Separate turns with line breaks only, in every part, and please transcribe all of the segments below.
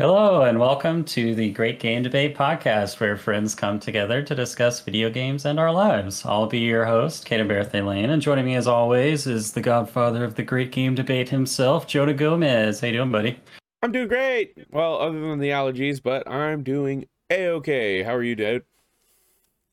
Hello, and welcome to the Great Game Debate podcast, where friends come together to discuss video games and our lives. I'll be your host, Kate Berthe Lane, and joining me as always is the godfather of the Great Game Debate himself, Jonah Gomez. How you doing, buddy?
I'm doing great. Well, other than the allergies, but I'm doing a-okay. How are you, dude?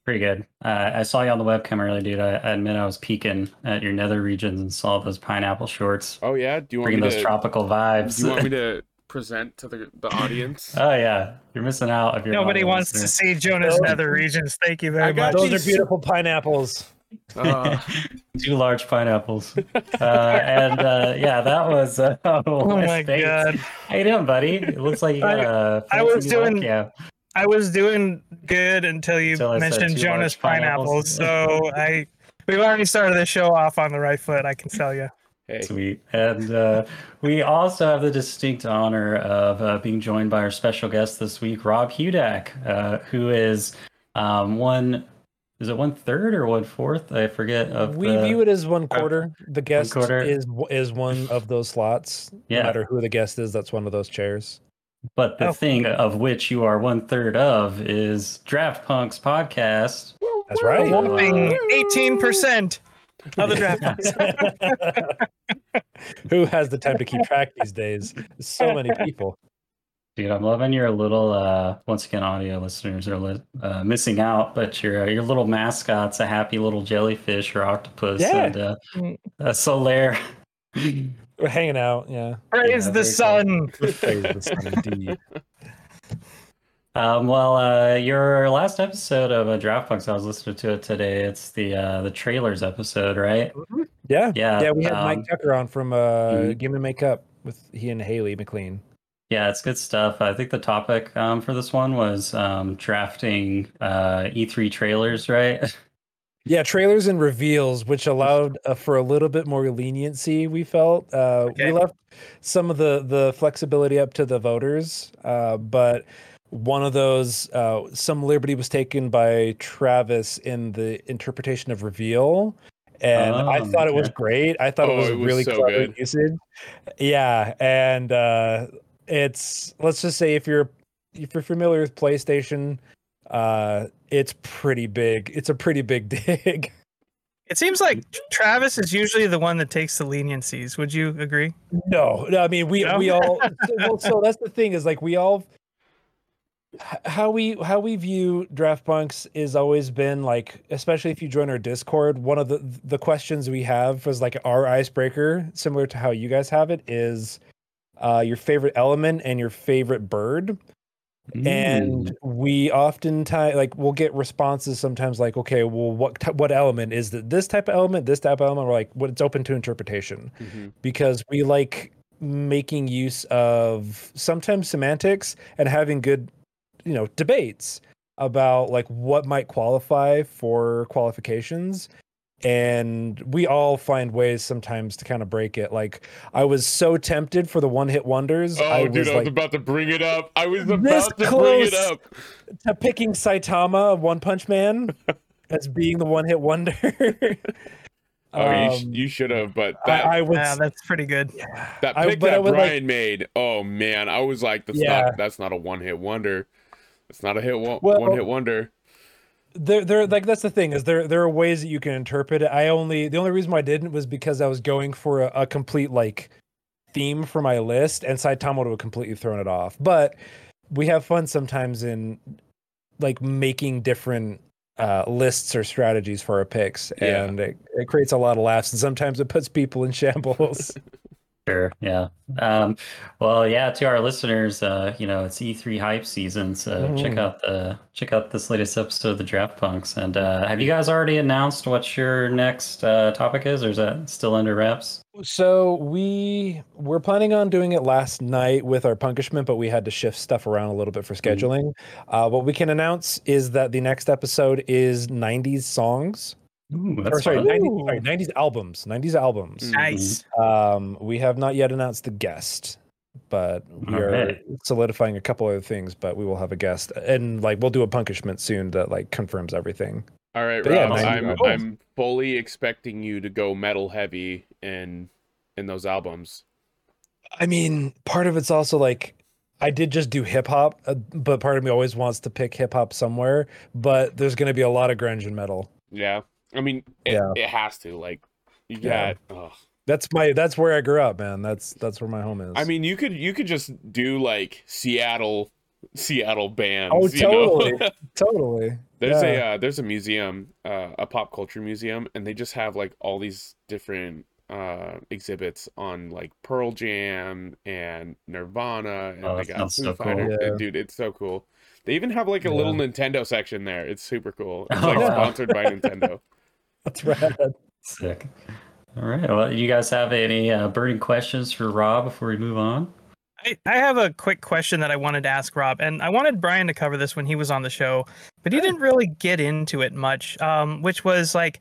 Pretty good. Uh, I saw you on the webcam earlier, dude. I, I admit I was peeking at your nether regions and saw those pineapple shorts,
Oh yeah. Do you want
bringing
me
those
to?
tropical vibes.
Do you want me to present to the the audience?
oh yeah, you're missing out if you're
Nobody
not a
wants to see Jonah's nether regions. Thank you very
I got
much.
Those
these-
are beautiful pineapples.
Uh,
two large pineapples. Uh, and uh, yeah, that was. Uh,
Oh my
thanks.
god.
How you doing, buddy? It looks like you got a
I was
fancy
doing-
webcam.
I was doing good until you
Until
mentioned
Jonas pineapples.
pineapples. So I we've already started the show off on the right foot, I can tell you.
hey.
Sweet. And uh, we also have the distinct honor of uh, being joined by our special guest this week, Rob Hudak, uh, who is um, one. Is it one third or one fourth? I forget. Of
we
the,
view it as one quarter. The guest
quarter.
is is one of those slots.
Yeah.
No matter who the guest is, that's one of those chairs.
But the
Oh.
thing of which you are one third of is Draft Punks podcast.
That's right.
Whoa.
Whopping eighteen percent of the draft.
who has the time to keep track these days? So many people.
Dude, I'm loving your little. Uh, once again, audio listeners are li- uh, missing out, but your uh, your little mascot's a happy little jellyfish or octopus,
Yeah.
and uh, a Solaire.
We're hanging out. Yeah.
Praise
Yeah,
the sun.
Praise the sun, indeed.
Um, well, uh, your last episode of uh, Draft Punks, I was listening to it today. It's the uh, the trailers episode, right?
Yeah.
Yeah,
Yeah. We had
um,
Mike Tucker on from uh,
mhm.
Game and Makeup with he and Haley McLean.
Yeah, it's good stuff. I think the topic um, for this one was um, drafting uh, E3 trailers, right?
Yeah, trailers and reveals, which allowed uh, for a little bit more leniency. We felt uh,
Okay.
we left some of the the flexibility up to the voters, uh, but one of those uh, some liberty was taken by Travis in the interpretation of reveal, and I
Oh,
thought it was great. I thought
Oh,
it was
it was
really
so
clever
good.
usage. Yeah, and uh, it's let's just say if you're if you're familiar with PlayStation, uh, it's pretty big. It's a pretty big dig.
It seems like Travis is usually the one that takes the leniencies. Would you agree?
No, no, I mean we
No?
we all so, well, so that's the thing is like we all how we how we view draft punks is always been like especially if you join our discord one of the the questions we have was like our icebreaker similar to how you guys have it is uh your favorite element and your favorite bird and we oftentimes like we'll get responses sometimes like okay well what t- what element is that this type of element this type of element? We're like what it's open to interpretation.
Mhm.
because we like making use of sometimes semantics and having good you know debates about like what might qualify for qualifications and we all find ways sometimes to kind of break it like i was so tempted for the one hit wonders
Oh,
i
dude,
was
I was
like
about to bring it up. I was about to bring it up.
to picking saitama of one punch man as being the one hit wonder
Oh, you, sh-
Um,
you should have, but
I,
that
I was
Yeah, that's pretty good.
that
I-
pick
but I
that
would like-
Brian made. Oh man, I was like, that's
Yeah.
not that's not a one hit wonder. It's not a hit one,
Well-
one hit wonder.
There there like that's the thing is there there are ways that you can interpret it. I only the only reason why i didn't was because i was going for a, a complete like theme for my list and saitama would have completely thrown it off. But we have fun sometimes in like making different uh lists or strategies for our picks
Yeah.
and it, it creates a lot of laughs and sometimes it puts people in shambles
Sure. Yeah. Um, well, yeah. To our listeners, uh, you know, it's E3 hype season, so check
Mhm.
out the check out this latest episode of the Draft Punks. And uh, have you guys already announced what your next uh, topic is, or is that still under wraps?
So we were planning on doing it last night with our punishment, but we had to shift stuff around a little bit for scheduling. Uh, what we can announce is that the next episode is 90s songs.
Ooh,
Or sorry,
fun.
90s, sorry, 90s albums. 90s albums.
Mm.
Nice.
Um, we have not yet announced the guest. but we
All
are
right.
solidifying a couple other things. But we will have a guest, and like we'll do a punishment soon that like confirms everything.
All right,
But yeah,
Rob. I'm. I'm fully expecting you to go metal heavy in in those albums.
I mean, part of it's also like I did just do hip hop, uh, but part of me always wants to pick hip hop somewhere. But there's going to be a lot of grunge and metal.
Yeah, I mean, it,
Yeah.
it has to. Like, you
Yeah.
got. ugh.
That's my that's where I grew up, man. That's that's where my home is.
I mean, you could you could just do like Seattle Seattle bands.
Oh,
you know?
totally. totally.
There's
Yeah.
a uh, there's a museum, uh, a pop culture museum, and they just have like all these different uh exhibits on like Pearl Jam and Nirvana and
Oh,
they
that
got
sounds
Foo
so cool.
Yeah.
Dude, it's so cool. They even have like a
Yeah.
little Nintendo section there. It's super cool. It's
Oh,
like
wow.
sponsored by Nintendo.
That's rad.
Sick. All right. Well, you guys have any uh, burning questions for Rob before we move on?
I, I have a quick question that I wanted to ask Rob, and I wanted Brian to cover this when he was on the show, but he didn't really get into it much. Um, which was like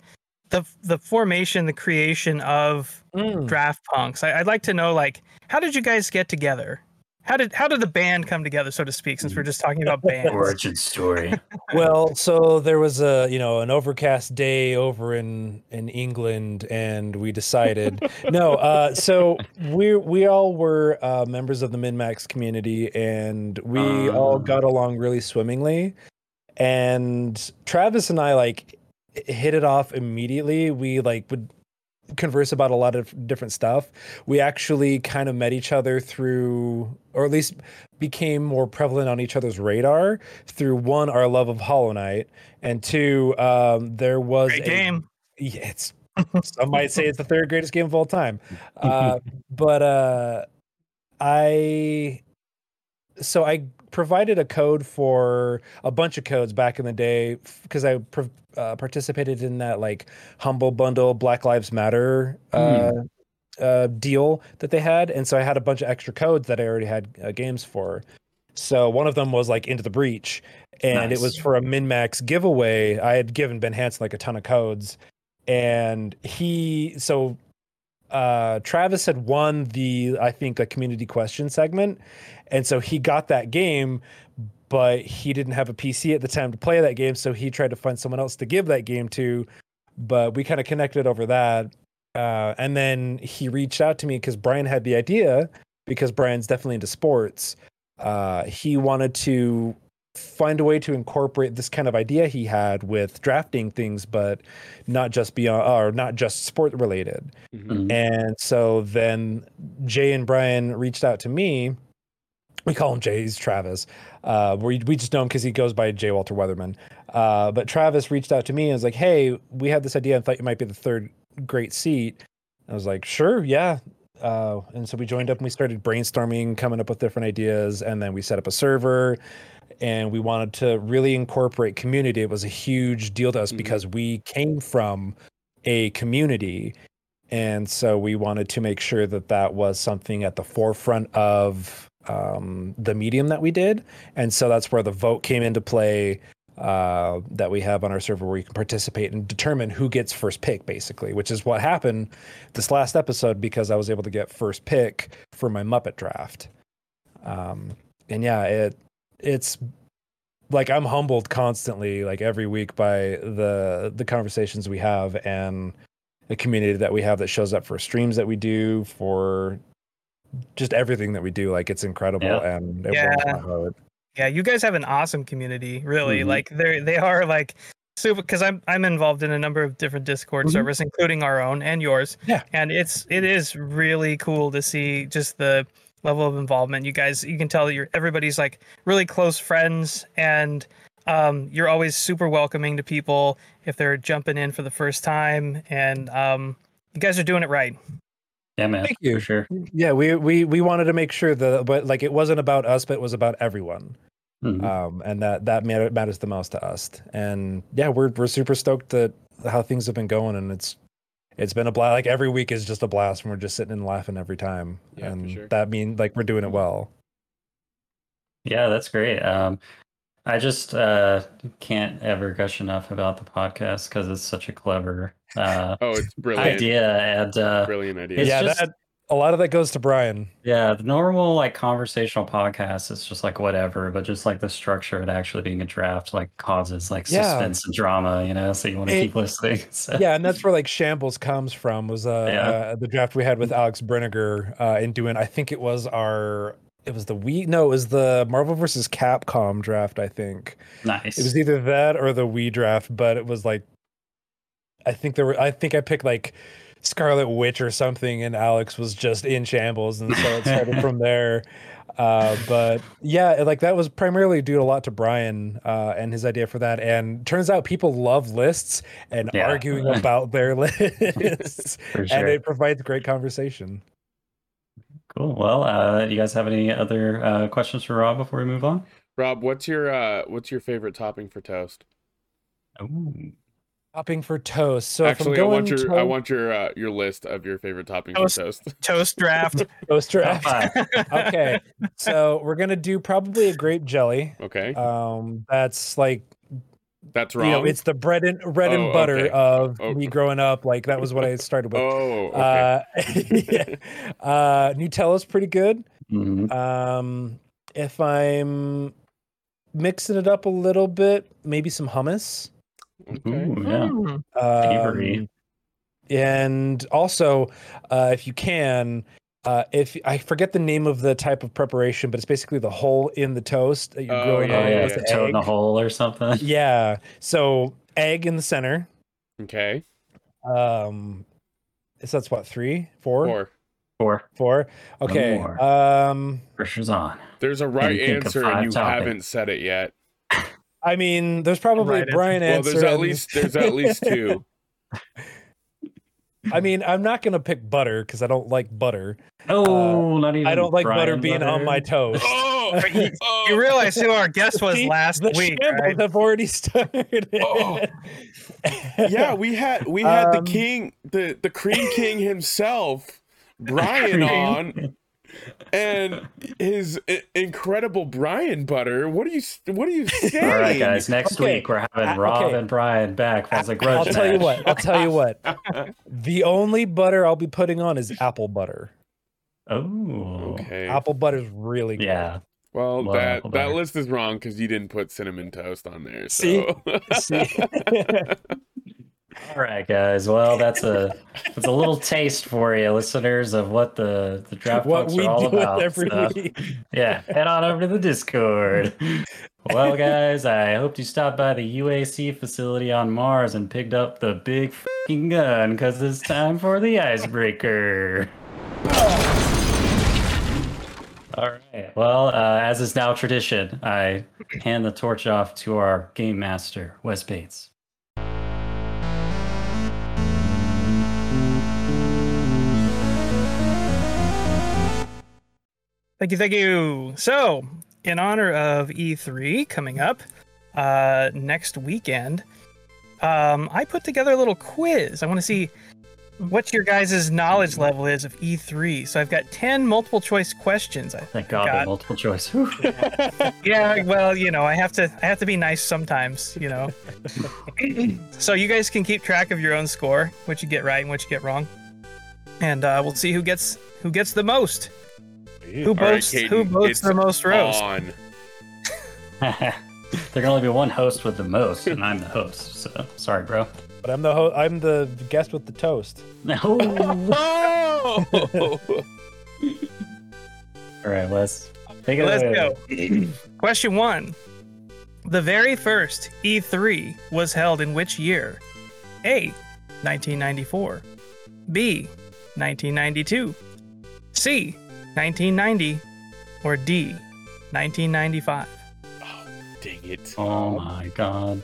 the the formation, the creation of
Mm.
Draft Punks. I, I'd like to know like how did you guys get together? How did how did the band come together, so to speak? Since we're just talking about bands.
Origin story.
well, so there was a you know an overcast day over in in England, and we decided no. Uh, so we we all were uh, members of the MinMax community, and we all
Ah.
got along really swimmingly. And Travis and I like hit it off immediately. We like would converse about a lot of different stuff. We actually kind of met each other through, or at least became more prevalent on each other's radar through one, our love of Hollow Knight, and two, um, there was
Great
a-
game.
yeah, it's some might say it's the third greatest game of all time. Uh, but uh, I so I provided a code for a bunch of codes back in the day because I uh, participated in that like humble bundle Black Lives Matter uh, uh, deal that they had, and so I had a bunch of extra codes that I already had uh, games for. So one of them was like Into the Breach, and it was for a min max giveaway. I had given Ben Hansen like a ton of codes, and he so uh Travis had won the I think a community question segment. And so he got that game but he didn't have a PC at the time to play that game so he tried to find someone else to give that game to but we kind of connected over that uh and then he reached out to me cuz Brian had the idea because Brian's definitely into sports uh he wanted to find a way to incorporate this kind of idea he had with drafting things but not just beyond or not just sport related
Mhm.
Mhm.
and so then Jay and Brian reached out to me. We call him Jay, he's Travis. Uh, we, we just know him because he goes by Jay Walter Weatherman. Uh, but Travis reached out to me and was like, hey, we had this idea and thought you might be the third great seat. I was like, sure, yeah. Uh, and so we joined up and we started brainstorming, coming up with different ideas. And then we set up a server and we wanted to really incorporate community. It was a huge deal to us
Mhm.
because we came from a community and so we wanted to make sure that that was something at the forefront of um, the medium that we did. And so that's where the vote came into play uh, that we have on our server where you can participate and determine who gets first pick basically which is what happened this last episode because i was able to get first pick for my muppet draft. Um, and yeah it it's like i'm humbled constantly like every week by the the conversations we have and the community that we have that shows up for streams that we do for just everything that we do like it's incredible
Yeah.
and it warms
Yeah.
my heart
Yeah, you guys have an awesome community, really.
Mhm.
Like they they are like super because I'm I'm involved in a number of different Discord
Mhm.
servers, including our own and yours.
Yeah.
And it's it is really cool to see just the level of involvement. You guys you can tell that you're everybody's like really close friends and um, you're always super welcoming to people if they're jumping in for the first time and um, you guys are doing it right.
Yeah, man.
Thank you.
For sure.
yeah we we we wanted to make sure that but like it wasn't about us but it was about everyone
Mhm.
um and that that matter, matters the most to us and yeah we're we're super stoked that how things have been going and it's it's been a blast like every week is just a blast and we're just sitting and laughing every time
Yeah,
and
sure.
that means like we're doing it well
Yeah, that's great. Um, I just uh, can't ever gush enough about the podcast because it's such a clever uh,
Oh, it's brilliant.
idea, and uh,
Brilliant idea.
It's
yeah
just-
that a lot of that goes to Brian.
Yeah, the normal like conversational podcast is just like whatever, but just like the structure of actually being a draft like causes like
Yeah.
suspense and drama, you know, so you want to keep listening. So.
Yeah, and that's where like shambles comes from. Was uh,
Yeah.
uh the draft we had with Alex Brenniger uh, in doing. I think it was our. It was the Wii. No, it was the Marvel versus Capcom draft. I think.
nice.
It was either that or the Wii draft, but it was like I think there were I think I picked like Scarlet Witch or something and Alex was just in shambles and so it started from there. Uh, but yeah, like that was primarily due a lot to Brian uh, and his idea for that. And turns out people love lists and
Yeah.
arguing about their lists,
For
and it provides great conversation.
Cool. Well, uh, do you guys have any other uh, questions for Rob before we move on?
Rob, what's your uh what's your favorite topping for toast?
Ooh.
Topping for toast. So
Actually, I
I'm
want
going
your I want your uh your list of your favorite toppings
Toast.
for toast.
Toast draft.
toaster.
Top five.
okay, so we're gonna do probably a grape jelly.
Okay.
Um, that's like
That's
you
wrong.
know, it's the bread and bread
Oh,
and butter
okay.
of
Oh.
me growing up. Like that was what I started with.
Oh, okay.
Uh, yeah. uh, Nutella's pretty good.
Mhm.
Um, if I'm mixing it up a little bit, maybe some hummus.
okay.
Ooh, yeah.
Um, and also, uh, if you can, uh, if I forget the name of the type of preparation, but it's basically the hole in the toast that you're
Oh,
grilling
yeah,
on
yeah,
with
yeah.
the
toe in the hole or something.
Yeah. So egg in the center.
Okay.
Um, so that's what three, four,
Four.
Four.
four. Okay. Um,
Pressure's on.
There's a right
you think of
answer and you
toppings.
haven't said it yet.
I mean, there's probably
Right
a Brian
Well, there's at least there's at least two.
I mean, I'm not gonna pick butter because I don't like butter.
Oh, not even.
I don't like butter
Brian
being on my toast.
Oh,
You-
oh,
You realize who our guest was
See,
last
the
week,
shambles
right?
have already started.
Oh. yeah, we had we had
Um,
the king, the the cream king himself, Brian on, and his incredible Brian butter. What are you what are you saying?
All right, guys. Next
Okay,
week we're having
uh,
Rob
okay.
and Brian back as a grudge
I'll tell you what. I'll tell you what. The only butter I'll be putting on is apple butter.
Oh,
Okay.
Apple butter is really good.
yeah.
Well,
Love
that that
butter.
list is wrong because you didn't put cinnamon toast on there.
See? See?
All right, guys. Well, that's a that's a little taste for you, listeners, of what the the draft
what
are all about.
every
so-
week.
yeah, head on over to the Discord. Well, guys, I hope you stopped by the UAC facility on Mars and picked up the big fing gun because it's time for the icebreaker. All right. Well, uh, as is now tradition, I hand the torch off to our game master, Wes Bates.
Thank you, thank you. So, in honor of E3 coming up uh, next weekend, um, I put together a little quiz. I want to see what your guys' knowledge level is of E3. So I've got 10 multiple choice questions. I
Thank God,
got-
multiple choice.
Yeah, well, you know, I have to I have to be nice sometimes, you know. so you guys can keep track of your own score, what you get right and what you get wrong. And uh, we'll see who gets who gets the most. Who
All right,
boasts who
Caden,
boasts
it's
the most roast?
On.
there can only be one host with the most, and I'm the host. So sorry, bro.
But I'm the ho- I'm the guest with the toast.
No.
Oh!
All right, Wes. Take it
Let's
away.
go. Question one. The very first E3 was held in which year? A. 1994. B. 1992. C. 1990. Or D. 1995.
Oh, Dang it.
Oh my God.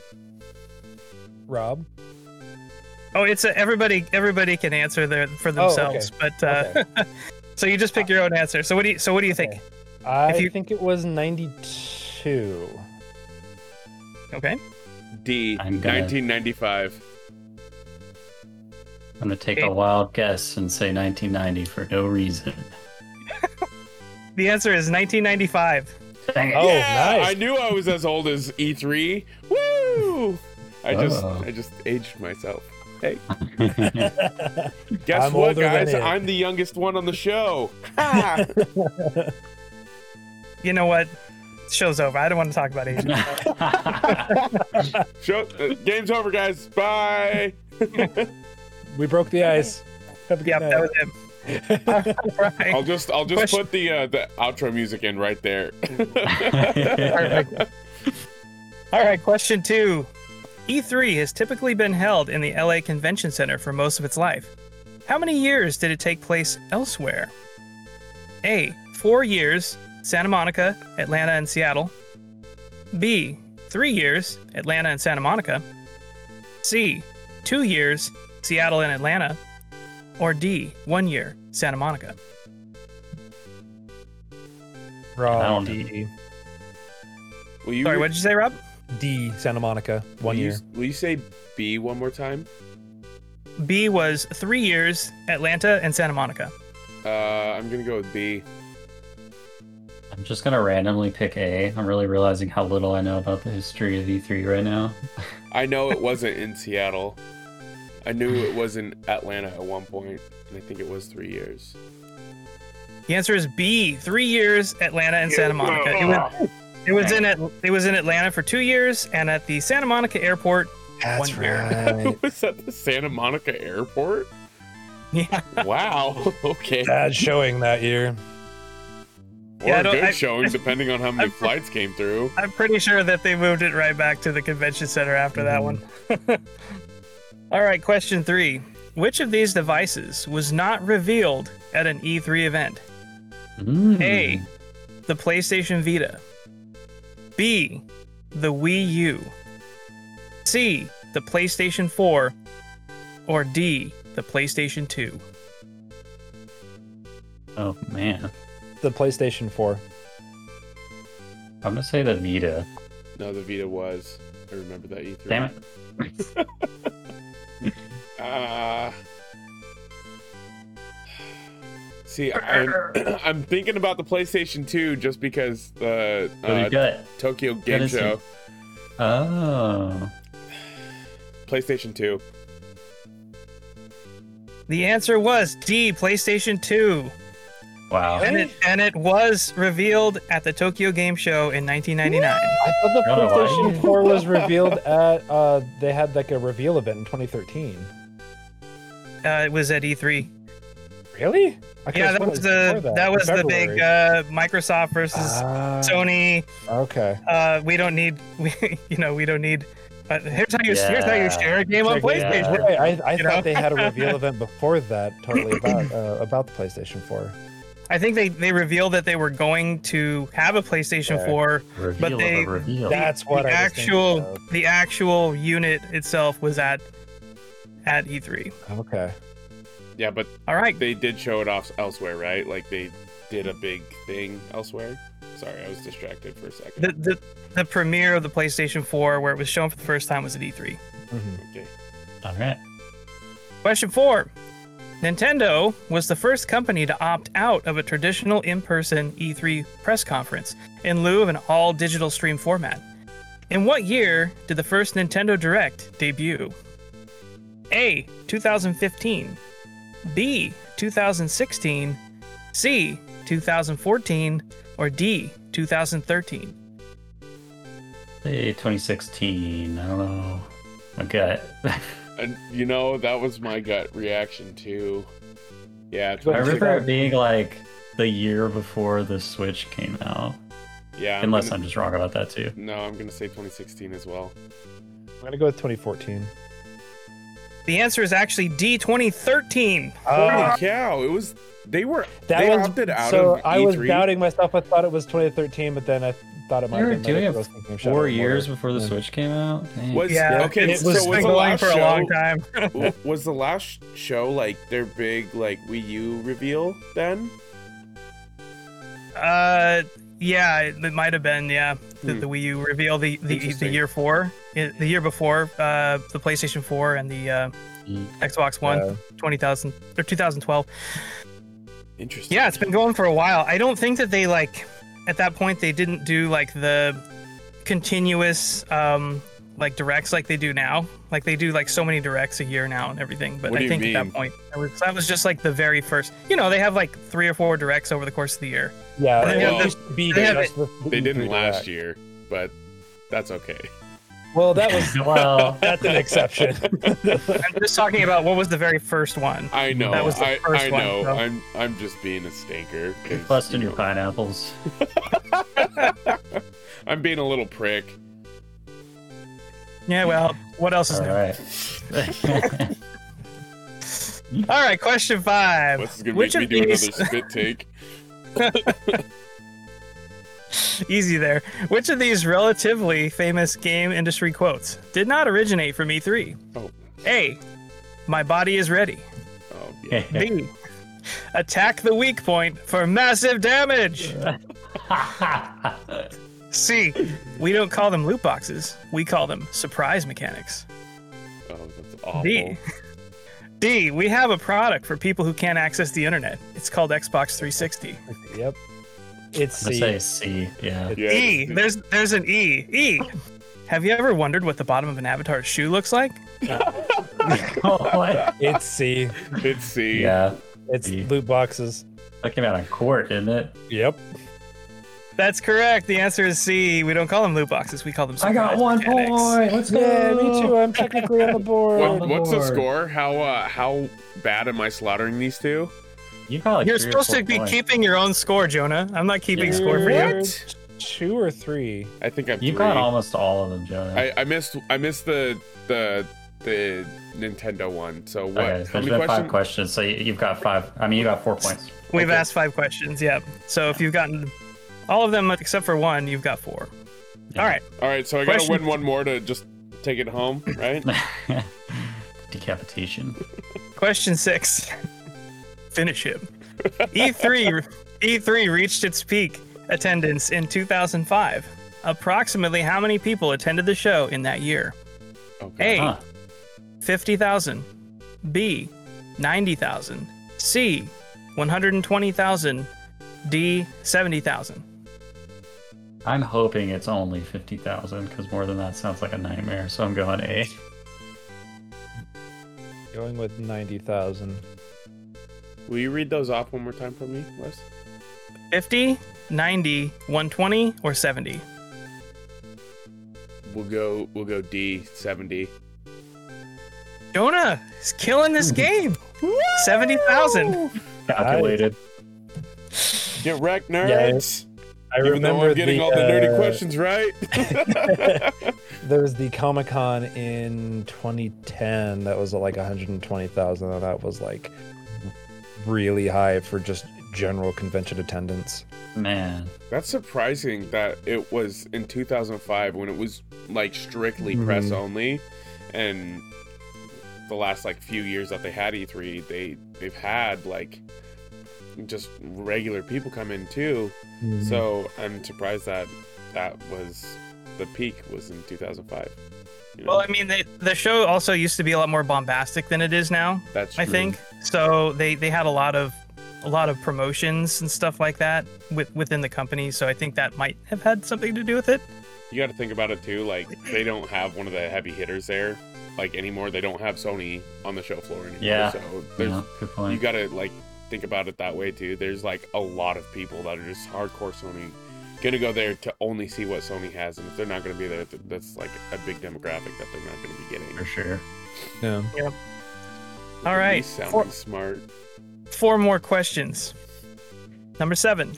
Rob.
Oh, it's a, everybody. Everybody can answer their for
Oh, okay.
themselves, but uh, so you just pick your own answer. So what do you? So what do you think?
Okay. I
you-
think it was 92.
Okay.
D.
I'm gonna-
1995.
I'm gonna take a wild guess and say 1990 for no reason.
The answer is 1995.
Dang it.
Oh,
yeah,
nice.
I knew I was as old as E3. Woo! I just
Oh.
I just aged myself. Hey, guess
I'm
what, guys? I'm the youngest one on the show. Ha!
You know what? Show's over. I don't want to talk about Asian.
show, uh, game's over, guys. Bye.
we broke the ice. Have a good
yep,
night.
that was it. Right.
I'll just I'll just
Question-
put the uh, the outro music in right there.
Perfect. All right, question two. E3 has typically been held in the LA Convention Center for most of its life. How many years did it take place elsewhere? A. Four years, Santa Monica, Atlanta, and Seattle. B. Three years, Atlanta and Santa Monica. C. Two years, Seattle and Atlanta. Or D. One year, Santa Monica.
I
Wrong.
don't know.
D.
Will you
Sorry, what did you say, Rob?
D. Santa Monica. One
will
year.
You, will you say B one more time?
B was three years, Atlanta and Santa Monica.
Uh, I'm gonna go with B.
I'm just gonna randomly pick A. I'm really realizing how little I know about the history of E3 right now.
I know it wasn't in Seattle. I knew it was in Atlanta at one point, and I think it was three years.
The answer is B. Three years, Atlanta and Santa Monica. It was, it was in At- it was in Atlanta for two years, and at the Santa Monica airport.
That's
One year.
right.
was that the Santa Monica airport?
Yeah,
Wow. Okay.
Bad showing that year.
Or
Yeah, I
a
don't-
good
I-
showing, depending on how many
I'm-
flights came through.
I'm pretty sure that they moved it right back to the convention center after that one. Mm. All right, question three. Which of these devices was not revealed at an E3 event?
Mm.
A. The PlayStation Vita. B. The Wii U. C. The PlayStation 4. Or D. The PlayStation 2.
Oh man,
The PlayStation 4.
I'm gonna say the Vita.
No, the Vita was. I remember that E3.
Damn it.
Uh, see, I'm, I'm thinking about the PlayStation 2 just because the
What
uh,
you got?
Tokyo Game
is it?
Show.
Oh,
PlayStation 2.
The answer was D. PlayStation 2.
wow.
And it, and it was revealed at the Tokyo Game Show in 1999.
I thought the
I don't.
PlayStation 4 was revealed at, uh, they had like a reveal event in 2013.
Uh, it was at E3.
Really? I
Yeah, that was the that, was the big uh, Microsoft versus
Ah,
Sony.
Okay.
Uh, we don't need, we, you know, we don't need. But here's how you here's how you share a game on PlayStation.
out.
Right, I, I thought
know?
they had a reveal event before that, totally about uh, about the PlayStation 4.
I think they they revealed that they were going to have a PlayStation
Yeah.
4.
Reveal
they-
of a.
That's what
the
I
actual
of.
the actual unit itself was at at E3.
Okay.
Yeah, but
All right.
they did show it off elsewhere, right? Like they did a big thing elsewhere. Sorry, I was distracted for a second.
The, the the premiere of the PlayStation 4 where it was shown for the first time was at E E3.
Mhm.
Okay.
All right.
Question four. Nintendo was the first company to opt out of a traditional in person E3 press conference in lieu of an all digital stream format. In what year did the first Nintendo Direct debut? A. 2015. B. 2016. C. 2014. Or D. 2013.
Say 2016. I don't know. My gut.
And you know, that was my gut reaction too. Yeah,
I
it's
remember it being like the year before the Switch came out.
yeah. I'm
Unless
gonna-
I'm just wrong about that too.
No, I'm gonna say 2016 as well.
I'm going to go with 2014.
The answer is actually D. 2013.
Holy
Uh,
cow! It was they were
that
they
was
opted out
so
of
I was doubting myself. I thought it was 2013, but then I thought it might
They were
have been
doing it
I was thinking of Shadow
Four years
Mordor.
before the
Yeah.
Switch came out. Dang.
Was
Yeah,
okay.
it
so
was,
was the
going
last
for a long time.
was the last show like their big like Wii U reveal then?
Uh, yeah, it, it might have been. Yeah, the,
Hmm.
the Wii U reveal the the, the year four, the year before, uh, the PlayStation 4 and the uh,
Mm.
Xbox One,
Yeah.
20,000 or 2012.
Interesting.
Yeah, it's been going for a while. I don't think that they like at that point they didn't do like the continuous um like directs like they do now. Like they do like so many directs a year now and everything. But I think at that point that was, that was just like the very first. You know, they have like three or four directs over the course of the year.
Yeah,
They
it
have
be
they have
just the- the
They didn't last year, but that's okay.
Well, that was
well,
that's an exception.
I'm just talking about what was the very first one.
I know.
That was the
I,
first
I
one,
know.
so-
I'm I'm just being a stinker. 'cause,
busting
you
your
know,
pineapples.
I'm being a little prick.
Yeah, well, what else is
All
new?
right.
All right, question five.
This is gonna
Which
make me
of
do
these-
another spit take.
Easy there. Which of these relatively famous game industry quotes did not originate from E3?
Oh.
A. My body is ready.
Oh yeah.
B. Attack the weak point for massive damage. C. We don't call them loot boxes. We call them surprise mechanics.
Oh, that's awful.
D. D. We have a product for people who can't access the internet. It's called Xbox 360.
yep. It's
Let's
C.
say C. Yeah.
Yeah,
E. There's there's an E. E. Have you ever wondered what the bottom of an avatar's shoe looks like?
Oh, what?
It's C.
It's C.
Yeah.
It's
C.
loot boxes.
That came out on court, didn't it?
Yep.
That's correct. The answer is C. We don't call them loot boxes. We call them.
I got one
mechanics.
point. Let's go.
Yeah, me too. I'm technically on the board.
What,
On the
what's the score? How uh, how bad am I slaughtering these two?
You got.
You're supposed to be
points.
keeping your own score, Jonah. I'm not keeping score for you.
What?
Two or three?
I think I'm.
You
three.
got almost all of them, Jonah.
I, I missed I missed the the the Nintendo one. So what?
okay,
how
there's
many
been five
questions?
questions, so you- you've got five. I mean, you got four points.
We've
Okay.
asked five questions. Yeah. So if you've gotten all of them except for one, you've got four.
Yeah.
All right.
All right, so I gotta
Question-
win one more to just take it home, right?
Decapitation.
Question six. Finish him. E E3 E3 reached its peak attendance in 2005. Approximately how many people attended the show in that year?
Okay.
A.
Huh.
50,000. B. 90,000. C. 120,000. D. 70,000.
I'm hoping it's only 50,000 because more than that sounds like a nightmare. So I'm going A.
Going with 90,000.
Will you read those off one more time for me, Wes?
50, 90, 120, or 70?
We'll go we'll go D seventy.
Jonah is killing this game. 70,000.
Calculated.
Get wrecked, nerds.
I
Even though
remember
I'm getting
the,
all the nerdy
uh,
questions right.
There was the Comic Con in 2010 that was like 120,000, and that was like really high for just general convention attendance.
Man.
That's surprising that it was in 2005 when it was like strictly press
Mhm.
only, and the last like few years that they had E3, they they've had like just regular people come in too.
Mm-hmm.
So I'm surprised that that was the peak was in 2005. you know?
Well, I mean, they, the show also used to be a lot more bombastic than it is now.
that's true.
I think so. They they had a lot of a lot of promotions and stuff like that with, within the company. So I think that might have had something to do with it.
you got to think about it too. Like they don't have one of the heavy hitters there, like anymore. They don't have Sony on the show floor anymore.
Yeah.
So there's
Yeah, good
you got to like think about it that way too. There's like a lot of people that are just hardcore Sony, gonna go there to only see what Sony has, and if they're not gonna be there, that's like a big demographic that they're not gonna be getting.
For sure.
Yeah.
Look
All
at
right,
sounding
four-
smart.
Four more questions. Number seven.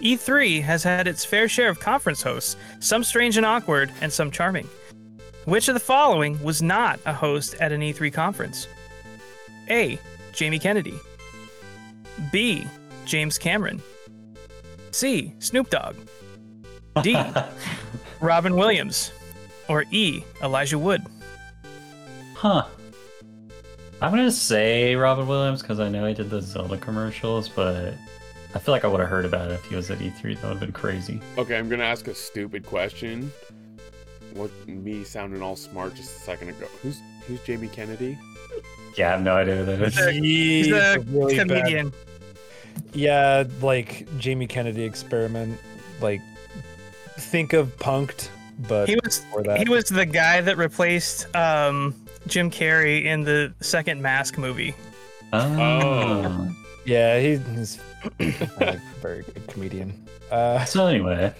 E3 has had its fair share of conference hosts, some strange and awkward, and some charming. Which of the following was not a host at an E3 conference? A. Jamie Kennedy. B. James Cameron. C. Snoop Dogg. D. Robin Williams. Or E. Elijah Wood.
Huh. I'm gonna say Robin Williams because I know he did the Zelda commercials, but I feel like I would have heard about it if he was at E3. That would have been crazy.
Okay, I'm gonna ask a stupid question. What me sounding all smart just a second ago? Who's who's Jamie Kennedy?
Yeah, I have no idea who that is.
He's a
really bad-
Comedian.
Yeah, like Jamie Kennedy experiment. Like, think of Punked, but
He was
that.
he was the guy that replaced um, Jim Carrey in the second Mask movie.
Oh.
yeah, he, he's a very good comedian. Uh,
So anyway,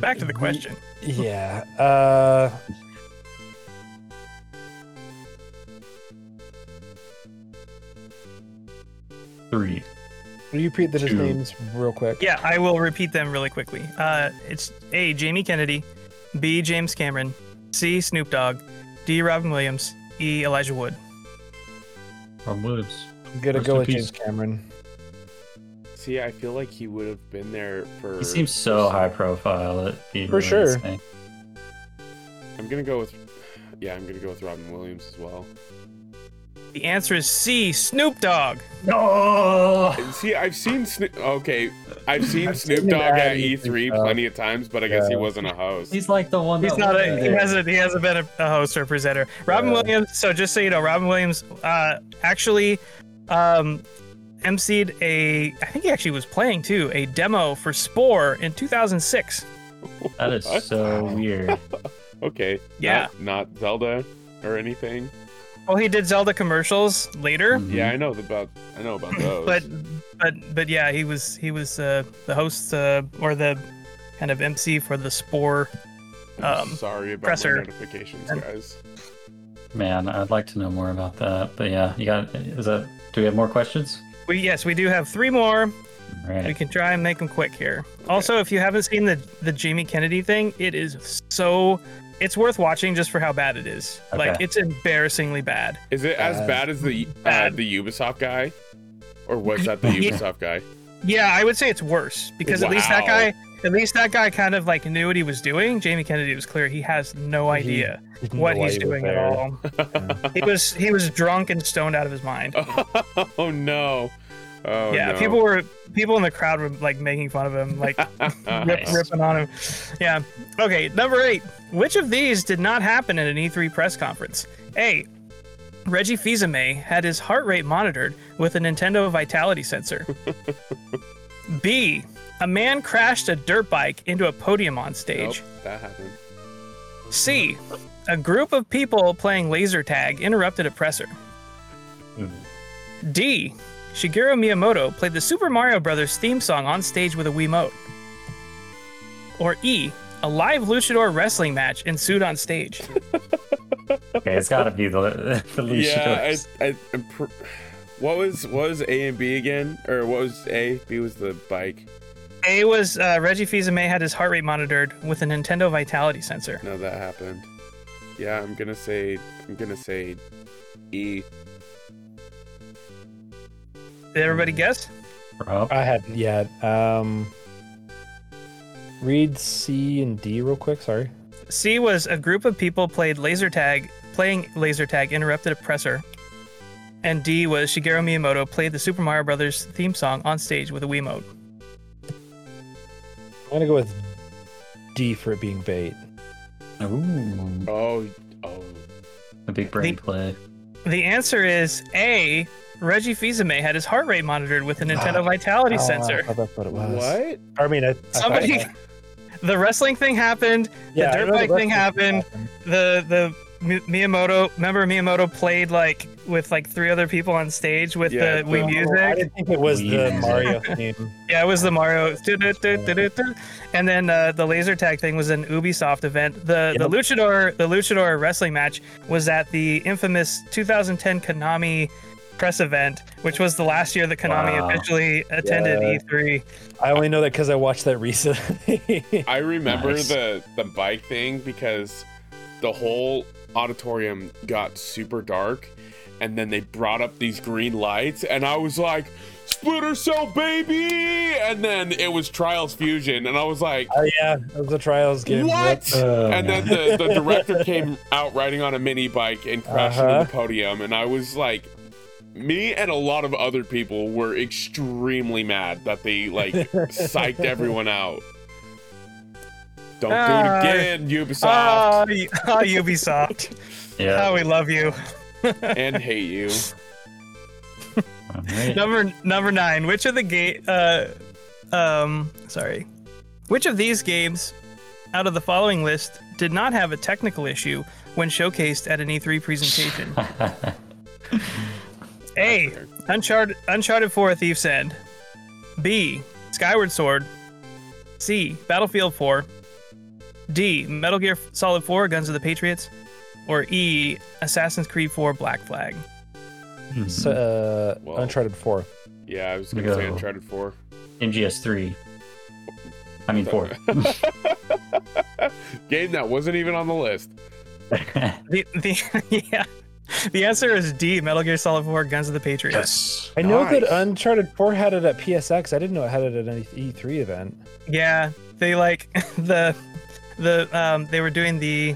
Back to the question.
yeah. Uh,
three.
will you repeat the
Two.
names real quick?
Yeah, I will repeat them really quickly. Uh, it's A. Jamie Kennedy, B. James Cameron, C. Snoop Dogg, D. Robin Williams, E. Elijah Wood.
From Woods.
I'm gonna
Rest
go with. James Cameron.
See, I feel like he would have been there for.
He seems so high profile. It'd
For
really
sure.
insane.
I'm gonna go with. Yeah, I'm gonna go with Robin Williams as well.
The answer is C. Snoop Dogg.
No.
See, I've seen Snoop. Okay, I've seen
I've
Snoop
seen
Dogg
at
at
E3
E3
stuff.
plenty of times, but I guess he wasn't a host.
He's like the one.
He's
that
not a he hasn't he hasn't been a, a host or presenter. Robin
Yeah.
Williams. So just so you know, Robin Williams uh, actually um, emceed a. I think he actually was playing too a demo for Spore in 2006.
That is
What?
so weird.
Okay.
Yeah.
Not, not Zelda or anything.
Well, he did Zelda commercials later.
Mhm.
Yeah, I know about. I know about those.
but but but yeah, he was he was uh, the host uh, or the kind of MC for the Spore. Um,
sorry about
presser.
my notifications,
And-
guys.
Man, I'd like to know more about that. But yeah, you got. Is that? Do we have more questions?
We yes, we do have three more.
All
We can try and make them quick here. Also, if you haven't seen the the Jamie Kennedy thing, it is so it's worth watching just for how bad it is. Like it's embarrassingly bad.
Is it as
Bad.
bad as the uh, the Ubisoft guy, or was that the
Yeah.
Ubisoft guy?
Yeah, I would say it's worse because at least that guy at least that guy kind of like knew what he was doing. Jamie Kennedy was clear he has no idea
Didn't
what
know
he's
he was
doing at all. he was he was drunk and stoned out of his mind.
oh no! Oh
yeah,
no.
people were people in the crowd were like making fun of him, like rip,
Nice.
ripping on him. Yeah. Okay, number eight. Which of these did not happen at an E3 press conference? A. Reggie Fils-Aimé had his heart rate monitored with a Nintendo Vitality sensor. B. A man crashed a dirt bike into a podium on
Nope,
stage.
that happened.
C. A group of people playing laser tag interrupted a presser. Hmm. D. Shigeru Miyamoto played the Super Mario Bros. theme song on stage with a Wiimote. Or E. A live luchador wrestling match ensued on stage.
Okay, it's got to be the the least.
Yeah, I, I, pr- what was what was A and B again, or what was A? B was the bike.
A was uh, Reggie Fils-Aimé had his heart rate monitored with a Nintendo Vitality sensor.
No, that happened. Yeah, I'm gonna say I'm gonna say E.
Did everybody guess?
Rob?
I hadn't yet. Um, read C and D real quick. Sorry.
C was a group of people played laser tag, playing laser tag interrupted a presser. And D was Shigeru Miyamoto played the Super Mario Brothers theme song on stage with a Wii Wiimote.
I'm gonna go with D for it being bait.
Ooh,
Oh, oh.
a big brain
The-
play.
The answer is A. Reggie Fils-Aimé had his heart rate monitored with a Nintendo Vitality
Oh, I
sensor.
thought that's what it was.
What?
I mean, I, I
Somebody,
that-
the wrestling thing happened.
yeah, I
dirt bike
rest
thing
of it
happened. The the Miyamoto. Remember Miyamoto played like with like three other people on stage with
Yeah,
the Wii
Oh, I
music.
didn't think it was
Wii
the
music.
Mario theme.
Yeah, it was the Mario. And then uh, the laser tag thing was an Ubisoft event. The the luchador the luchador wrestling match was at the infamous 2010 Konami press event, which was the last year that Konami
Wow.
officially attended
Yeah.
E3.
I only know that because I watched that recently.
I remember
Nice.
the the bike thing because the whole auditorium got super dark, and then they brought up these green lights, and I was like, "Splinter Cell, baby!" And then it was Trials Fusion, and I was like,
Oh yeah, it was the trials game.
What?
Oh,
and then the, the director came out riding on a mini bike and crashed into
Uh-huh.
the podium, and I was like, me and a lot of other people were extremely mad that they like psyched everyone out. Don't
Ah.
do it again, Ubisoft,
Ah, y- ah, Ubisoft.
Yeah.
How we love you.
and hate you.
All right.
Number number nine. Which of the game? Uh, um, sorry. Which of these games out of the following list did not have a technical issue when showcased at an E3 presentation? A. Uncharted, Uncharted 4 Thief's End. B. Skyward Sword. C. Battlefield 4. D. Metal Gear Solid 4 Guns of the Patriots. Or E. Assassin's Creed 4 Black Flag.
So, uh,
Well.
Uncharted Four.
Yeah, I was gonna say Uncharted 4.
MGS three. I mean four.
Game that wasn't even on the list.
The, the, yeah. The answer is D. Metal Gear Solid 4 Guns of the Patriots.
I know that
Nice.
Uncharted Four had it at PSX. I didn't know it had it at any E3 event.
Yeah, they like the the um they were doing the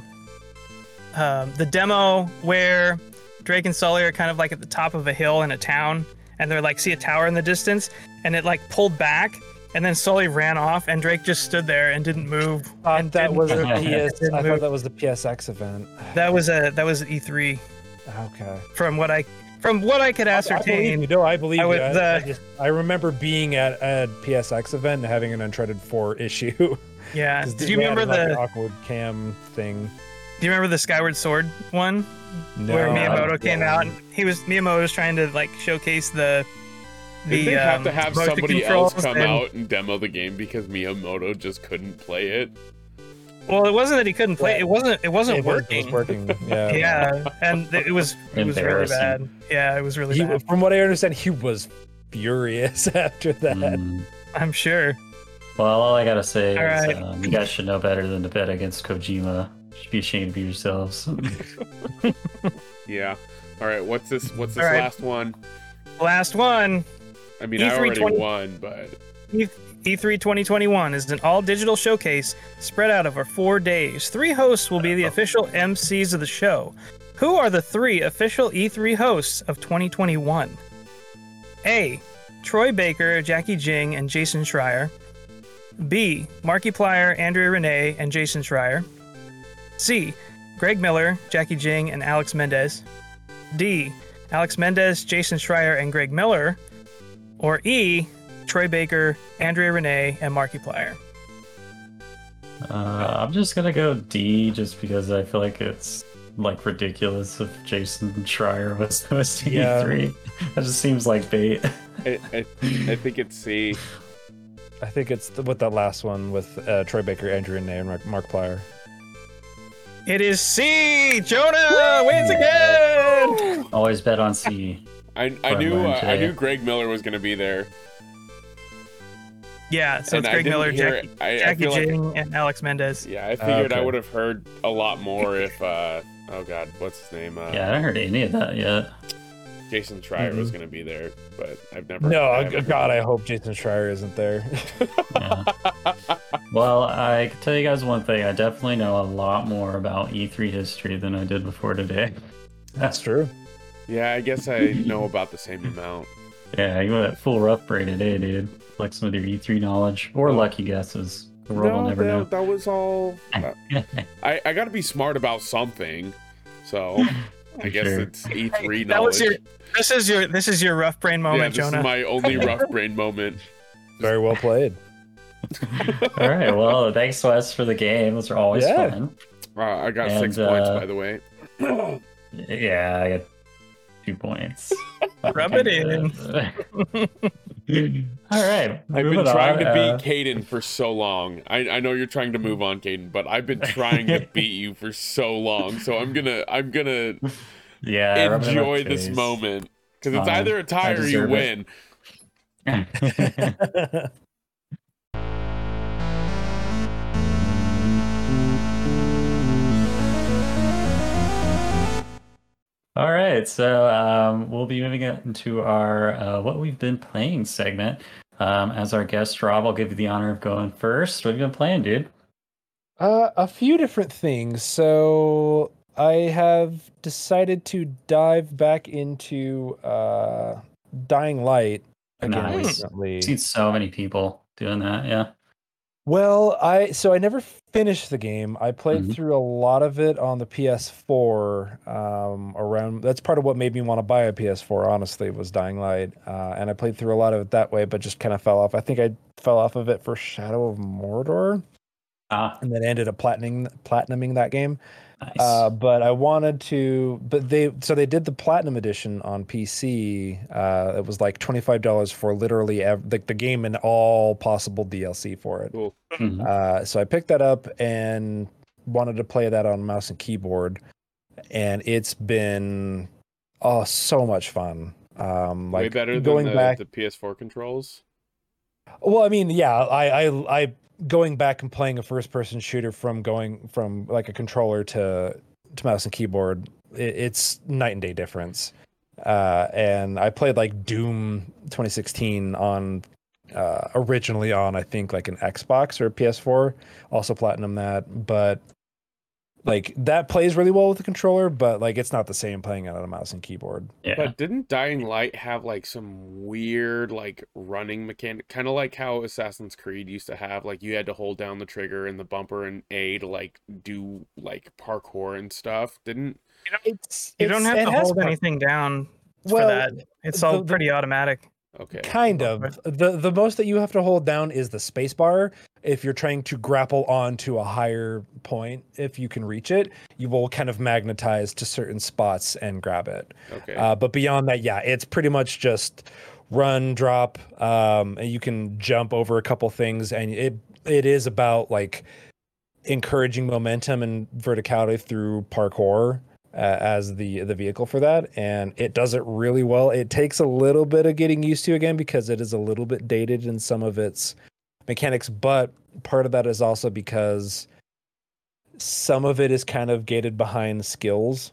um the demo where Drake and Sully are kind of like at the top of a hill in a town and they're like see a tower in the distance and it like pulled back and then Sully ran off and Drake just stood there and didn't move.
Thought
and
that
didn't
was a. PS.
Didn't
I
move.
thought that was the PSX event.
that was a that was E3
Okay.
from what I from what I could
I believe
ascertain.
you. No, I believe
I
you. I,
uh,
I just I remember being at a PSX event and having an Uncharted Four issue.
Yeah.
'Cause
Did you
they had,
remember
like,
the
awkward cam thing?
Do you remember the Skyward Sword one?
No,
where Miyamoto
don't
came out and he was Miyamoto was trying to like showcase the the
Did they have
um,
to have somebody else come
and-
out and demo the game because Miyamoto just couldn't play it?
Well, it wasn't that he couldn't play. It wasn't. It wasn't
It
working.
It was working. Yeah.
Yeah, and it was it was really bad. Yeah, it was really
He,
bad.
from what I understand, he was furious after that.
Mm.
I'm sure.
Well, all I gotta say
All
is
right.
um, you guys should know better than to bet against Kojima. You should be ashamed of yourselves.
Yeah. All right. What's this? What's this
All right.
last one?
Last one.
I mean, I
E3
already
20
won, but
E3 2021 is an all-digital showcase spread out over four days. Three hosts will be the official MCs of the show. Who are the three official E3 hosts of 2021? A. Troy Baker, Jackie Jing, and Jason Schreier. B. Markiplier, Andrea Renee, and Jason Schreier. C. Greg Miller, Jackie Jing, and Alex Mendez. D. Alex Mendez, Jason Schreier, and Greg Miller. Or E. Troy Baker, Andrea Renee, and Markiplier.
uh, I'm just gonna go D, just because I feel like it's like ridiculous if Jason Schreier was hosting
Yeah.
E3. That just seems like bait.
I, I, I think it's C.
I think it's the, with that last one with uh, Troy Baker, Andrew Renee, and Mark, Markiplier.
It is C. Jonah wins again.
Always bet on C.
I, I knew uh, I knew Greg Miller was going to be there.
Yeah, so
and
it's Greg
didn't
Miller,
hear
Jackie,
it. I, I
Jackie
feel like
and Alex Mendez.
yeah, I figured I
okay.
would have heard a lot more if uh oh god, what's his name? Uh,
Yeah, I haven't heard any of that yet.
Jason Schreier was
Mhm.
going to be there, but I've never.
No,
I haven't
God, I hope Jason Schreier isn't there.
Yeah. well, I can tell you guys one thing. I definitely know a lot more about E3 history than I did before today.
That's true.
Yeah, I guess I know about the same amount.
Yeah, you went full rough brain today, dude. Like some of your E3 knowledge or lucky guesses. The world will never
that,
know.
that was all. I I got to be smart about something, so I guess
Sure.
it's E3 knowledge.
That was your. This is your. This is your rough brain
yeah,
moment,
this
Jonah.
is my only rough brain moment.
Very well played.
All right. Well, thanks, Wes, for the game. Those are always
Yeah.
fun.
Uh, I got six
And,
points,
uh,
by the way.
Yeah, I got two points.
Rub it in.
All right.
I've been trying
on,
to
uh,
beat Caden for so long. I, I know you're trying to move on, Caden, but I've been trying to beat you for so long. So I'm gonna I'm gonna
yeah, rub it in my
enjoy this
face.
moment because it's
Fine.
either a tie or you win.
All right, so um, we'll be moving into our uh, what we've been playing segment. Um, as our guest, Rob, I'll give you the honor of going first. What have you been playing, dude?
Uh, a few different things. So I have decided to dive back into uh, Dying Light again
Nice.
recently.
I've seen so many people doing that. Yeah.
Well, I so I never finished the game. I played
Mhm.
through a lot of it on the PS4. Um, around that's part of what made me want to buy a PS4. Honestly, was Dying Light, uh, and I played through a lot of it that way, but just kind of fell off. I think I fell off of it for Shadow of Mordor.
Ah,
and then ended up platinum platinuming that game.
Nice.
Uh, but I wanted to, but they so they did the platinum edition on PC. Uh, it was like twenty five dollars for literally ev- like the game and all possible DLC for it.
Cool.
Mhm.
Uh, so I picked that up and wanted to play that on mouse and keyboard, and it's been oh so much fun. Um, like
Way better than
going
the,
back.
the PS4 controls.
Well, I mean, yeah, I, I, I going back and playing a first person shooter from going from like a controller to to mouse and keyboard, it, it's night and day difference. Uh, and I played like Doom 2016 on uh, originally on I think like an Xbox or a PS4, also platinum that, but like that plays really well with the controller, but like it's not the same playing it on a mouse and keyboard.
yeah.
But didn't Dying Light have like some weird like running mechanic, kind of like how Assassin's Creed used to have? Like you had to hold down the trigger and the bumper and A to like do like parkour and stuff. Didn't
It's
You don't have to hold
par-
anything down
Well,
for that. It's all
the-
pretty automatic.
Okay.
Kind of. The the most that you have to hold down is the space bar. If you're trying to grapple on to a higher point, if you can reach it, you will kind of magnetize to certain spots and grab it.
Okay.
Uh, but beyond that, yeah, it's pretty much just run, drop, um, and you can jump over a couple things, and it it is about like encouraging momentum and verticality through parkour Uh, as the the vehicle for that, and it does it really well. It takes a little bit of getting used to again because it is a little bit dated in some of its mechanics, but part of that is also because some of it is kind of gated behind skills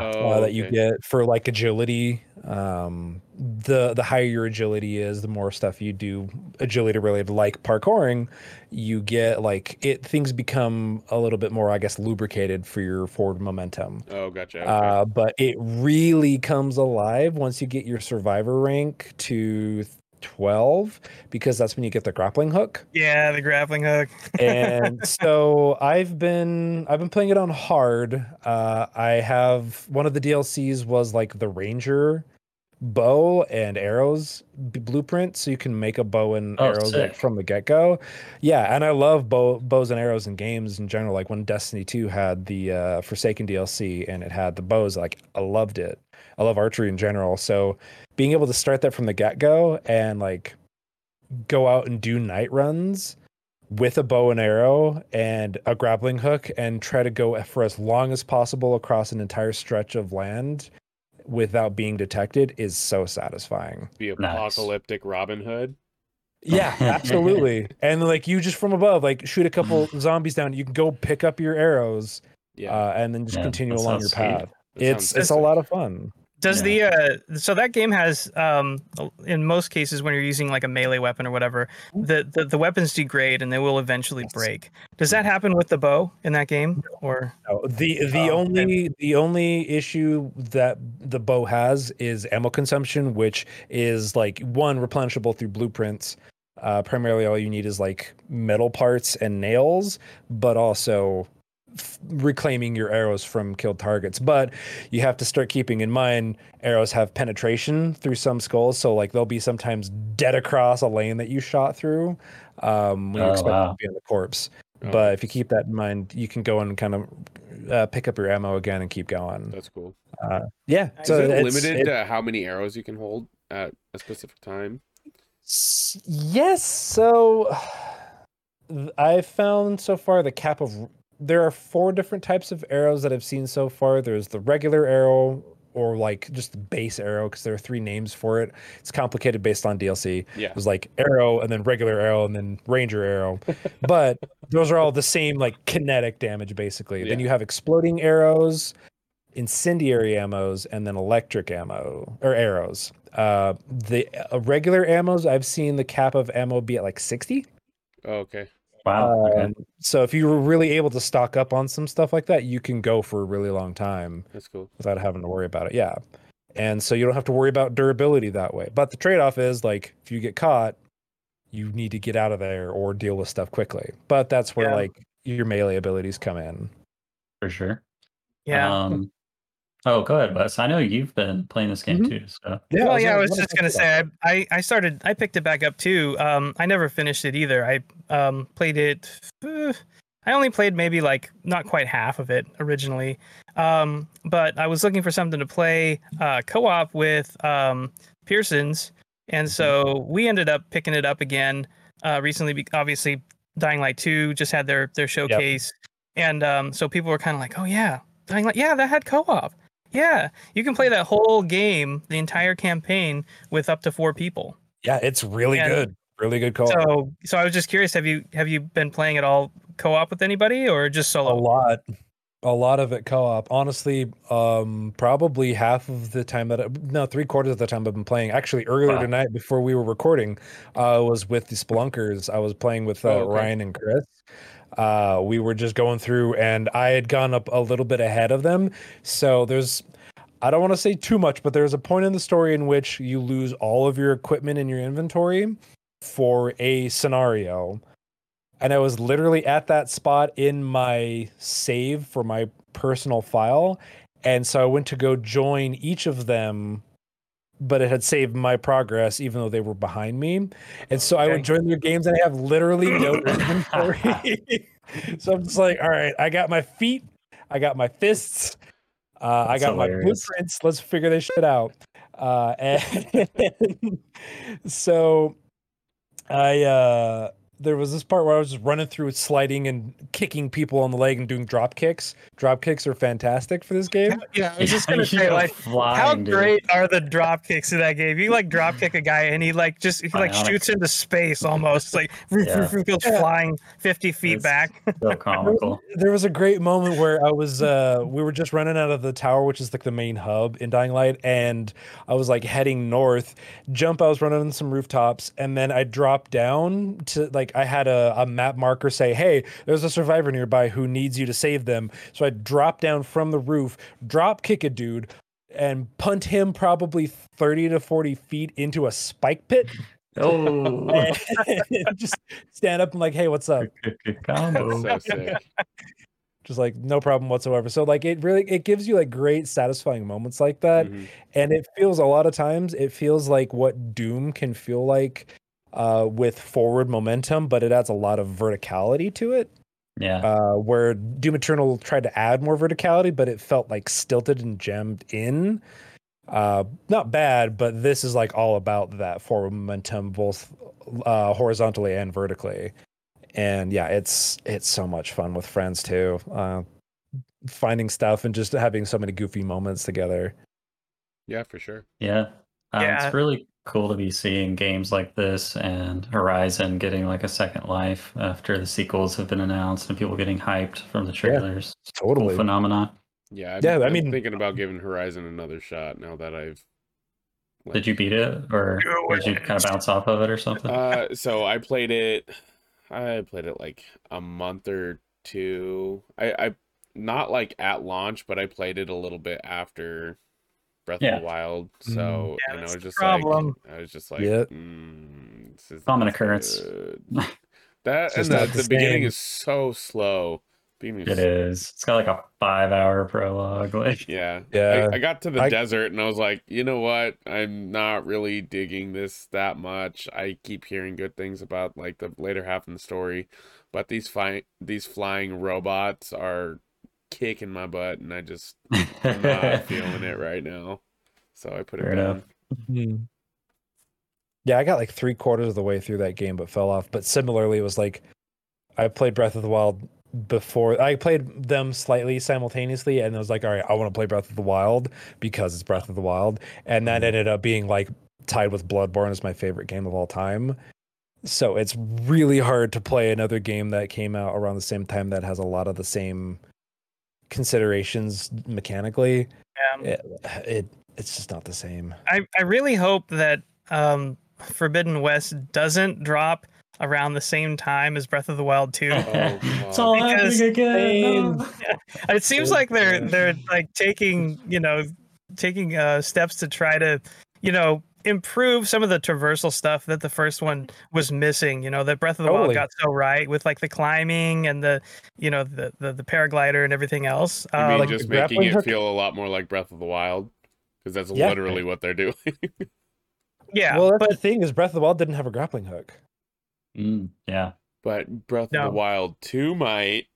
Oh,
uh, that you
okay.
get for like agility. Um, the the higher your agility is, the more stuff you do agility related, like parkouring. You get like it things become a little bit more, I guess, lubricated for your forward momentum.
Oh, gotcha. Okay.
Uh, but it really comes alive once you get your survivor rank to 12 because that's when you get the grappling hook
Yeah, the grappling hook.
and so I've been I've been playing it on hard. Uh, I have one of the DLCs was like the ranger bow and arrows b- blueprint, so you can make a bow and
Oh,
arrows like from the get go. Yeah, and I love bow bows and arrows in games in general. Like when Destiny Two had the uh, Forsaken DLC and it had the bows, like I loved it. I love archery in general, so being able to start that from the get go and like go out and do night runs with a bow and arrow and a grappling hook and try to go for as long as possible across an entire stretch of land without being detected is so satisfying.
Be
Nice.
apocalyptic Robin Hood.
Yeah, absolutely. and like you just from above, like shoot a couple zombies down, you can go pick up your arrows
Yeah.
uh, and then just
Yeah,
continue along your
sweet.
path.
that
It's
sounds
it's a lot of fun.
Does
Yeah.
the uh so that game has um in most cases when you're using like a melee weapon or whatever, the the, the weapons degrade and they will eventually
Yes.
break. Does that happen with the bow in that game? Or
No, the the
Oh,
only the only issue that the bow has is ammo consumption, which is like one replenishable through blueprints. Uh, primarily, all you need is like metal parts and nails, but also f- reclaiming your arrows from killed targets. But you have to start keeping in mind arrows have penetration through some skulls, so like they'll be sometimes dead across a lane that you shot through um, when you
Oh,
expect
wow.
to be on the corpse.
Oh,
But if you keep that in mind, you can go and kind of uh, pick up your ammo again and keep going.
that's cool.
Uh, yeah.
Is
So
it
it's-
limited
it-
to how many arrows you can hold at a specific time?
Yes. So I've found so far the cap of there are four different types of arrows that I've seen so far. There's the regular arrow or like just the base arrow because there are three names for it. It's complicated based on DLC.
Yeah.
There's like arrow and then regular arrow and then ranger arrow. but those are all the same like kinetic damage basically. Then you have exploding arrows, incendiary ammos, and then electric ammo or arrows. Uh, the uh, regular ammos I've seen the cap of ammo be at like 60.
Oh, okay.
Wow. okay.
Um, so if you were really able to stock up on some stuff like that, you can go for a really long time
That's cool.
without having to worry about it. Yeah. And so you don't have to worry about durability that way. But the trade off is like if you get caught, you need to get out of there or deal with stuff quickly. But that's where
Yeah.
like your melee abilities come in.
For sure.
yeah.
Um, Oh, go ahead, Wes. I know you've been playing this game
Mhm.
too. So
Yeah,
well, yeah, I was just gonna say I, I I started I picked it back up too. Um, I never finished it either. I um played it. uh, I only played maybe like not quite half of it originally. Um, but I was looking for something to play uh, co-op with um, Pearson's, and so we ended up picking it up again uh, recently. Obviously, Dying Light Two just had their their showcase, and um, so people were kind of like, "Oh yeah, Dying Light, yeah, that had co-op." Yeah, you can play that whole game, the entire campaign, with up to four people.
Yeah, it's really
And-
good. Really good call.
So, so I was just curious have you have you been playing it all co-op with anybody or just solo?
a lot a lot of it co-op honestly um probably half of the time that I, no three quarters of the time i've been playing actually earlier
Wow.
tonight before we were recording uh was with the spelunkers i was playing with uh,
Oh, okay.
ryan and chris uh we were just going through and i had gone up a little bit ahead of them so there's i don't want to say too much but there's a point in the story in which you lose all of your equipment in your inventory for a scenario and I was literally at that spot in my save for my personal file. And so I went to go join each of them, but it had saved my progress even though they were behind me. And so I would join their games and I have literally no inventory. so I'm just like, all right, I got my feet, I got my fists, uh, I got my
hilarious.
blueprints. Let's figure this shit out. Uh, and so I uh there was this part where I was just running through sliding and kicking people on the leg and doing drop kicks. Drop kicks are fantastic for this game.
Yeah, I was just gonna say
go
like
flying,
how
dude.
great are the drop kicks in that game? You like drop kick a guy and he like just he like
Bionic.
shoots into space almost like roof,
Yeah.
roof, roof, goes
Yeah.
flying fifty feet
It's
back.
So comical.
There was a great moment where I was uh we were just running out of the tower, which is like the main hub in Dying Light, and I was like heading north. Jump, I was running on some rooftops, and then I dropped down to like I had a, a map marker say, Hey, there's a survivor nearby who needs you to save them. So I drop down from the roof, drop kick a dude, and punt him probably 30 to 40 feet into a spike pit.
Oh,
just stand up and like, hey, what's up?
good, good combo.
so sick.
just like no problem whatsoever so like it really it gives you like great satisfying moments like that
Mhm.
and it feels a lot of times it feels like what doom can feel like uh with forward momentum but it adds a lot of verticality to it.
Yeah,
uh where doom eternal tried to add more verticality but it felt like stilted and gemmed in. Uh not bad but this is like all about that forward momentum both uh horizontally and vertically. And yeah it's it's so much fun with friends too. Uh finding stuff and just having so many goofy moments together
Yeah, for sure.
yeah.
Yeah.
It's really cool to be seeing games like this and Horizon getting like a second life after the sequels have been announced and people getting hyped from the trailers. It's a
Totally.
cool phenomenon.
Yeah,
Yeah, I
I'm
mean-
thinking about giving Horizon another shot now that I've. like-
Did you beat it, or
Do
did you kind of bounce off of it or something?
Uh, so I played it. I played it like a month or two. I, I not like at launch, but I played it a little bit after Breath
Yeah.
of the Wild. So
Yeah,
and I was just
problem.
like, I was just like,
Yeah.
mm, this is
Common occurrence.
That and
just
the, the
the
beginning is so slow. Beginning
it is. It's got like a five-hour prologue. Like,
Yeah.
Yeah.
I, I got to the
I-
desert and I was like, you know what? I'm not really digging this that much. I keep hearing good things about like the later half of the story, but these flying these flying robots are kicking my butt and I just I'm not feeling it right now. So I put it
Fair
down.
enough. Mm-hmm.
yeah i got like three quarters of the way through that game but fell off but similarly it was like i played breath of the wild before i played them slightly simultaneously and i was like all right i want to play breath of the wild because it's breath of the wild and that mm-hmm. ended up being like tied with bloodborne as my favorite game of all time so it's really hard to play another game that came out around the same time that has a lot of the same considerations mechanically
Um,
it, it it's just not the same
I, I really hope that um, Forbidden West doesn't drop around the same time as Breath of the Wild 2.
it's all
Because
happening again. no.
it seems like they're they're like taking you know taking uh steps to try to you know improve some of the traversal stuff that the first one was missing. You know, that Breath of the
Totally.
Wild got so right with like the climbing and the, you know, the the, the paraglider and everything else.
You mean
Um,
like
just
the
making it
hook?
feel a lot more like Breath of the Wild? Because that's
Yeah.
literally what they're doing.
yeah,
well, that's
but
the thing is Breath of the Wild didn't have a grappling hook.
Mm, yeah.
but Breath
No.
of the Wild 2 might.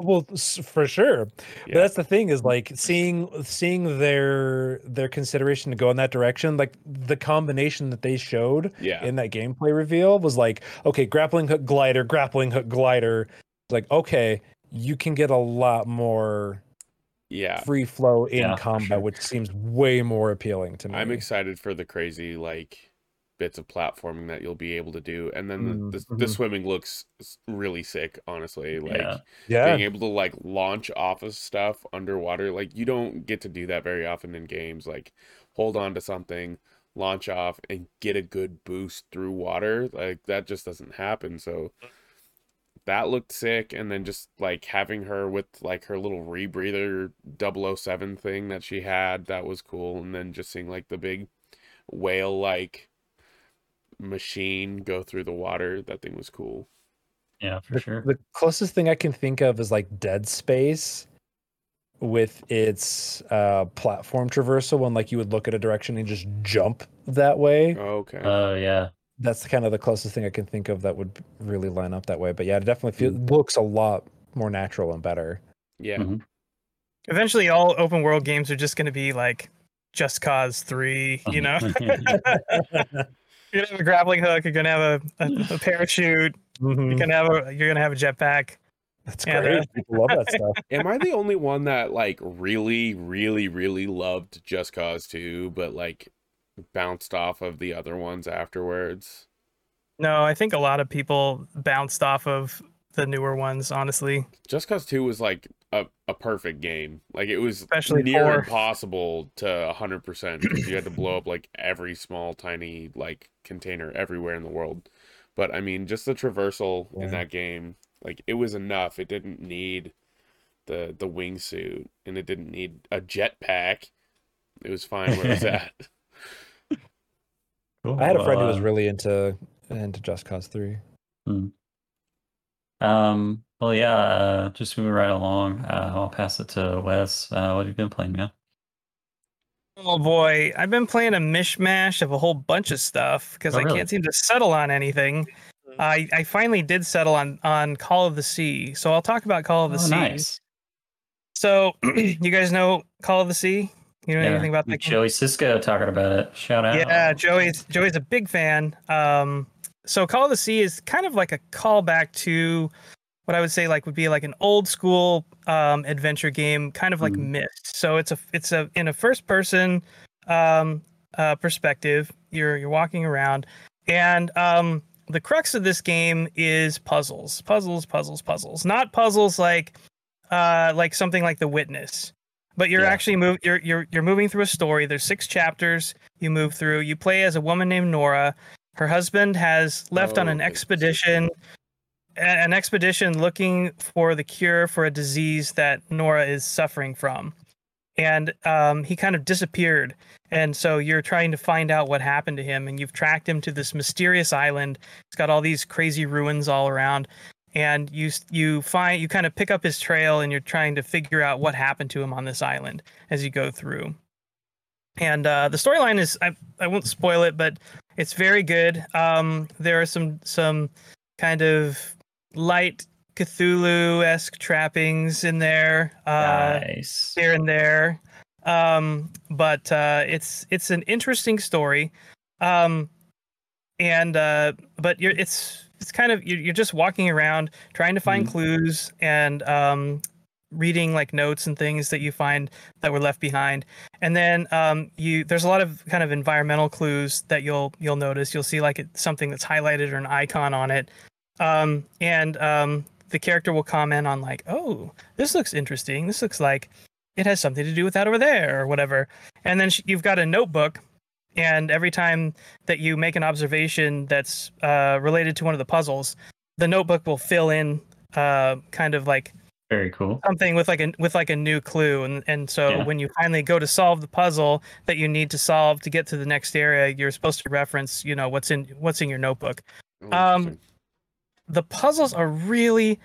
Well, for sure. But that's the thing is like seeing seeing their their consideration to go in that direction. Like the combination that they showed
Yeah.
in that gameplay reveal was like, okay, grappling hook glider, grappling hook glider. Like, okay, you can get a lot more
yeah.
free flow in
Yeah,
combat,
sure.
which seems way more appealing to me.
I'm excited for the crazy like bits of platforming that you'll be able to do, and then the, the, the
Mhm.
swimming looks really sick. Honestly, like
Yeah.
Yeah.
being able to like launch off of stuff underwater, like you don't get to do that very often in games. Like hold on to something, launch off, and get a good boost through water. Like that just doesn't happen. So that looked sick and then just like having her with like her little rebreather 007 thing that she had that was cool and then just seeing like the big whale like machine go through the water that thing was cool
Yeah, for
the,
sure.
the closest thing I can think of is like Dead Space with its uh platform traversal when like you would look at a direction and just jump that way.
okay
Oh, yeah.
That's kind of the closest thing I can think of that would really line up that way. But yeah, it definitely feel, looks a lot more natural and better.
yeah
Mhm.
eventually all open world games are just going to be like Just Cause Three. You know, you're gonna have a grappling hook. You're gonna have a, a, a parachute.
Mhm.
You're gonna have a you're gonna have a jetpack.
That's
Yeah,
great.
the-
People love that stuff.
am i the only one that like really really really loved just cause 2 but like bounced off of the other ones afterwards
No, I think a lot of people bounced off of the newer ones. Honestly,
Just Cause 2 was like a, a perfect game. Like it was
Especially
near
four.
impossible to 100% because you had to blow up like every small tiny like container everywhere in the world. But I mean, just the traversal
Yeah.
in that game, like it was enough. It didn't need the the wingsuit and it didn't need a jetpack. It was fine where it was at.
Cool.
I had a friend who was
Uh,
really into into Just Cause Three.
Um, well, yeah, uh, just moving right along. Uh, I'll pass it to Wes. Uh, what have you been playing, man?
oh boy, I've been playing a mishmash of a whole bunch of stuff because
Oh,
I
really?
can't seem to settle on anything. I I finally did settle on on Call of the Sea, so I'll talk about Call of the
Oh,
Sea.
nice.
So you guys know Call of the Sea? You know
Yeah,
anything about that?
Joey Cisco talking about it. Shout out.
Yeah, Joey's Joey's a big fan. Um, so Call of the Sea is kind of like a callback to what I would say like would be like an old school um, adventure game, kind of like
Mhm.
Myst. So it's a it's a in a first person um, uh, perspective. You're you're walking around, and um, the crux of this game is puzzles, puzzles, puzzles, puzzles. Not puzzles like uh, like something like The Witness, but you're
Yeah.
actually move you're you're you're moving through a story. There's six chapters you move through. You play as a woman named Nora. Her husband has left on
Oh,
an expedition a- an expedition looking for the cure for a disease that Nora is suffering from. And um, he kind of disappeared. And so you're trying to find out what happened to him. And you've tracked him to this mysterious island. It's got all these crazy ruins all around. And you you find you kind of pick up his trail and you're trying to figure out what happened to him on this island as you go through. And uh, the storyline is I, I won't spoil it, but it's very good. Um, there are some some kind of light Cthulhu esque trappings in there. Uh,
nice.
here and there. Um, but uh, it's it's an interesting story. Um, and uh, but you're it's it's kind of you're, you're just walking around trying to find
Mhm.
clues and um, reading like notes and things that you find that were left behind. And then um, you there's a lot of kind of environmental clues that you'll you'll notice. You'll see like something that's highlighted or an icon on it. Um, and um, the character will comment on like, "Oh, this looks interesting. This looks like it has something to do with that over there or whatever." And then sh- you've got a notebook, and every time that you make an observation that's uh, related to one of the puzzles, the notebook will fill in uh, kind of like
Very cool.
something with like a with like a new clue and and so
Yeah.
when you finally go to solve the puzzle that you need to solve to get to the next area you're supposed to reference you know what's in what's in your notebook Um, the puzzles are really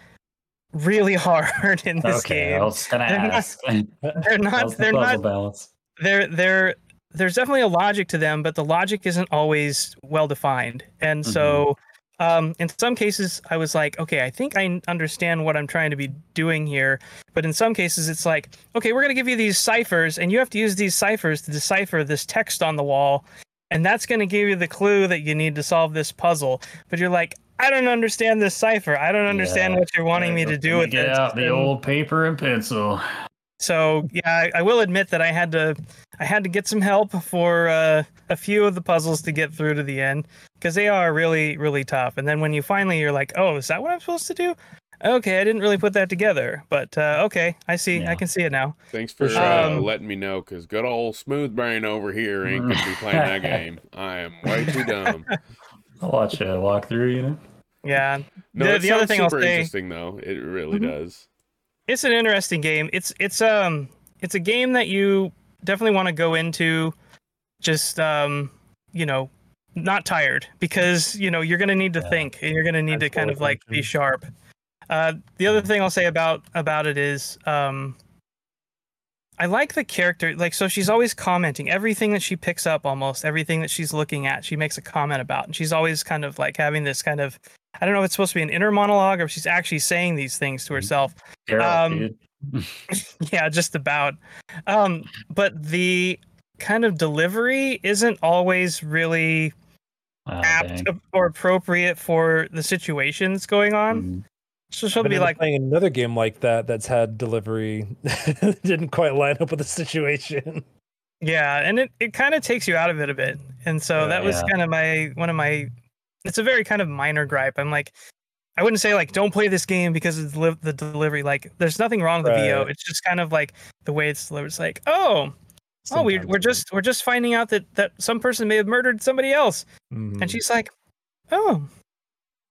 really hard in this
okay,
game
I was gonna
They're not- they're not
the
they're
puzzle
not
balance?
they're they're there's definitely a logic to them but the logic isn't always well defined and so um, in some cases i was like okay i think i understand what i'm trying to be doing here. But in some cases it's like okay we're going to give you these ciphers and you have to use these ciphers to decipher this text on the wall. And that's going to give you the clue that you need to solve this puzzle. But you're like i don't understand this cipher. I don't understand
Yeah.
what you're wanting me to do with
out the old paper and pencil.
So yeah, I, I will admit that I had to I had to get some help for uh, a few of the puzzles to get through to the end because they are really really tough. And then when you finally you're like, oh, is that what I'm supposed to do? Okay, I didn't really put that together, but uh, okay, I see.
Yeah.
I can see it now.
Thanks for
For
uh, letting me know, because good old smooth brain over here ain't gonna be playing that game. I am way too dumb.
I'll watch a walkthrough, you know.
Yeah,
No,
The- the other
sounds
thing I'll
super
say-
interesting though. It really
Mhm.
does.
It's an interesting game. It's it's um it's a game that you definitely want to go into just um you know not tired because you know you're going to need to
Yeah.
think and you're going to need to kind of like be sharp. Uh the other thing I'll say about about it is um I like the character like so she's always commenting everything that she picks up almost everything that she's looking at she makes a comment about and she's always kind of like having this kind of I don't know if it's supposed to be an inner monologue or if she's actually saying these things to herself
Geralt,
Um, yeah just about um but the kind of delivery isn't always really
Ah,
apt
dang.
or appropriate for the situations going on
Mm.
so she'll
I've
be like
playing another game like that that's had delivery didn't quite line up with the situation.
yeah and it, it kind of takes you out of it a bit and so
Yeah.
that was
Yeah.
kind of my one of my it's a very kind of minor gripe. I'm like i wouldn't say like don't play this game because of the, the delivery like there's nothing wrong with the vo it's just kind of like the way it's delivered. It's like oh oh we,
Sometimes
we're just we're just finding out that that some person may have murdered somebody else.
Mhm.
and she's like oh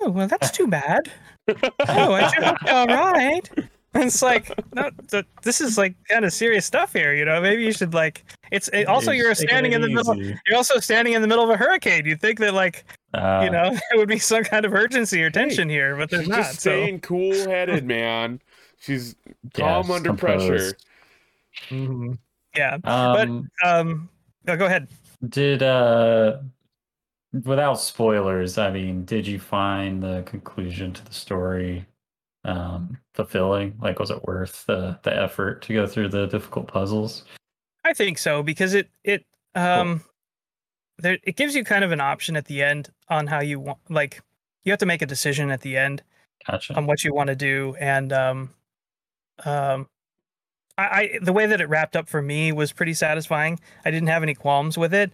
oh well that's too bad. Oh i should all right. And it's like no th- this is like kind of serious stuff here you know? Maybe you should like it's it, also
Dude,
you're standing in the middle you're also standing in the middle of a hurricane you'd think that like
Ah,
you know there would be some kind of urgency or tension here but there's
She's
not
just
so
staying cool headed, man. She's calm
just
under pressure.
composed.
Mhm.
yeah
Um,
um oh, go ahead
Did uh without spoilers, I mean, did you find the conclusion to the story um fulfilling? Like was it worth the the effort to go through the difficult puzzles?
I think so because it it um there it gives you kind of an option at the end on how you want like you have to make a decision at the end
Gotcha.
on what you want to do and um um I, I the way that it wrapped up for me was pretty satisfying. I didn't have any qualms with it.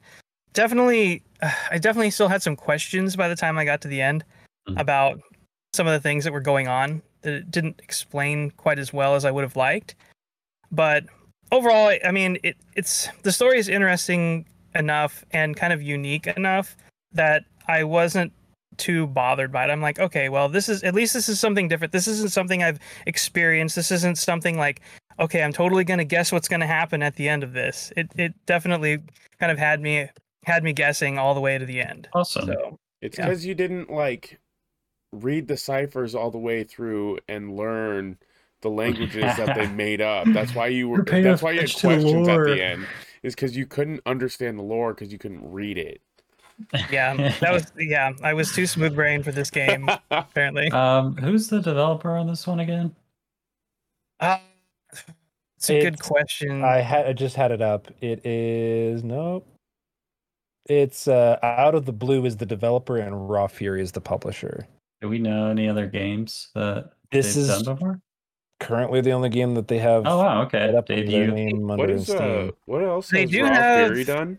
Definitely I definitely still had some questions by the time I got to the end
Mhm.
about some of the things that were going on that it didn't explain quite as well as I would have liked. But overall, I- I mean, it it's the story is interesting enough and kind of unique enough that I wasn't too bothered by it. I'm like, okay, well, this is at least this is something different. This isn't something I've experienced. This isn't something like, okay, I'm totally gonna guess what's gonna happen at the end of this. It it definitely kind of had me had me guessing all the way to the end.
Awesome.
So
It's
Yeah.
because you didn't like read the ciphers all the way through and learn the languages that they made up. That's why you were.
You're
That's why you had
attention to the
questions at the end. Is because you couldn't understand the lore because you couldn't read it.
yeah, that was yeah. I was too smooth brain for this game apparently.
um who's the developer on this one again?
Uh, it's a good question.
I had I just had it up. It is nope. It's uh out of the blue is the developer and Raw Fury is the publisher.
Do we know any other games that
This
they've
is
done before?
Currently the only game that they have
Oh wow, okay.
set up their name
What
under
is uh? What else
They
has
do
Raw
have-
Fury done?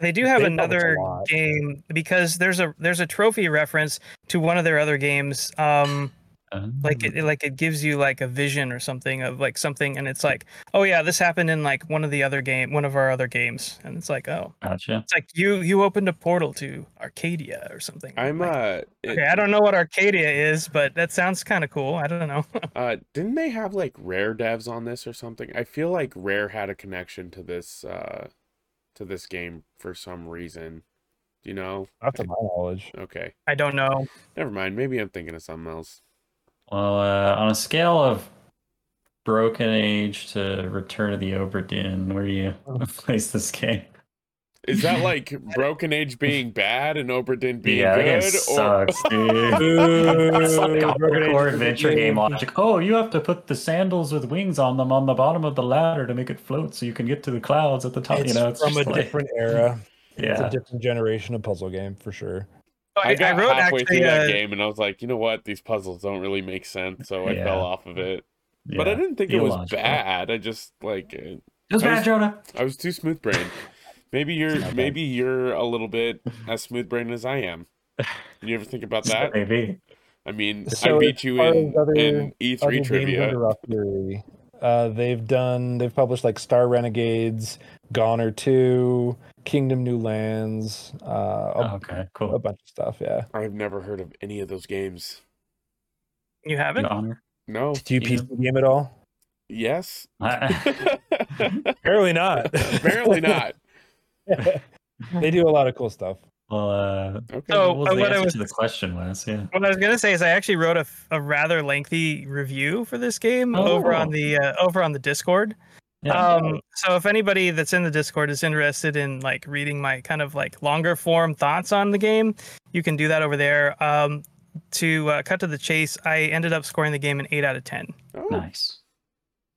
They do have
They
another game because there's a there's a trophy reference to one of their other games. Um, like
Mm.
it, it- like it gives you like a vision or something of like something and it's like oh yeah this happened in like one of the other game one of our other games and it's like oh
Gotcha.
it's like you you opened a portal to arcadia or something
I'm
like,
uh, it-
okay i don't know what arcadia is but that sounds kind of cool i don't know
uh, didn't they have like Rare devs on this or something? I feel like Rare had a connection to this uh, to this game for some reason. Do you know?
Not to my knowledge.
Okay,
i don't know
never mind. Maybe I'm thinking of something else.
Well, uh, on a scale of Broken Age to Return of the Obra Dinn, where do you place this game?
Is that like Broken Age being bad and Obra Dinn being
yeah, that game
good?
sucks, dude. It's like
Ooh, Broken
hardcore adventure game
game.
logic. Oh, you have to put the sandals with wings on them on the bottom of the ladder to make it float so you can get to the clouds at the top.
It's
you know, it's
from a
like-
different era. yeah, It's
Yeah.
a different generation of puzzle game for sure.
I,
I got
wrote
halfway
actually
through that
uh,
game and I was like, you know what? These puzzles don't really make sense, so I
Yeah.
fell off of it. But. I didn't think it was bad. I just like uh,
It was
I
bad,
was-
Jonah.
I was too smooth brained. Maybe you're
not
maybe you're a little bit as smooth brained as I am. You ever think about that?
Maybe.
I mean,
So
I beat you in,
as other-
in
Other
E3
games
trivia.
under uh, they've done. They've published like Star Renegades, Gonner Two, Kingdom New Lands, uh, a,
Oh, okay,
a bunch of stuff. Yeah.
I've never heard of any of those games.
you haven't
Your honor.
No.
Do you
Yeah.
PC game at all?
Yes.
Apparently not.
Apparently not.
they do a lot of cool stuff.
well, uh,
Okay.
So-
what was
uh,
the
what I was-
to the question was? Yeah.
What I was gonna say is I actually wrote a, a rather lengthy review for this game over on
Oh.
the uh, over on the Discord.
Yeah.
Um, so if anybody that's in the Discord is interested in like reading my kind of like longer form thoughts on the game, you can do that over there. Um, to uh, cut to the chase, I ended up scoring the game an eight out of ten.
Oh,
nice.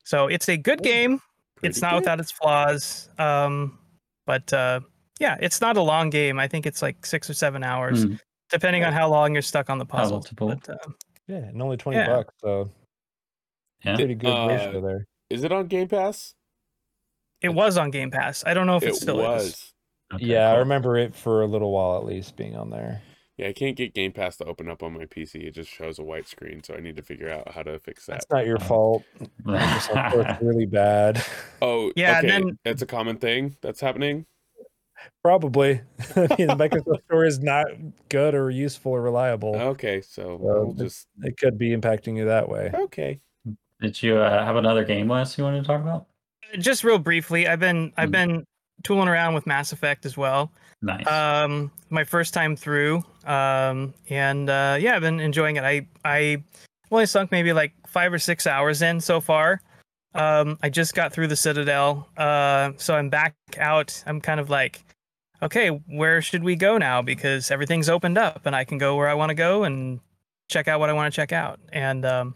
So it's a good game. It's not
good.
without its flaws. Um, but uh, yeah, it's not a long game. I think it's like six or seven hours,
Hmm.
depending on how long you're stuck on the puzzle.
Multiple.
But, uh,
Yeah, and only twenty
Yeah.
bucks, so
Yeah.
pretty good
Uh,
ratio there.
Is it on Game Pass?
It was on Game Pass. I don't know if it,
it
still
was.
is.
Okay,
yeah, I remember it for a little while at least being on there.
Yeah, I can't get Game Pass to open up on my PC. It just shows a white screen, so I need to figure out how to fix that.
That's not your
Oh.
fault. Microsoft works really bad.
Oh,
Yeah, and
okay.
then-
It's a common thing that's happening.
Probably. I mean, the Microsoft Store is not good or useful or reliable.
Okay, so
Well,
we'll just
It could be impacting you that way.
okay.
Did you uh, have another game list you wanted to talk about?
Just real briefly, I've been I've
Hmm.
been tooling around with Mass Effect as well.
Nice.
Um, my first time through. Um, and uh, yeah, I've been enjoying it. I I only sunk maybe like five or six hours in so far. Um, I just got through the Citadel. Uh, so I'm back out. I'm kind of like, okay, where should we go now? Because everything's opened up, and I can go where I want to go and check out what I want to check out. And um,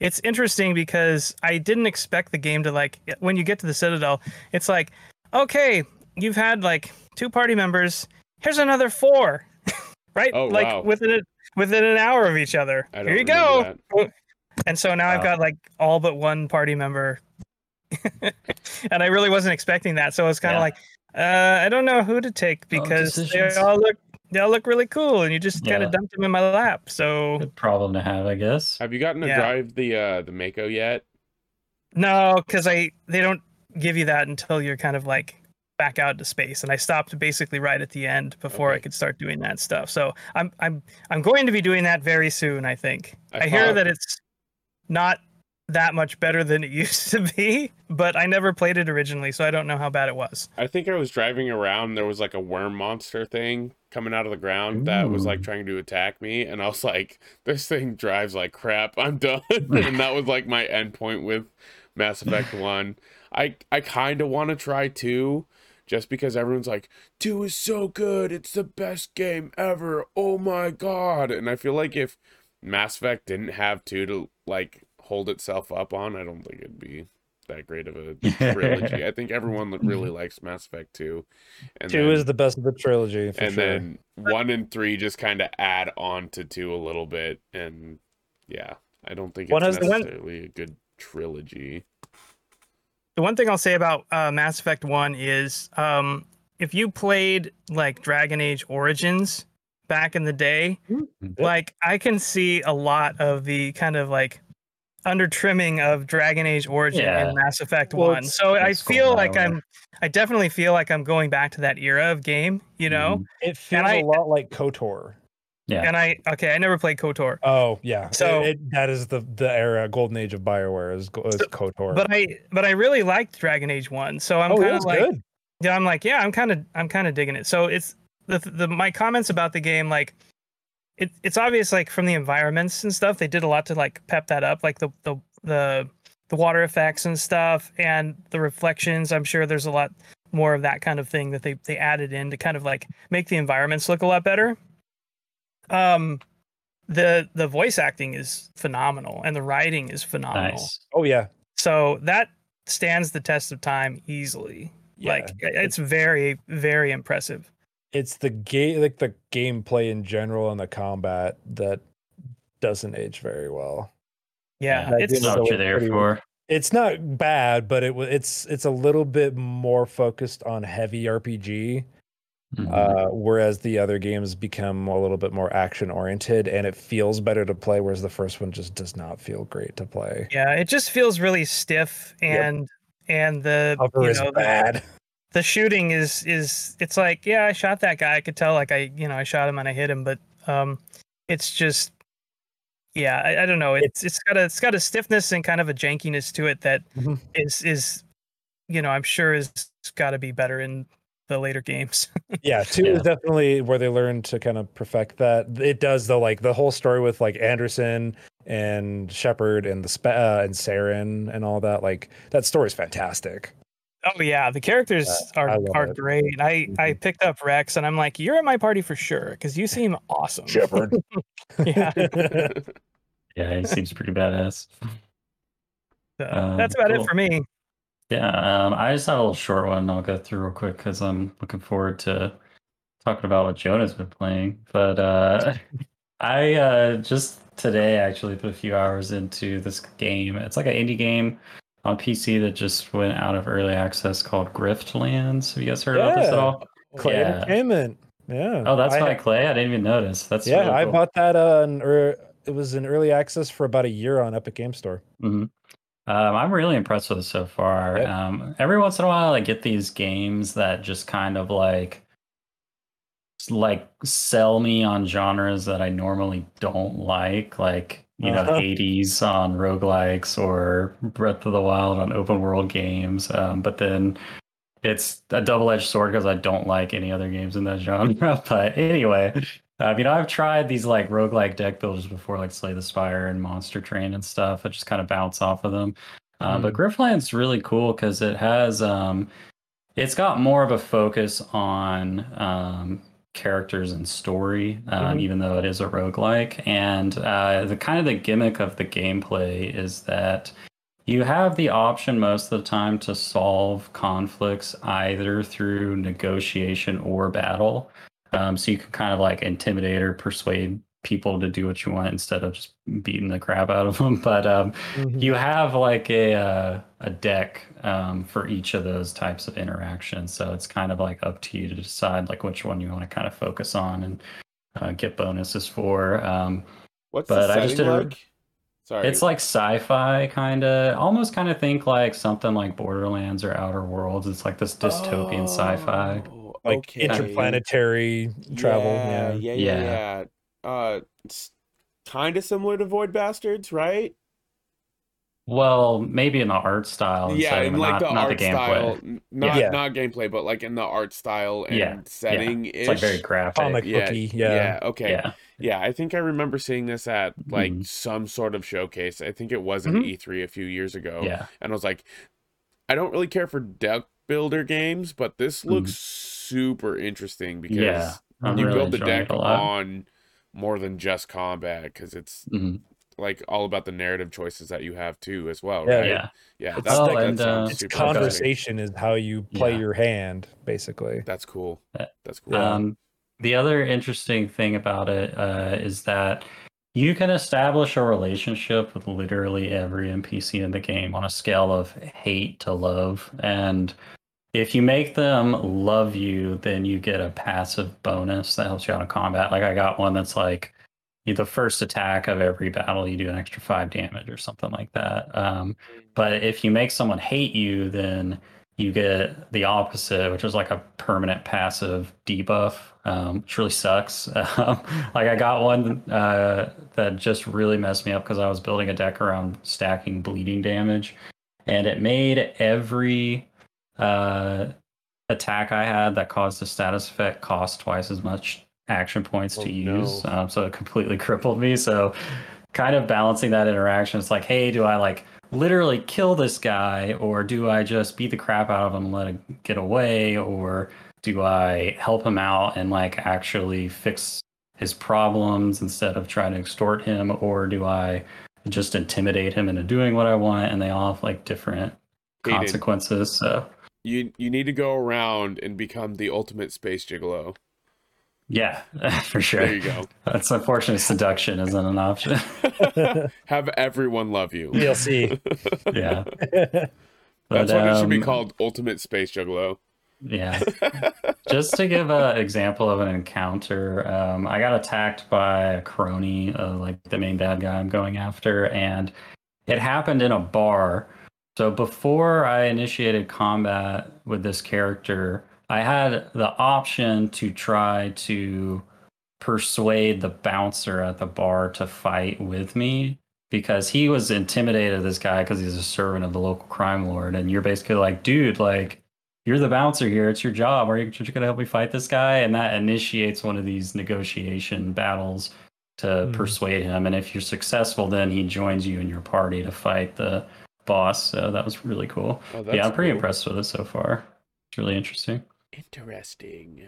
it's interesting because I didn't expect the game to like when you get to the Citadel, it's like, okay, you've had like two party members. Here's another four, right?
Oh,
like
wow.
within it within an hour of each other.
I
Here you go.
that.
And so now I've got like all but one party member, and I really wasn't expecting that. So I was kind of
Yeah.
like, uh, I don't know who to take
Oh,
because they all look they all look really cool, and you just kind
Yeah.
of dumped them in my lap. So
Good problem to have, I guess.
Have you gotten to
Yeah.
drive the uh the Mako yet?
No, because I they don't give you that until you're kind of like back out to space, and I stopped basically right at the end before I could start doing that stuff. So I'm I'm I'm going to be doing that very soon. I think.
I
I, hear that it's not that much better than it used to be, but I never played it originally, so I don't know how bad it was.
I think I was driving around. There was like a worm monster thing coming out of the ground that was like trying to attack me, and I was like, "This thing drives like crap. I'm done." and that was like my end point with Mass Effect One. I I kind of want to try two, just because everyone's like, two is so good. It's the best game ever. Oh my god! And I feel like if Mass Effect didn't have two to like hold itself up on, I don't think it'd be that great of a trilogy. I think everyone really likes Mass Effect 2. And
Two
then,
is the best of the trilogy for
and
sure.
then 1 and 3 just kind of add on to 2 a little bit and yeah, I don't think it's
One has
one-
necessarily a good trilogy.
The one thing I'll say about uh, Mass Effect One is, um, if you played like Dragon Age Origins, back in the day,
Yep.
like I can see a lot of the kind of like under trimming of Dragon Age Origin
Yeah.
and Mass Effect
Well,
One. So I
it's cool
feel like. I'm, I definitely feel like I'm going back to that era of game, you know.
Mhm.
It feels
I-
a lot like KOTOR.
Yeah.
And I okay, I never played Kotor,
Oh yeah.
So-
it, it- that is the the era golden age of Bioware is, is
So-
KOTOR.
but I but I really liked Dragon Age One, so I'm
oh,
kind of like
good.
yeah, I'm like yeah, I'm kind of I'm kind of digging it. So it's the the my comments about the game like. It, it's obvious like from the environments and stuff they did a lot to like pep that up like the the the the water effects and stuff and the reflections i'm sure there's a lot more of that kind of thing that they they added in to kind of like make the environments look a lot better um the the voice acting is phenomenal and the writing is phenomenal
Nice.
Oh yeah.
so that stands the test of time easily
yeah.
like it's very very impressive
it's the game like the gameplay in general and the combat that doesn't age very well.
yeah,
That
it's
not what you're there
pretty-
for.
It's not bad, but it wa- it's it's a little bit more focused on heavy RPG,
Mhm.
uh, whereas the other games become a little bit more action oriented, and it feels better to play. Whereas the first one just does not feel great to play.
yeah it just feels really stiff
Yep.
and and the
Cover
you
is
know, the-
bad.
the shooting is is it's like yeah i shot that guy i could tell like i you know i shot him and i hit him but um it's just yeah i, I don't know it's it's got a it's got a stiffness and kind of a jankiness to it that
Mhm.
is is you know i'm sure is got to be better in the later games
Yeah, two
Yeah.
is definitely where they learn to kind of perfect that. It does though, like the whole story with like Anderson and Shepard and the spe- uh, and Saren and all that. Like that story's fantastic.
Oh yeah the characters
Uh,
are
I
are
it.
great i i picked up Wrex and i'm like you're at my party for sure because you seem awesome
Shepard.
yeah
Yeah, he seems pretty badass.
so
Um,
that's about
cool.
it for me
Yeah, um, I just have a little short one I'll go through real quick because I'm looking forward to talking about what Jonah's been playing. But uh, I uh, just today actually put a few hours into this game. It's like an indie game on PC that just went out of early access called Griftlands. Have you guys heard about this at all?
Klei
Yeah.
Entertainment. Yeah.
Oh, that's
I,
by Klei. I didn't even notice. That's
yeah.
really
I bought that. Uh, in, er, it was in early access for about a year on Epic Game Store.
hmm Um, I'm really impressed with it so far.
Yep.
Um, every once in a while, I get these games that just kind of like, like sell me on genres that I normally don't like, like you know,
Uh-huh.
Hades on roguelikes or Breath of the Wild on open world games. Um, but then it's a double edged sword because I don't like any other games in that genre. But anyway, um, you know, I've tried these like roguelike deck builders before, like Slay the Spire and Monster Train and stuff. I just kind of bounce off of them. Uh, But Griftlands really cool because it has, um, it's got more of a focus on um, characters and story, um,
Mhm.
even though it is a roguelike. And uh, the kind of the gimmick of the gameplay is that you have the option most of the time to solve conflicts either through negotiation or battle. Um, so you can kind of like intimidate or persuade people to do what you want instead of just beating the crap out of them. But um,
Mhm.
you have like a uh, a deck um, for each of those types of interactions. So it's kind of like up to you to decide like which one you want to kind of focus on and uh, get bonuses for. Um,
What's
But
the
I just did a-
like? Sorry.
it's like sci-fi kind of, almost kind of think like something like Borderlands or Outer Worlds. It's like this dystopian sci-fi.
Oh,
like
okay.
interplanetary travel.
Yeah,
Yeah.
yeah, yeah,
Yeah.
yeah. Uh, it's kind of similar to Void Bastards, right?
Well, maybe in the art style. and
yeah,
setting,
in like
not,
the
not
art
the gameplay.
style, not
Yeah.
not gameplay, but like in the art style and
Yeah,
setting.
It's like very graphic.
Comic
yeah,
booky.
yeah,
Yeah.
okay.
Yeah.
Yeah, I think I remember seeing this at like
Mhm.
some sort of showcase. I think it was an
Mhm.
E3 a few years ago.
Yeah.
And I was like, I don't really care for deck builder games, but this looks super interesting because
Mm-hmm. Yeah. I'm
you
really
build the deck
it a lot.
on more than just combat because it's
Mhm.
like all about the narrative choices that you have too as well,
Yeah.
right?
Yeah.
Yeah,
It's
that's,
like-
that
and, uh,
It's
super interesting.
conversation is how you play
Yeah.
your hand, basically.
That's cool.
Yeah.
That's cool.
Um, the other interesting thing about it uh, is that you can establish a relationship with literally every NPC in the game on a scale of hate to love. And if you make them love you, then you get a passive bonus that helps you out in combat. Like I got one that's like the first attack of every battle, you do an extra five damage or something like that. Um, but if you make someone hate you, then you get the opposite, which is like a permanent passive debuff, um, which really sucks. Um, like I got one uh, that just really messed me up because I was building a deck around stacking bleeding damage, and it made every uh, attack I had that caused a status effect cost twice as much action points
Oh,
to use.
no.
Um, so it completely crippled me. So kind of balancing that interaction, it's like, hey, do I like literally kill this guy, or do I just beat the crap out of him and let him get away, or do I help him out and like actually fix his problems instead of trying to extort him, or do I just intimidate him into doing what I want? And they all have like different consequences. So
You you need to go around and become the ultimate space gigolo.
yeah, for sure.
There you go.
That's unfortunate. Seduction isn't an option.
Have everyone love you.
DLC.
yeah,
That's
But,
what it should be
um,
called, ultimate space juggalo.
Yeah. Just to give an example of an encounter, um, I got attacked by a crony, uh, like the main bad guy I'm going after, and it happened in a bar. So before I initiated combat with this character, I had the option to try to persuade the bouncer at the bar to fight with me because he was intimidated of this guy because he's a servant of the local crime lord. And you're basically like dude like you're the bouncer here. It's your job. Are you just gonna help me fight this guy? And that initiates one of these negotiation battles to
Mhm.
persuade him. And if you're successful then he joins you in your party to fight the boss so that was really cool
Oh,
yeah i'm pretty
cool.
impressed with it so far it's really interesting
Interesting.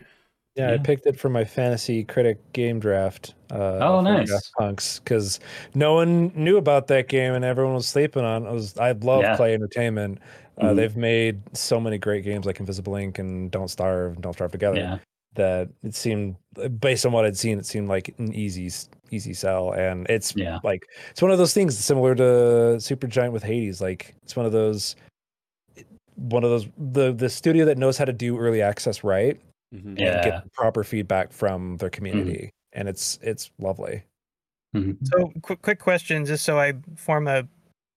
Yeah, I picked it for my fantasy critic game draft. Uh,
Oh,
for
nice.
Draft Punks, because no one knew about that game and everyone was sleeping on. it. I was I love
Yeah.
Klei Entertainment. Uh,
Mhm.
They've made so many great games like Invisible Inc. and Don't Starve, and Don't Starve Together.
yeah
That it seemed, based on what I'd seen, it seemed like an easy s- easy sell, and it's
yeah
like it's one of those things similar to Supergiant with Hades. Like it's one of those one of those the the studio that knows how to do early access right
Mhm.
and
Yeah. Mm-hmm.
get proper feedback from their community and it's it's lovely
Mhm.
So, quick, quick question, just so I form a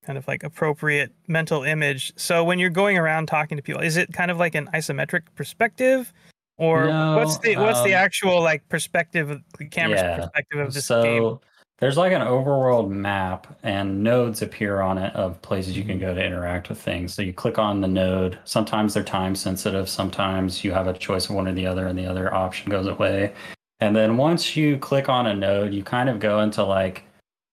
kind of like appropriate mental image. So, when you're going around talking to people, is it kind of like an isometric perspective, or what's the what's the
um,
actual like perspective, of the camera's
Yeah.
perspective of this
so
game?
there's like an overworld map and nodes appear on it of places you can go to interact with things. So you click on the node. Sometimes they're time sensitive. Sometimes you have a choice of one or the other and the other option goes away. And then once you click on a node you kind of go into like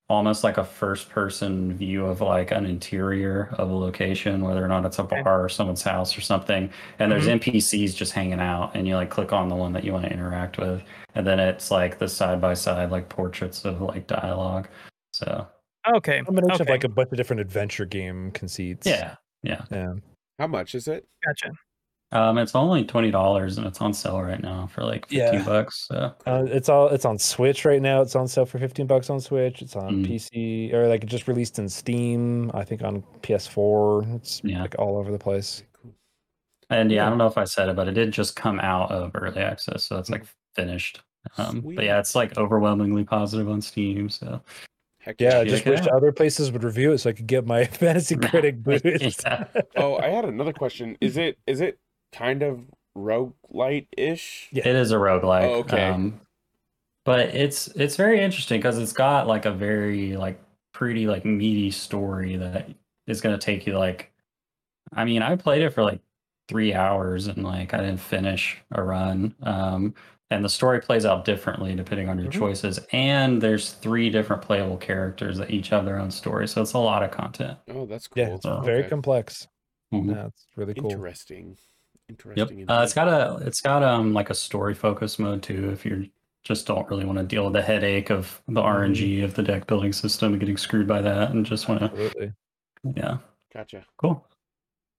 almost like a first person view of like an interior of a location whether or not it's a
Okay.
bar or someone's house or something. And there's mm-hmm. npcs just hanging out and you like click on the one that you want to interact with. And then it's like the side by side like portraits of like dialogue. So
Okay,
combination of
okay,
like a bunch of different adventure game conceits.
Yeah yeah.
Yeah.
How much is it?
gotcha.
Um it's only $20 and it's on sale right now for like 15
Yeah.
bucks so
uh, it's all it's on switch right now it's on sale for 15 bucks on switch it's on
Mm.
pc or like just released in steam i think on ps4 it's
Yeah.
like all over the place
and yeah,
Yeah.
i don't know if i said it but it did just come out of early access so it's like finished um but yeah it's like overwhelmingly positive on steam so
Heck
yeah i just wish
out.
other places would review it so i could get my fantasy critic boost
Yeah.
Oh, I had another question. Is it is it kind of roguelite ish?
Yeah.
It is a roguelike.
Oh, okay.
Um, but it's it's very interesting because it's got like a very like pretty like meaty story that is going to take you like I mean, I played it for like 3 hours and like I didn't finish a run. Um and the story plays out differently depending on your
Mhm.
choices and there's three different playable characters that each have their own story. So it's a lot of content.
Oh, that's cool.
yeah it's
Oh,
very
Okay.
complex
Mhm.
yeah it's really cool
Interesting.
Yep.
Interesting.
Uh, it's
indeed.
got a it's got um like a story focus mode too. If you just don't really want to deal with the headache of the RNG of the deck building system and getting screwed by that, and just want to
absolutely
yeah,
Gotcha.
cool.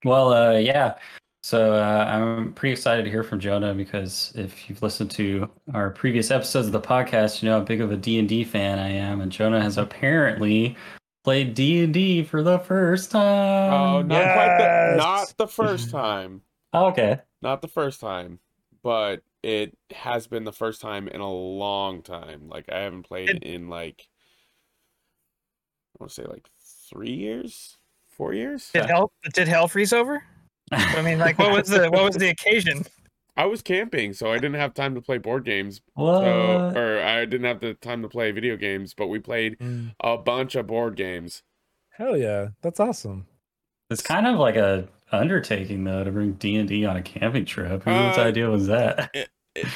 Well, uh, yeah. So uh, I'm pretty excited to hear from Jonah because if you've listened to our previous episodes of the podcast, you know how big of a D and D fan I am, and Jonah has apparently played D and D for the first time.
Oh, not quite the not the first time.
Oh, okay.
Not the first time, but it has been the first time in a long time. Like I haven't played
It-
in like I want to say like three years, four years.
Did hell did hell freeze over? I mean, like, what was the what was the occasion?
I was camping, so I didn't have time to play board games.
what?
So, or I didn't have the time to play video games, but we played
Mm.
a bunch of board games.
Hell yeah, that's awesome.
It's kind of like a undertaking though to bring D and D on a camping trip. Whose
Uh,
idea was that?
It- it-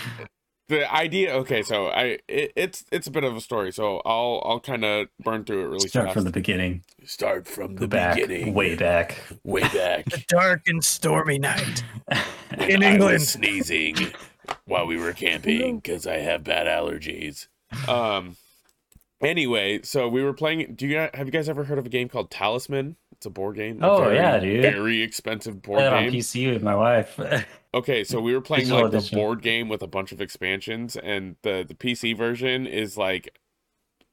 the idea, okay, so I it, it's it's a bit of a story, so I'll I'll kind of burn through it really
Start
fast.
from the beginning,
Start from
the back, way back.
way back.
The dark and stormy night. In
I
England.
was sneezing while we were camping because I have bad allergies. Um. Anyway, so we were playing. Do you guys, have you guys ever heard of a game called Talisman? It's a board game.
Oh,
very,
yeah, dude.
Very expensive board
Played it on. PC with my wife.
Okay, so we were playing
Digital
like the board game with a bunch of expansions, and the the PC version is like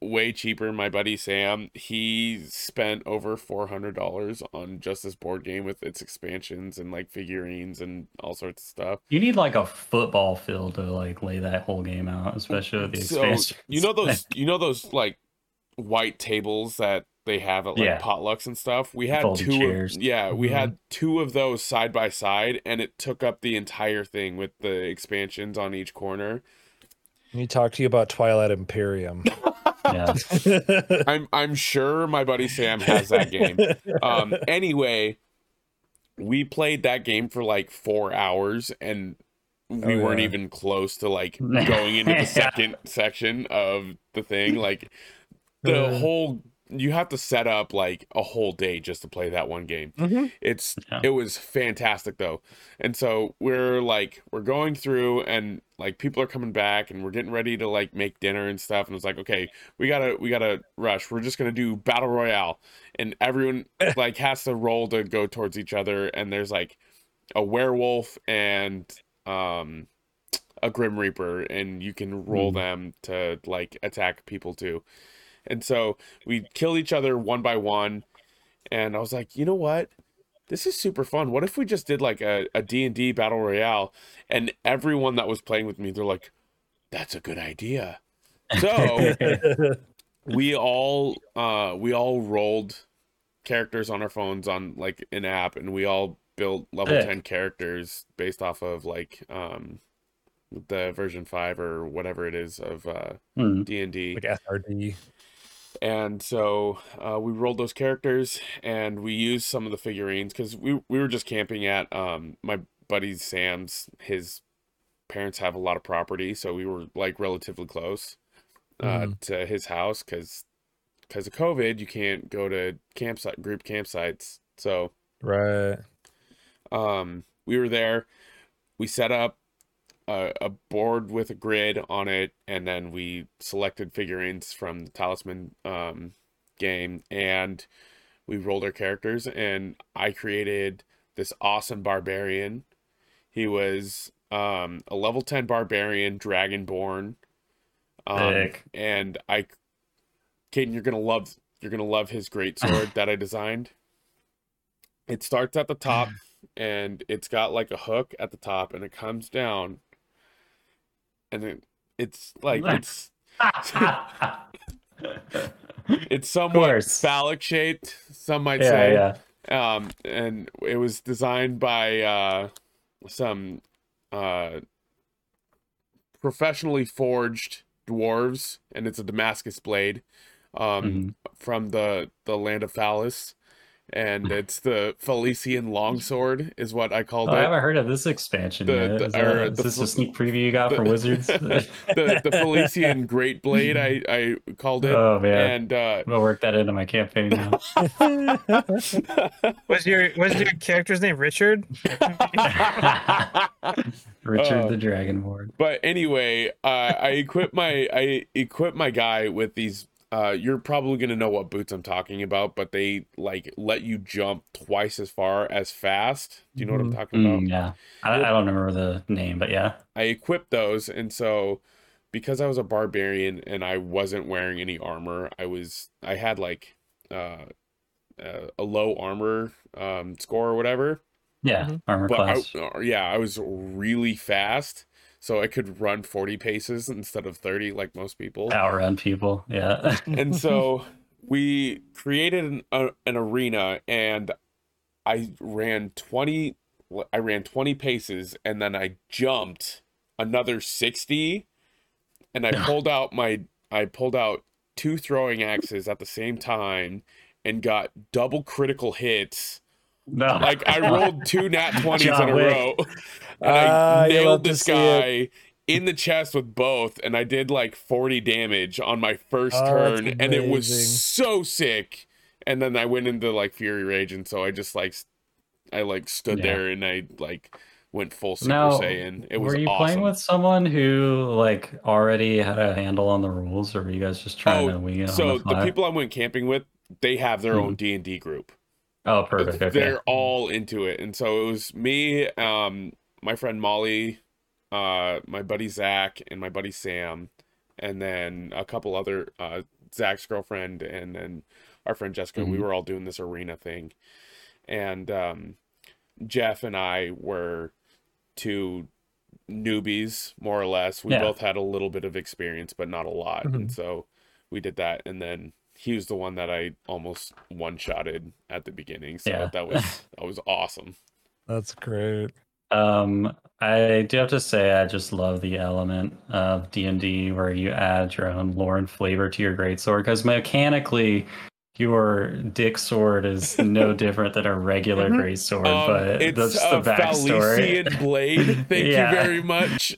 way cheaper. My buddy Sam, he spent over four hundred dollars on just this board game with its expansions and like figurines and all sorts of stuff.
you need like a football field to like lay that whole game out, especially with the
So
expansion.
you know those you know those like white tables that they have at like
Yeah.
potlucks and stuff. We had
Folding
two. Of,
chairs. Mm-hmm.
yeah, we
Mhm.
had two of those side by side, and it took up the entire thing with the expansions on each corner.
Let me talk to you about Twilight Imperium.
yeah.
I'm I'm sure my buddy Sam has that game. Um, anyway, we played that game for like four hours, and we
Oh,
weren't
yeah.
even close to like going into the second section of the thing. Like the whole, you have to set up like a whole day just to play that one game.
Mhm.
It's
Yeah.
it was fantastic though, and so we're like we're going through and like people are coming back and we're getting ready to like make dinner and stuff and it's like okay we gotta we gotta rush we're just gonna do battle royale and everyone like has to roll to go towards each other and there's like a werewolf and um a grim reaper and you can roll
Hmm.
them to like attack people too and so we killed each other one by one and i was like you know what this is super fun what if we just did like a, a d&d battle royale and everyone that was playing with me they're like that's a good idea so we all uh we all rolled characters on our phones on like an app and we all built level
Sick.
10 characters based off of like um the version 5 or whatever it is of uh
Hmm.
D&D
like SRD.
And so uh, we rolled those characters and we used some of the figurines because we, we were just camping at um, my buddy Sam's. His parents have a lot of property, so we were like relatively close uh,
Mhm.
to his house because because of COVID, you can't go to campsite group campsites. So
Right.
um, we were there. We set up a, a board with a grid on it, and then we selected figurines from the Talisman um, game, and we rolled our characters. And I created this awesome barbarian. He was um, a level ten barbarian, dragonborn. Um, and I, Caden, you're gonna love you're gonna love his great sword that I designed. It starts at the top and it's got like a hook at the top and it comes down and then it's like it's it's somewhat phallic shaped some might
yeah,
say
yeah.
um and it was designed by uh some uh professionally forged dwarves and it's a damascus blade um
Mhm.
from the the land of phallus and it's the Felician longsword is what I called
Oh, I haven't heard of this expansion
The-
yet. Is, that-
or
is
the
this
fl-
a sneak preview you got
the-
for Wizards?
the the Felician Great Blade I I called it.
oh man,
And uh
I'm gonna work that into my campaign now.
Was your was your character's name Richard?
Richard
Oh.
the Dragonborn.
But anyway, uh, I equip my I equip my guy with these. Uh, you're probably gonna know what boots I'm talking about, but they like let you jump twice as far as fast. Do you know what I'm
Mhm.
talking about?
Mm, yeah, I, I don't remember the name, but yeah.
I equipped those, and so because I was a barbarian and I wasn't wearing any armor, I was I had like uh, uh, a low armor um, score or whatever.
Yeah,
Mhm.
armor
but
class.
uh, yeah, I was really fast, so I could run 40 paces instead of 30 like most people.
Outrun people. Yeah.
and so we created an, a, an arena and i ran 20 i ran 20 paces and then i jumped another 60 and i pulled out my i pulled out two throwing axes at the same time and got double critical hits
no.
like i rolled two nat 20s
John
in a
Wick.
row and
Ah,
i nailed this guy in the chest with both and i did like 40 damage on my first
Oh,
turn and it was so sick and then i went into like fury rage and so i just like i like stood
Yeah.
there and i like went full super
Now,
saiyan it was
were you
awesome
playing with someone who like already had a handle on the rules, or were you guys just trying
oh
to wing it
so
the
the people i went camping with they have their
Hmm.
own d&d group
oh, perfect. Okay.
they're all into it and so it was me um my friend molly uh my buddy zach and my buddy sam and then a couple other uh zach's girlfriend and then our friend jessica we
Mhm.
were all doing this arena thing and um jeff and i were two newbies more or less we
Yeah.
both had a little bit of experience but not a lot and so we did that and then he was the one that i almost one-shotted at the beginning so
Yeah.
that was that was awesome
That's great.
Um, I do have to say I just love the element of D and D where you add your own lore and flavor to your greatsword because mechanically. Your dick sword is no different than a regular
Mhm.
greatsword,
Um,
but
it's
that's
a
the backstory.
Phalesian blade. Thank
Yeah.
you very much.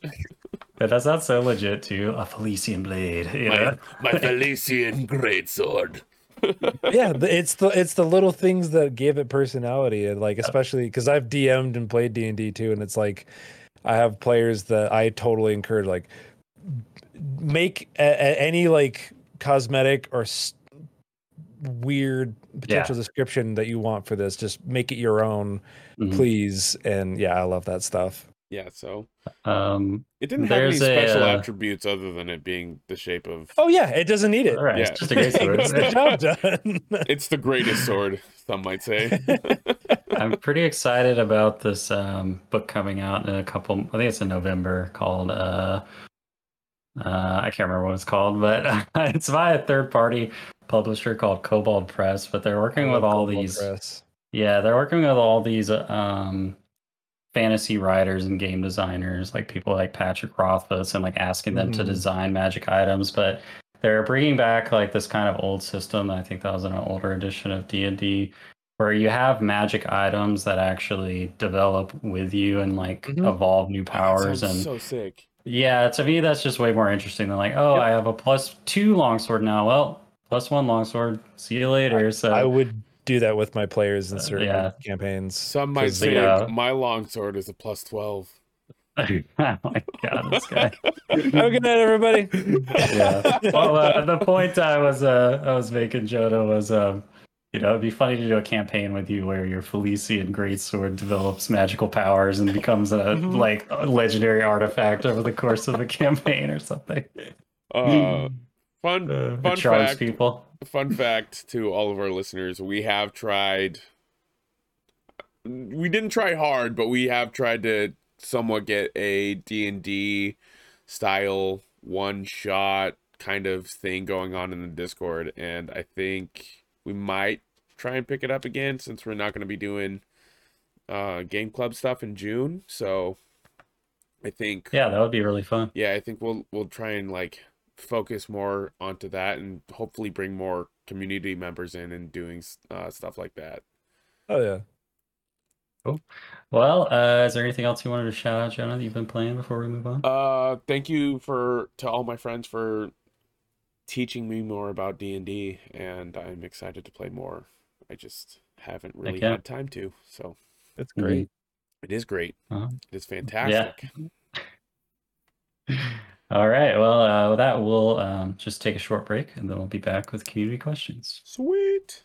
But that sounds so legit too. A Felician blade. You
My,
know?
my Phalesian greatsword.
yeah, it's the it's the little things that give it personality, and like especially because I've DM'd and played D and D too, and it's like I have players that I totally encourage like make a, a- any like cosmetic or s- weird potential description that you want for this. Just make it your own,
Mhm.
please. And yeah, I love that stuff.
Yeah, so
Um,
it didn't have any
There's a,
special
uh,
attributes other than it being the shape of.
Oh yeah, it doesn't need it.
all right,
Yeah.
it's just a great sword.
It's the job done.
It's the greatest sword, some might say.
I'm pretty excited about this um, book coming out in a couple. I think it's in November. Called uh, uh, I can't remember what it's called, but it's by a third party publisher called Kobold Press. But they're working with all
Kobold
these.
Press.
Yeah, they're working with all these um, fantasy writers and game designers, like people like Patrick Rothfuss, and like asking them to
Mhm.
design magic items. But they're bringing back like this kind of old system. I think that was in an older edition of D and D, where you have magic items that actually develop with you and like
Mhm.
evolve new powers. And
so sick.
yeah, to me that's just way more interesting than like, oh,
Yep.
I have a plus two longsword now. Well, plus one longsword. See you later. so
I would do that with my players in
Uh,
certain
yeah.
campaigns.
Some might say
Yeah.
my longsword is a plus 12.
oh my god, this guy.
Have a good night, everybody.
yeah. Well, uh, the point I was uh, I was making, Jodo, was um, you know, it'd be funny to do a campaign with you where your Felician greatsword develops magical powers and becomes a
Mhm.
like a legendary artifact over the course of a campaign or something.
Uh, fun,
Uh, it
fun
charms
fact.
people.
Fun fact to all of our listeners we have tried we didn't try hard but we have tried to somewhat get a d&d style one shot kind of thing going on in the discord and i think we might try and pick it up again since we're not going to be doing uh game club stuff in june so i think
Yeah, that would be really fun.
yeah i think we'll we'll try and like focus more onto that and hopefully bring more community members in and doing uh, stuff like that
Oh yeah.
Well, uh, is there anything else you wanted to shout out, Jonah, that you've been playing before we move on?
uh thank you for to all my friends for teaching me more about d&d and i'm excited to play more i just haven't really
yeah.
had time to so
That's
Mhm.
great.
it is great
Uh-huh.
it is fantastic
All right. Well, uh, with that, we'll um, just take a short break and then we'll be back with community questions.
sweet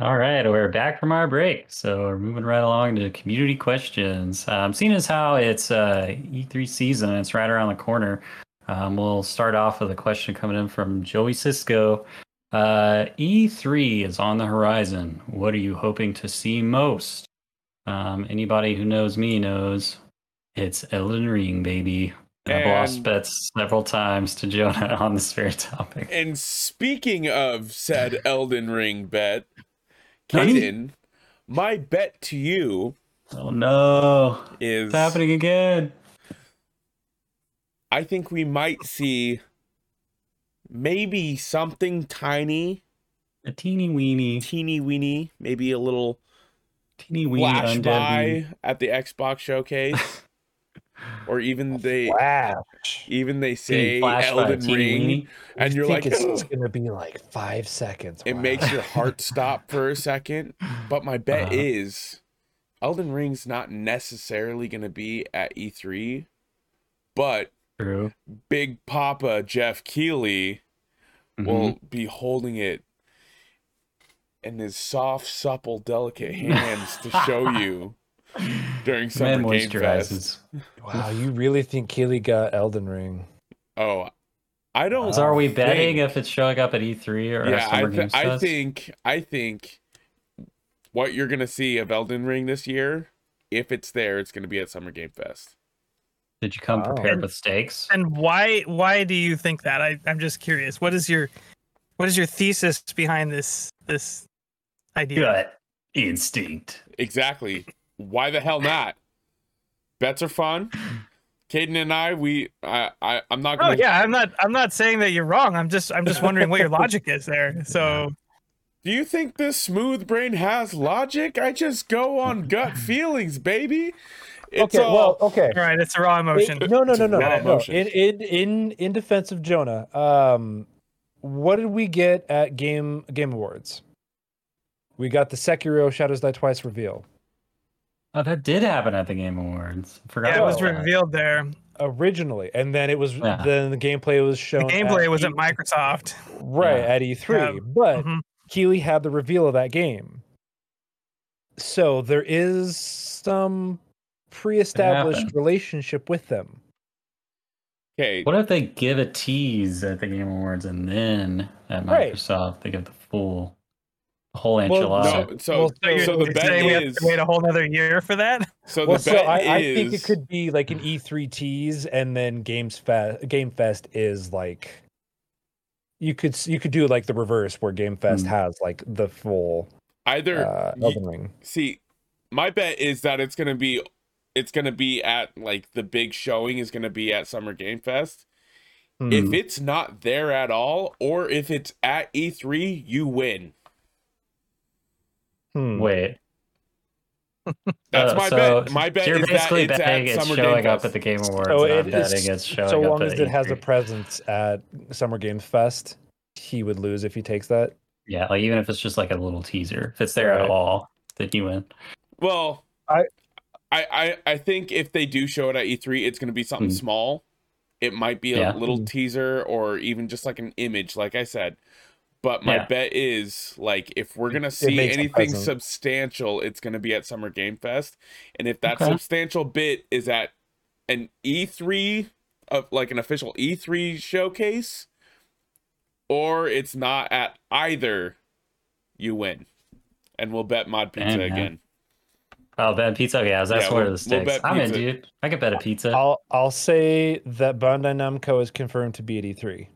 All right, we're back from our break, so we're moving right along to community questions. Um, seeing as how it's uh, E3 season, it's right around the corner. Um, we'll start off with a question coming in from Joey Cisco. Uh, E3 is on the horizon. What are you hoping to see most? Um, anybody who knows me knows it's Elden Ring, baby. And I've lost bets several times to Jonah on this very topic.
And speaking of said Elden Ring bet? Caden, my bet to you
Oh no,
is
it's happening again.
I think we might see maybe something tiny,
A teeny weeny,
teeny weeny, maybe a little
teeny weeny
flash by at the Xbox showcase. or even they
Flash.
even they say
flash
Elden Ring
weeny.
and
You
you're like
it's,
"Ugh."
gonna be like five seconds.
it makes your heart stop for a second. But my bet
Uh-huh.
is Elden Ring's not necessarily going to be at E3, but
True.
Big Papa Jeff Keeley
Mhm.
will be holding it in his soft, supple, delicate hands to show you during
Man
Summer Game Fest.
moisturizes.
Wow, you really think Keeley got Elden Ring?
Oh, I don't.
So are we
think-
betting if it's showing up at E3 or
yeah,
at
I,
Summer
th-
Games
I
Fest?
think I think what you're gonna see of Elden Ring this year, if it's there, it's gonna be at Summer Game Fest.
Did you come
Wow.
prepared with stakes?
And why why do you think that? I, I'm just curious. What is your what is your thesis behind this this idea?
Gut instinct.
Exactly. Why the hell not? Bets are fun. Caden and I, we, I, I, I'm not
Oh
gonna.
yeah, I'm not I'm not saying that you're wrong. I'm just I'm just wondering what your logic is there. So
Do you think this smooth brain has logic? I just go on gut feelings, baby. It's
okay,
all.
well, okay.
all right, it's a raw emotion.
It- no, no, no, no,
Raw
no. In, in in in defense of Jonah, um, what did we get at Game Game Awards? We got the Sekiro Shadows Die Twice reveal.
Oh, that did happen at the Game Awards. Forgot
Yeah, it was
that.
revealed there.
originally, and then it was
Yeah.
then the gameplay was shown.
The
shown.
gameplay was at
E-
Microsoft.
right
Yeah.
at E3,
Yeah.
but
Mhm.
Keeley had the reveal of that game. So there is some pre-established relationship with them.
Okay.
What if they give a tease at the Game Awards and then at
Right.
They give the full whole
Well,
enchilada?
No, so
Well,
So,
So
so the
you're
bet
saying we have
is
to wait a whole nother year for that?
so
Well,
the
so
bet
I, I
is
think it could be like an E3 tease, and then Games Fest. Game Fest is like you could you could do like the reverse, where Game Fest
Hmm.
has like the full
either
uh,
ye-
Elden Ring.
see my bet is that it's gonna be it's gonna be at like the big showing is gonna be at Summer Game Fest.
Hmm.
If it's not there at all, or if it's at E3, you win.
Hmm.
Wait.
That's
uh,
my
so
bet. My bet
you're
is that
basically
it's
betting
at
it's
Summer
showing
Game
up
Fest.
at the Game Awards.
So
and I'm
it is-
betting it's showing
so
up
long
at
as it has a
E3.
presence at Summer Game Fest, he would lose if he takes that.
Yeah, like even if it's just like a little teaser, if it's there
Right.
at all, then you win.
Well,
I-
I, I, I think if they do show it at E3, it's going to be something
Hmm.
small. It might be a
Yeah.
little
Hmm.
teaser or even just like an image, like I said. But my
Yeah.
bet is like if we're gonna see anything substantial, it's gonna be at Summer Game Fest. And if that
Okay.
substantial bit is at an E3 of like an official E3 showcase, or it's not at either, you win. And we'll bet Mod Pizza
Damn, man.
Again.
Oh, bet pizza. Yeah, that's
Yeah,
where
we'll-
the
we'll
stakes.
bet
I'm in, dude. I can bet a pizza.
I'll I'll say that Bandai Namco is confirmed to be at E E3.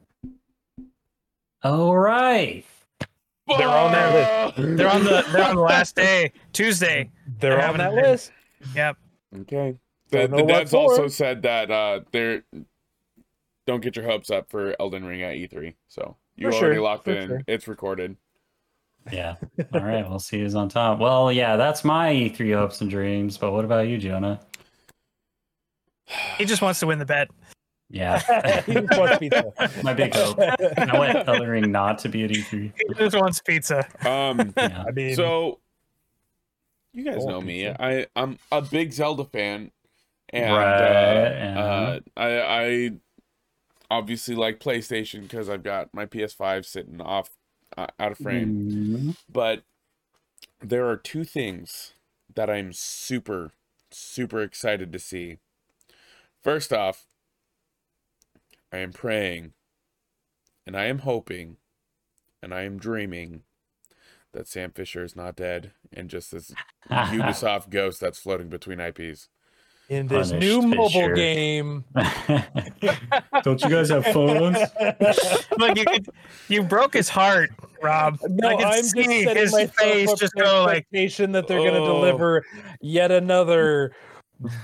All right.
They're on that list. They're on the they're on the last day, Tuesday.
They're
They're
on
having
that
a big-
list.
Yep.
Okay. The, the devs also said that uh they're don't get your hopes up for Elden Ring at E3. So you
For
already
sure,
locked
for
it in.
sure.
It's recorded.
Yeah. All right. We'll see who's on top. Well, yeah, that's my E3 hopes and dreams. But what about you, Jonah?
He just wants to win the bet.
Yeah.
he just wants pizza.
my big hope. I want Elden Ring not to be at E E3.
He just wants pizza.
Um
Yeah.
I mean,
so you guys
I want
know me. I I'm a big Zelda fan. And
Right,
uh,
and-
uh I I obviously like PlayStation because I've got my PS5 sitting off uh, out of frame.
Mhm.
but there are two things that I'm super, super excited to see. First off, I am praying, and I am hoping, and I am dreaming that Sam Fisher is not dead and just this Ubisoft ghost that's floating between IPs.
In this
Punished
new mobile
Fisher.
game.
Don't you guys have phones?
Look, you could, you broke his heart, Rob.
No,
I can
I'm just
see
setting
his
myself
face
up
just
for
go like,
expectation that they're going to
Oh.
deliver yet another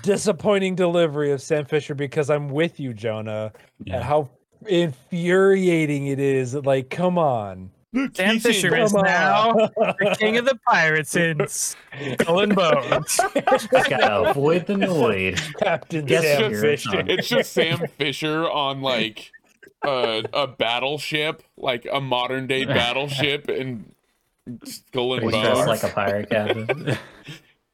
disappointing delivery of Sam Fisher because I'm with you, Jonah, and how infuriating it is. Like, come on.
Look,
Sam Fisher is now the king of the pirates in Skull and Bones.
Gotta avoid the noise.
Captain
Yes,
Sam
it's, just,
Fisher.
it's just Sam Fisher on like a, a battleship, like a modern day battleship in Skull and
He's dressed
Bones.
like a pirate captain.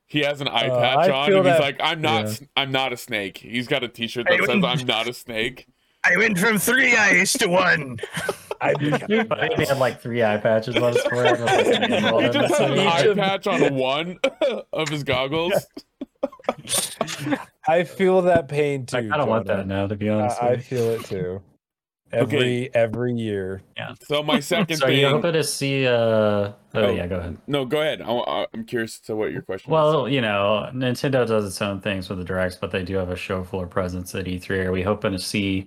he has an eye
Uh,
patch
I
on,
feel
and he's like, "I'm not,
yeah.
s- I'm not a snake." He's got a T-shirt
Hey,
that says,
when-
"I'm not a snake."
I went from three eyes to one.
I
But he had like three eye patches on his forehead. with, like,
He just
the
has an eye
of-
patch on one of his goggles.
I feel that pain too.
I kind of want that now, to be honest.
I
with you.
feel it too. Every
Okay.
every year. Yeah.
So my second
So you're
thing.
hoping to see? Uh, oh,
Oh.
yeah, go ahead.
No, go ahead. I, am curious to what your question is.
Well, you know, Nintendo does its own things with the directs, but they do have a show floor presence at E3. Are we hoping to see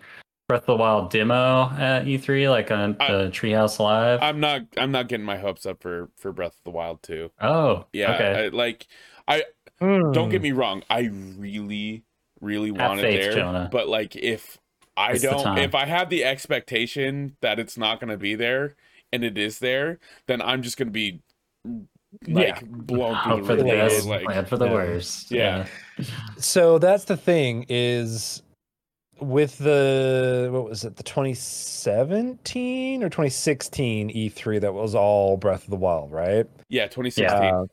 Breath of the Wild demo at E3, like on
I-
the Treehouse Live?
I'm not. I'm not getting my hopes up for for Breath of the Wild too.
oh,
Yeah,
okay.
I, like I don't get hmm. me wrong. I really, really
Have
want
faith,
it there.
Jonah.
But like, if I
It's
don't, if I have the expectation that it's not going to be there, and it is there, then I'm just going to be like
Yeah.
blown
Hope
through
for
the
the best,
Like,
plan for the
yeah.
worst.
Yeah.
So that's the thing is with the what was it the 2017 or 2016 E3 that was all Breath of the Wild, right?
yeah, 2016.
Uh,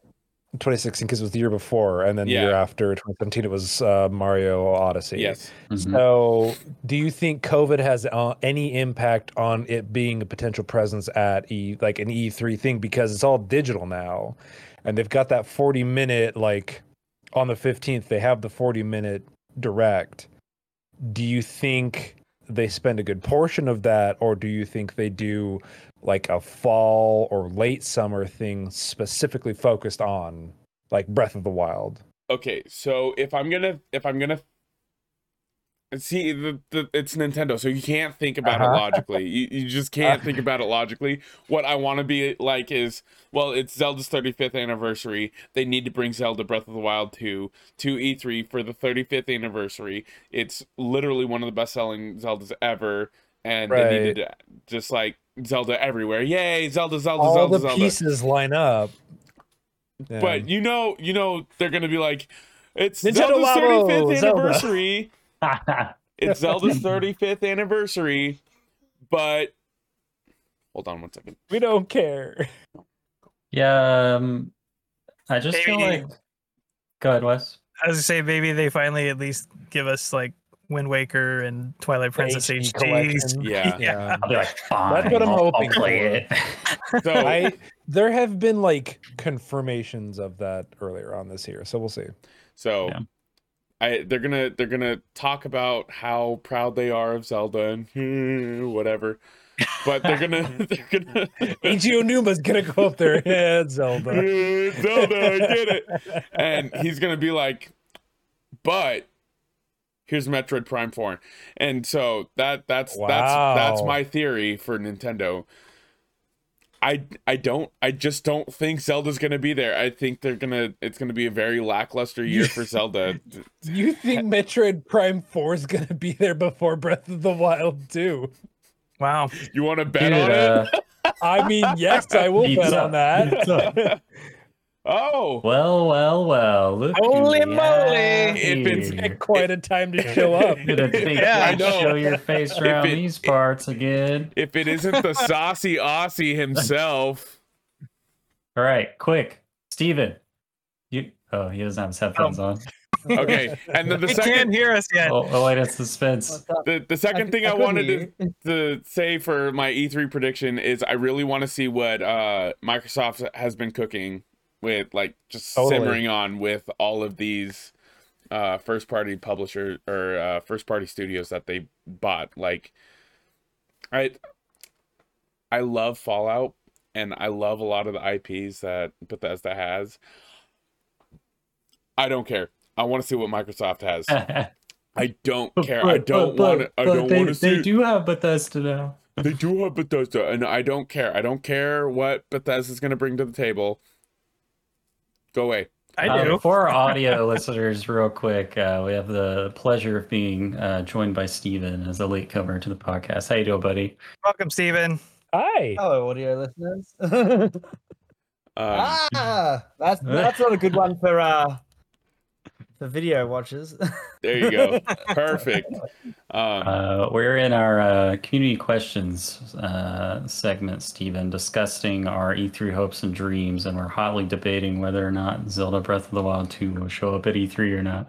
2016 because it was the year before, and then the year after 2017 it was uh, Mario Odyssey.
yes.
Mhm.
So, do you think COVID has uh, any impact on it being a potential presence at E like an E3 thing because it's all digital now, and they've got that 40 minute like on the 15th they have the 40 minute direct. Do you think they spend a good portion of that, or do you think they do like a fall or late summer thing specifically focused on like Breath of the Wild?
Okay, so if I'm gonna if I'm gonna see the, the it's Nintendo, so you can't think about
Uh-huh.
it logically. You you just can't think about it logically. What I want to be like is well, it's Zelda's 35th anniversary. They need to bring Zelda Breath of the Wild 2 to E3 for the 35th anniversary. It's literally one of the best selling Zeldas ever, and they needed to just like Zelda everywhere. Yay, Zelda, Zelda,
All
Zelda, All
the
Zelda.
pieces line up. Yeah.
But you know, you know, they're gonna be like, it's
Nintendo
Zelda's
Labo,
35th
Zelda."
anniversary. It's Zelda's 35th anniversary, but hold on one second.
we don't care.
yeah, um, I just feel like. Go ahead, Wes.
I was gonna say maybe they finally at least give us like Wind Waker and Twilight Princess
HD
HDs.
collection.
Yeah.
Yeah.
I'll be like, fine.
what I'm
I'll, I'll
hoping
play
for.
it.
So
I there have been like confirmations of that earlier on this year, so we'll see.
so
Yeah.
I they're gonna they're gonna talk about how proud they are of Zelda and whatever. But they're gonna they're gonna
Eiji Aonuma's gonna go up there. Yeah, Zelda.
Zelda, I get it. and he's gonna be like, but here's Metroid Prime Four, and so that that's that's that's my theory for Nintendo. I I don't I just don't think Zelda's gonna be there. I think they're gonna it's gonna be a very lackluster year for Zelda.
You think Metroid Prime 4 is gonna be there before Breath of the Wild 2?
Wow.
You want to bet
Dude,
on it?
uh,
I mean, yes, I will bet on that.
Pizza.
Oh,
well, well, well. Look
Holy moly.
have
If it's-
here.
Quite a time to show up.
Gonna think
Yeah, I know.
show your face around
it-
these parts again.
if it isn't the saucy Aussie himself.
All right, quick, Steven. You oh, he doesn't have his headphones on.
Okay, and then the
He
second
can't hear us yet.
Oh, oh wait, it's suspense.
the, the second thing I wanted to, to say for my E3 prediction is I really want to see what uh, Microsoft has been cooking with, like just
Totally.
simmering on with all of these uh, first party publisher or uh, first party studios that they bought. Like, I I love Fallout and I love a lot of the IPs that Bethesda has. I don't care. I want to see what Microsoft has. I don't care. I don't want to. I don't want to see.
They do have Bethesda now.
They do have Bethesda, and I don't care. I don't care what Bethesda's going to bring to the table. Go away.
I
Uh,
do.
for our audio listeners, real quick, uh, we have the pleasure of being uh, joined by Steven as a late latecomer to the podcast. How you doing, buddy?
Welcome, Steven.
Hi.
Hello, audio listeners.
Um,
ah, that's that's not a good one for uh for video watches.
there you go. Perfect. Um,
Uh, we're in our uh, community questions uh, segment, Stephen, discussing our E3 hopes and dreams, and we're hotly debating whether or not Zelda Breath of the Wild 2 will show up at E3 or not.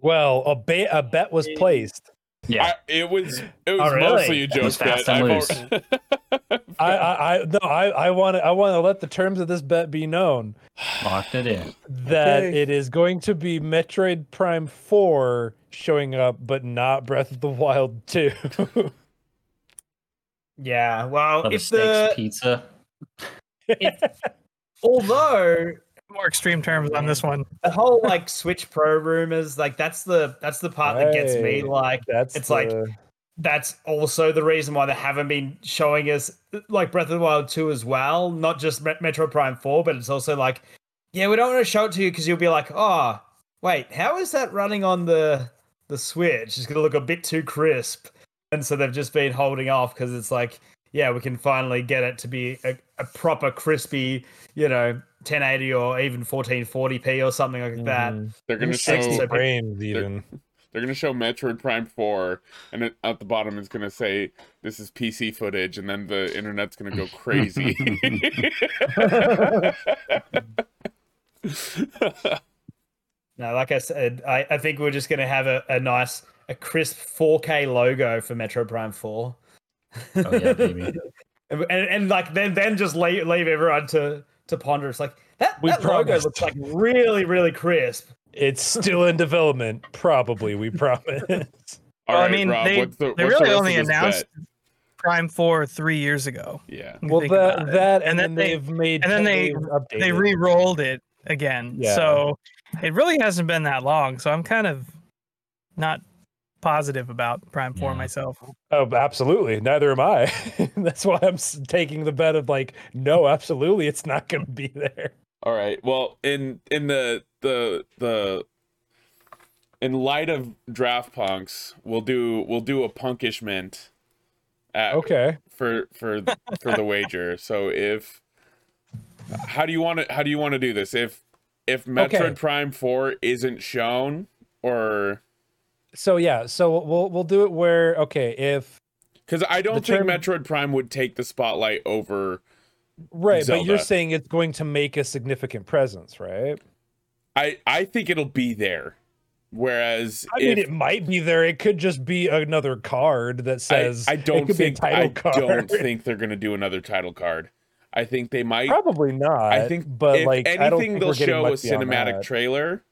Well, a, ba- a bet was placed.
Yeah.
I, it was it was
Oh, really?
mostly a joke
was fast
bet.
and
I've
loose.
al-
I, I, I no, I, I want to, I want to let the terms of this bet be known
Locked it in.
that
Okay.
it is going to be Metroid Prime Four showing up, but not Breath of the Wild Two.
yeah, well,
Of
if the
pizza.
although
More extreme terms on this one.
the whole like Switch Pro rumors, like that's the that's the part that gets me. Like
That's
It's like-
the-
that's also the reason why they haven't been showing us like Breath of the Wild 2 as well, not just Met- Metroid Prime 4, but it's also like, yeah, we don't want to show it to you because you'll be like, oh, wait, how is that running on the the Switch? It's gonna look a bit too crisp, and so they've just been holding off because it's like, yeah, we can finally get it to be a, a proper crispy, you know, 1080 or even 1440p or something like that.
Mhm.
they're gonna
Six
show
frames even.
they're gonna show Metroid Prime Four, and it, at the bottom it's gonna say this is PC footage, and then the internet's gonna go crazy.
No, like I said, I, I think we're just going to have a, a nice, a crisp 4K logo for Metroid Prime 4.
Oh, yeah, baby.
and, and, and, like then then just leave, leave everyone to to ponder. It's like that,
We
that logo
promised.
looks like really, really crisp.
It's still in development. Probably, we promise.
All
Well, I mean,
Rob,
they-
the,
they
what's the
really only announced
bet?
Prime 4 three years ago.
Yeah.
well, that that, and,
And
then,
then they-
they've made
and then they-
they've updated.
They re rolled it again.
Yeah.
So it really hasn't been that long. So I'm kind of not positive about Prime 4
Yeah.
myself.
Oh, absolutely. Neither am I. That's why I'm taking the bet of like, no, absolutely, it's not going to be there.
All right. Well, in in the the the in light of draft punks, we'll do we'll do a punkishment at,
Okay.
for for for the wager. So if how do you want to how do you want to do this? If if Metroid
Okay.
Prime 4 isn't shown or
So yeah, so we'll we'll do it where okay, if
cuz I don't think
term-
Metroid Prime would take the spotlight over
right, but you're saying it's going to make a significant presence, right?
I I think it'll be there. Whereas
I
if,
mean, it might be there. It could just be another card that says
I
it
don't
could
think I
card.
don't think they're gonna do another title card. I think they might.
Probably not.
I think,
but like,
anything,
I
they'll
we're
show a cinematic trailer.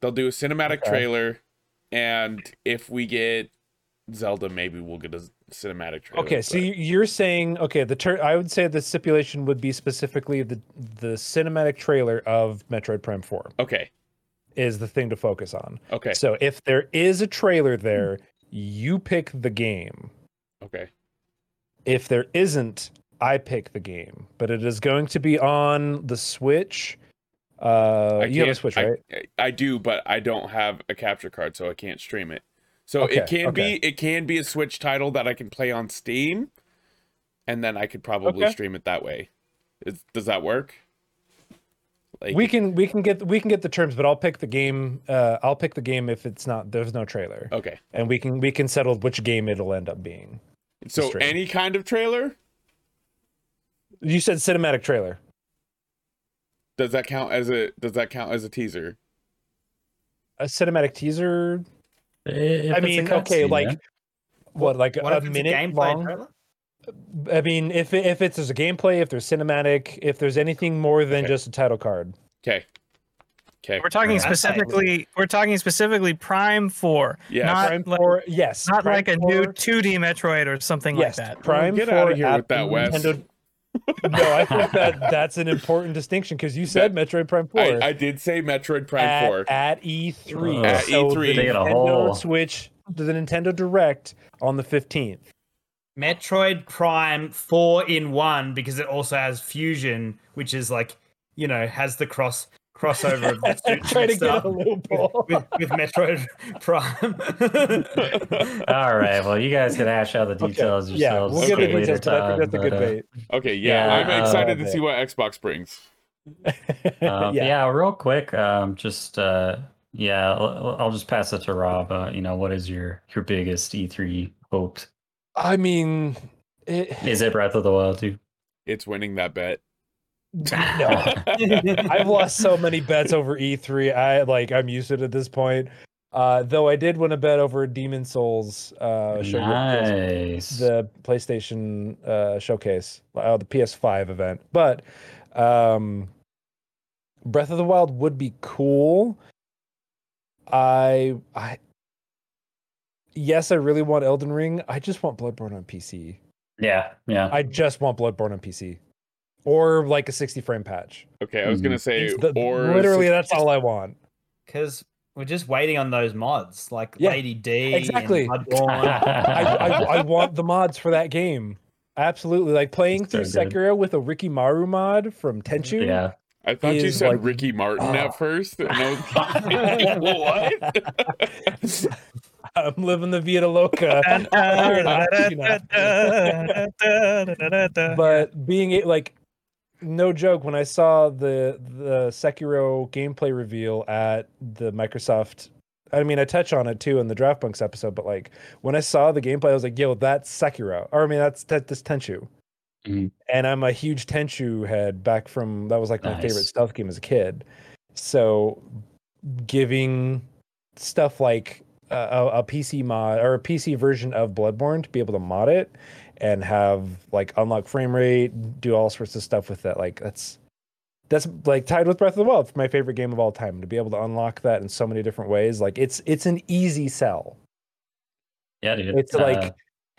They'll do a cinematic
Okay.
trailer, and if we get Zelda, maybe we'll get a cinematic trailer.
Okay, so
but-
you- you're saying okay, the ter- I would say the stipulation would be specifically the the cinematic trailer of Metroid Prime 4
okay,
is the thing to focus on.
okay,
So if there is a trailer there, you pick the game.
okay.
If there isn't, I pick the game. But it is going to be on the Switch. Uh,
I
you have a Switch, right?
I, I do, but I don't have a capture card, so I can't stream it. So
Okay,
it can
okay.
be it can be a Switch title that I can play on Steam, and then I could probably
Okay.
stream it that way. Is, does that work? Like,
we can we can get we can get the terms, but I'll pick the game. Uh, I'll pick the game if it's not there's no trailer,
okay.
and we can we can settle which game it'll end up being.
So any kind of trailer
You said cinematic trailer.
does that count as a does that count as a teaser?
A cinematic teaser.
If
I mean, okay,
cutscene,
like
yeah.
what, like
What
a
if it's
minute
gameplay
long?
trailer?
I mean, if if it's as a gameplay, if there's cinematic, if there's anything more than
Okay.
just a title card.
Okay. Okay.
We're talking
Right.
specifically. We're talking specifically Prime Four,
Yeah.
not
Prime
like,
Four, yes.
not
Prime
like a
4,
new 2D Metroid or something
yes,
like that.
Prime
Get
4
of here with that, Wes.
Nintendo- no, I think that that's an important distinction because you said Metroid Prime Four
I, I did say Metroid Prime
at,
4.
at E3.
At
so
E3.
the
They get a
Nintendo
whole-
Switch, the Nintendo Direct on the 15th.
Metroid Prime 4 in 1 because it also has Fusion, which is like, you know, has the cross crossover of the suit
Try to get a loophole.
with, with Metroid Prime.
All right. Well, you guys can hash out the
Okay,
details
Yeah, we'll get the
Okay.
details, but I think
time,
that's a good
but, uh,
bait.
Okay, yeah,
Yeah,
I'm
uh,
excited to see what Xbox brings.
Um, yeah. real quick. Um, just uh, yeah, I'll, I'll just pass it to Rob. Uh, you know, what is your your biggest E3 hopes?
I mean, it,
Is it Breath of the Wild too?
It's winning that bet.
No. I've lost so many bets over E3. I like I'm used to it at this point. Uh, though I did win a bet over Demon's Souls uh, show-
nice.
the PlayStation uh, showcase, uh, the PS5 event. But um, Breath of the Wild would be cool. I I yes, I really want Elden Ring. I just want Bloodborne on PC.
yeah, yeah.
I just want Bloodborne on PC, or like a 60 frame patch.
Okay, I was gonna mm-hmm.
say, the-
or
literally,
six-
that's all I want.
Because we're just waiting on those mods, like
Yeah,
Lady D.
exactly.
And
I, I, I want the mods for that game. Absolutely, like playing
So
through
good.
Sekiro with a Rikimaru mod from mm-hmm. Tenchu.
yeah.
I thought you said
like-
Ricky Martin
Oh.
at first. And I was what?
I'm living the Vita Loca. but being a- like no joke when i saw the the sekiro gameplay reveal at the microsoft i mean i touch on it too in the Draft Punks episode but like when i saw the gameplay i was like yo that's sekiro or i mean that's that this tenchu
Mhm.
and i'm a huge tenchu head back from that was like my favorite
Nice.
stealth game as a kid so giving stuff like a a PC mod or a PC version of Bloodborne to be able to mod it and have like unlock frame rate, do all sorts of stuff with that. Like that's that's like tied with Breath of the Wild, my favorite game of all time. To be able to unlock that in so many different ways, like it's it's an easy sell.
Yeah, dude.
It's like,
Uh,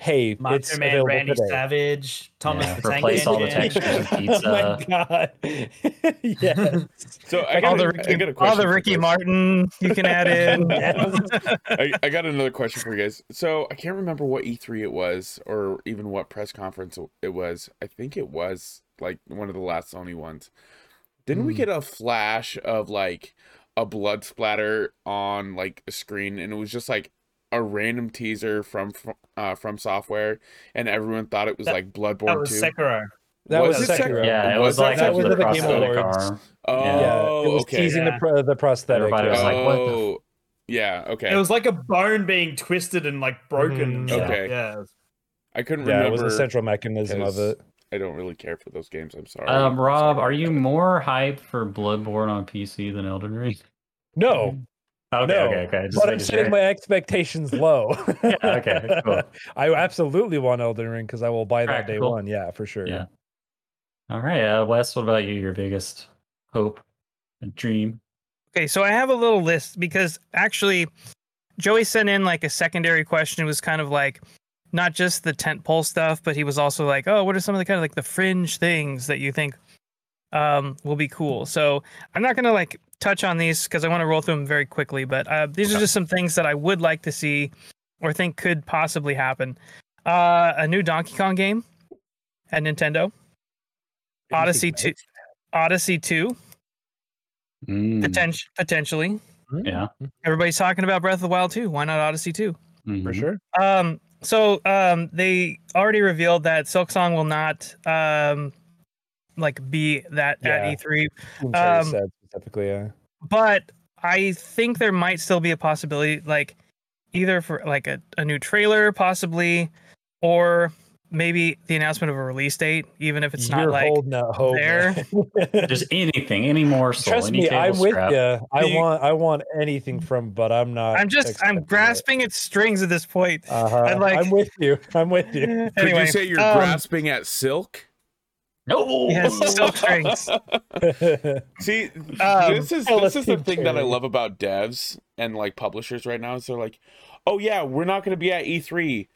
hey,
Macho
it's
Man,
available
Randy
today.
Savage, Thomas
Yeah,
the Tank
replace all the
Engine.
textures with
oh my god! yes.
so I
all
got,
the
a, I
Ricky,
got a
all the Ricky. Martin you can add in.
I, I got another question for you guys. So I can't remember what E3 it was, or even what press conference it was. I think it was like one of the last Sony ones. Didn't we
Hmm.
get a flash of like a blood splatter on like a screen, and it was just like a random teaser from uh, FromSoftware, and everyone thought it was
That-
like
That
Bloodborne
was
2.
Sekiro.
That was,
Was it
Sekiro.
yeah, it
Was
was like
that
after
was
the
the Game
prosthetic
Awards.
Oh,
Yeah, it was
okay.
teasing the
Yeah.
pro- the prosthetic.
Everybody was
yeah.
like, what the
oh, yeah, okay.
It was like a bone being twisted and like broken. and
Mhm.
stuff.
Okay.
Yeah.
I couldn't
yeah, it was the central mechanism of it.
I don't really care for those games. I'm sorry.
Um, Rob,
Sorry.
are you more hyped for Bloodborne on PC than Elden Ring?
No,
Okay,
No,
okay, okay. Just
but I'm
making
setting
sure.
my expectations low.
Yeah, okay, cool.
I absolutely want Elden Ring because I will buy that day
Practical.
one. Yeah, for sure.
Yeah. All right, uh, Wes, what about you? Your biggest hope and dream?
Okay, so I have a little list because actually, Joey sent in like a secondary question. It was kind of like not just the tent pole stuff, but he was also like, "Oh, what are some of the kind of like the fringe things that you think um, will be cool?" So I'm not gonna like touch on these because I want to roll through them very quickly. But uh, these are just some things that I would like to see or think could possibly happen. Uh, a new Donkey Kong game at Nintendo, Odyssey two, Odyssey two,
Mm,
poten- potentially.
yeah,
Everybody's talking about Breath of the Wild too. Why not Odyssey too?
for
mhm.
sure.
Um, so um, they already revealed that Silksong will not um, like be that
Yeah.
at E3,
Team
Um,
said specifically, yeah.
but I think there might still be a possibility, like either for like a, a new trailer, possibly, or maybe the announcement of a release date, even if it's
You're
not like
holding out hope.
there.
man.
Just anything, any morsel,
Trust
any
me, I'm with you. I
The-
want, I want anything from, but I'm not.
I'm just I'm
expecting it.
grasping at strings at this point.
Uh-huh.
I'm like-
I'm with you. I'm with you.
Could you say you're
um,
grasping at silk?
No.
He has silk strings.
See,
Um,
this is this is the
keep
thing that I love about devs and like publishers right now. Is they're like, oh yeah, we're not going to be at E3,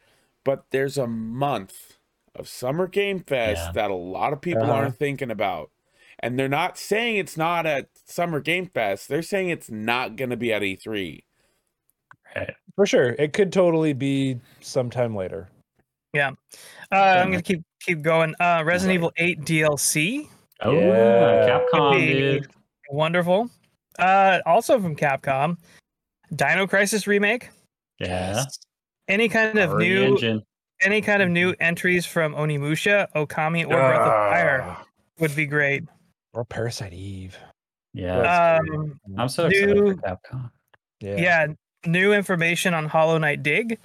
but there's a month of Summer Game Fest
Yeah.
that a lot of people
Uh-huh.
aren't thinking about, and they're not saying it's not at Summer Game Fest. They're saying it's not going to be at E E3.
For sure. It could totally be sometime later.
Yeah, uh, I'm gonna keep keep going. Uh, Resident
Right.
Evil 8 DLC,
Oh,
Yeah.
Capcom, dude.
wonderful. Uh, also from Capcom, Dino Crisis remake.
Yeah.
Any kind of
Already
new
engine.
any kind of new entries from Onimusha, Okami, or Breath of Fire
Ah,
would be great.
Or Parasite Eve.
Yeah.
Um,
I'm so excited
new-
for Capcom.
Yeah.
yeah. new information on Hollow Knight Dig.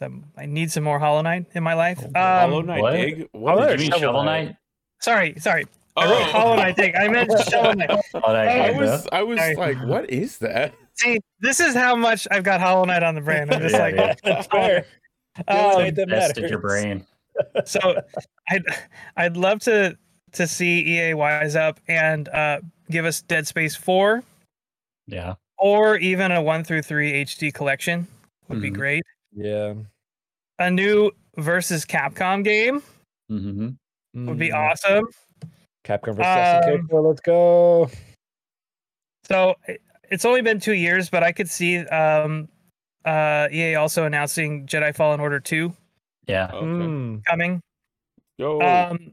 So I need some more Hollow Knight in my life. Um,
Hollow Knight
what?
Dig.
Oh,
What
Did you mean
Shovel
Shovel
Knight.
Knight?
sorry, sorry. I wrote Hollow Knight Dig. I meant Shovel Knight.
I was. I was
Sorry.
like, what is that?
See, this is how much I've got Hollow Knight on the brain. I'm just
Yeah,
like,
yeah.
That's fair. The only
um,
that
your brain.
so I'd I'd love to to see EA wise up and uh, give us Dead Space four
Yeah.
or even a one through three HD collection would be
Mhm.
great.
Yeah.
A new versus Capcom game
hmm
would be
Mm.
awesome.
Capcom versus SNK.
Um,
Well, let's go.
So it's only been two years, but I could see um, uh, EA also announcing Jedi Fallen Order two
Yeah.
Okay.
Mm.
coming.
Yo.
Um,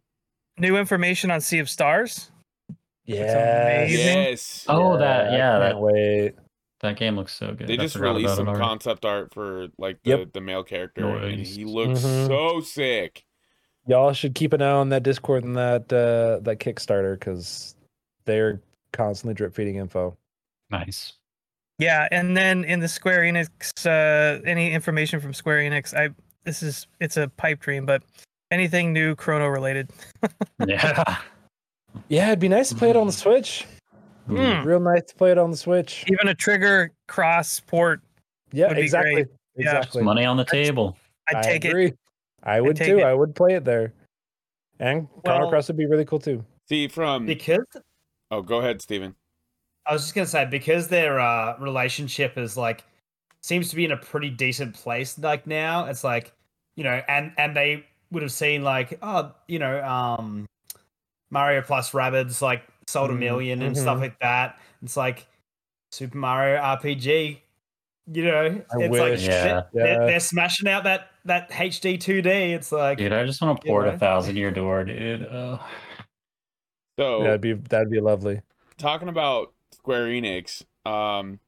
new information on Sea of Stars.
Yeah.
amazing.
yes.
Oh, that- yeah,
I
that-
can't wait.
That game looks so good.
They
I
just
forgot
released
about
some
it already.
concept art for like the,
Yep.
the male character, and
Nice.
he looks
Mhm.
so sick.
Y'all should keep an eye on that Discord and that uh, that Kickstarter because they're constantly drip feeding info.
Nice.
Yeah, and then in the Square Enix, uh, any information from Square Enix, I this is it's a pipe dream, but anything new Chrono related.
Yeah.
Yeah, it'd be nice to play it on the Switch.
Hmm.
Real nice to play it on the Switch.
Even a trigger cross port,
Yeah,
Would be
exactly.
Yeah.
Exactly.
Money on the table.
I'd take it.
agree. I would too.
it.
I would play it there. And Chrono
Well-
Cross would be really cool too.
See from
because
oh, go ahead, Steven.
I was just gonna say because their uh, relationship is like seems to be in a pretty decent place like now. It's like you know, and and they would have seen like oh you know um Mario plus Rabbids like sold a
Mm,
million and stuff like that. It's like Super Mario RPG. You know,
I
it's like
wish.
shit,
Yeah.
They're,
Yeah.
they're smashing out that that HD 2D. It's like
Dude, I just want to
You
port
know?
a thousand year door, dude. Oh.
So
That'd be that'd be lovely.
talking about Square Enix, um,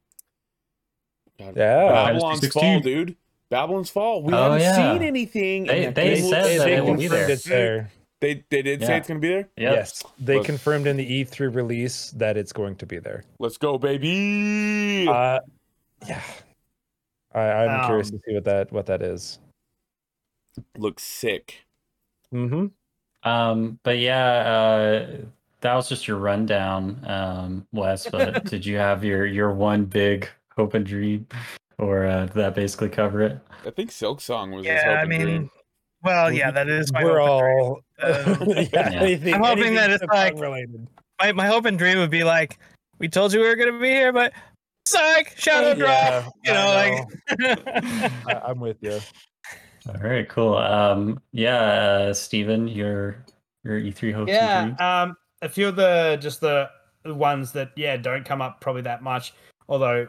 God,
Yeah.
Babylon's
16.
Fall, dude. Babylon's Fall. We
Oh,
haven't
yeah.
seen anything.
They-
and
they
it looks
said that
so
it will be there.
It's there.
They they did say it's gonna be there.
Yep.
Yes, they
Let's-
confirmed in the E3 release that it's going to be there.
Let's go, baby.
Uh, yeah, I, I'm curious
Um,
to see what that what that is.
Looks sick.
Mm-hmm.
Um, but yeah, uh, that was just your rundown, um, Wes. But did you have your your one big hope and dream, or uh, did that basically cover it?
I think Silksong was his
Yeah,
hope
I
and
mean,
dream.
well, yeah, that is my
We're
hope and
all.
Uh,
yeah,
Yeah.
anything-
I'm hoping that it's like-
related.
my, my hope and dream would be like, we told you we were gonna be here, but psych, shadow
Yeah,
drop. You know,
I
like
I, I'm with you.
All right, cool. Um, yeah, uh, Steven, your your E3 hopes
yeah um a few of the just the ones that yeah don't come up probably that much although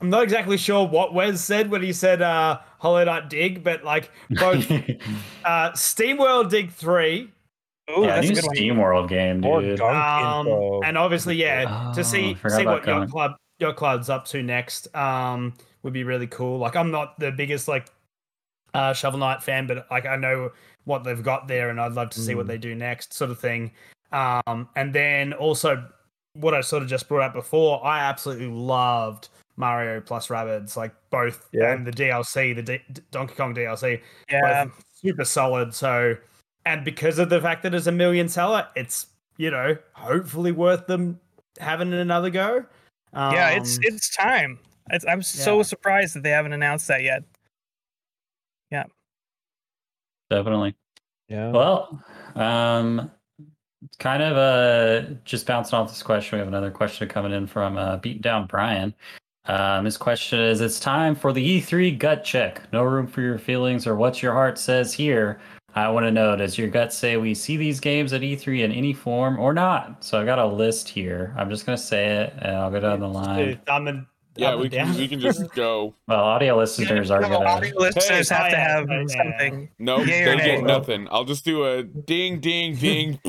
i'm not exactly sure what wes said when he said uh hollow knight dig but like both uh steamworld dig 3
Ooh,
yeah,
that's a
new
good one.
SteamWorld game, dude.
um and obviously yeah
Oh,
to see see what
Yacht
Club Yacht Club's up to next um would be really cool like i'm not the biggest like uh shovel knight fan but like i know what they've got there and i'd love to see what
Mm.
they do next sort of thing um and then also what i sort of just brought up before i absolutely loved mario plus rabbids like both
Yeah.
and the dlc the D- D- donkey kong dlc
Yeah,
both super solid. So, and because of the fact that it's a million seller, it's you know hopefully worth them having another go. Um,
yeah, it's it's time. It's, I'm so surprised that they haven't announced that yet.
Yeah, definitely.
Yeah.
Well, um, kind of uh, just bouncing off this question. We have another question coming in from uh, Beaten Down Brian. Um, his question is: It's time for the E3 gut check. No room for your feelings or what your heart says here. I want to know: Does your gut say we see these games at E3 in any form or not? So I've got a list here. I'm just gonna say it, and I'll go down the line.
do thumb and
Yeah, we can
down.
we can just go.
Well, audio listeners are
No,
gonna.
audio listeners
Hey,
have to have
yeah, yeah.
something.
No,
Yay or
they
nay?
get nothing. I'll just do a ding, ding, ding.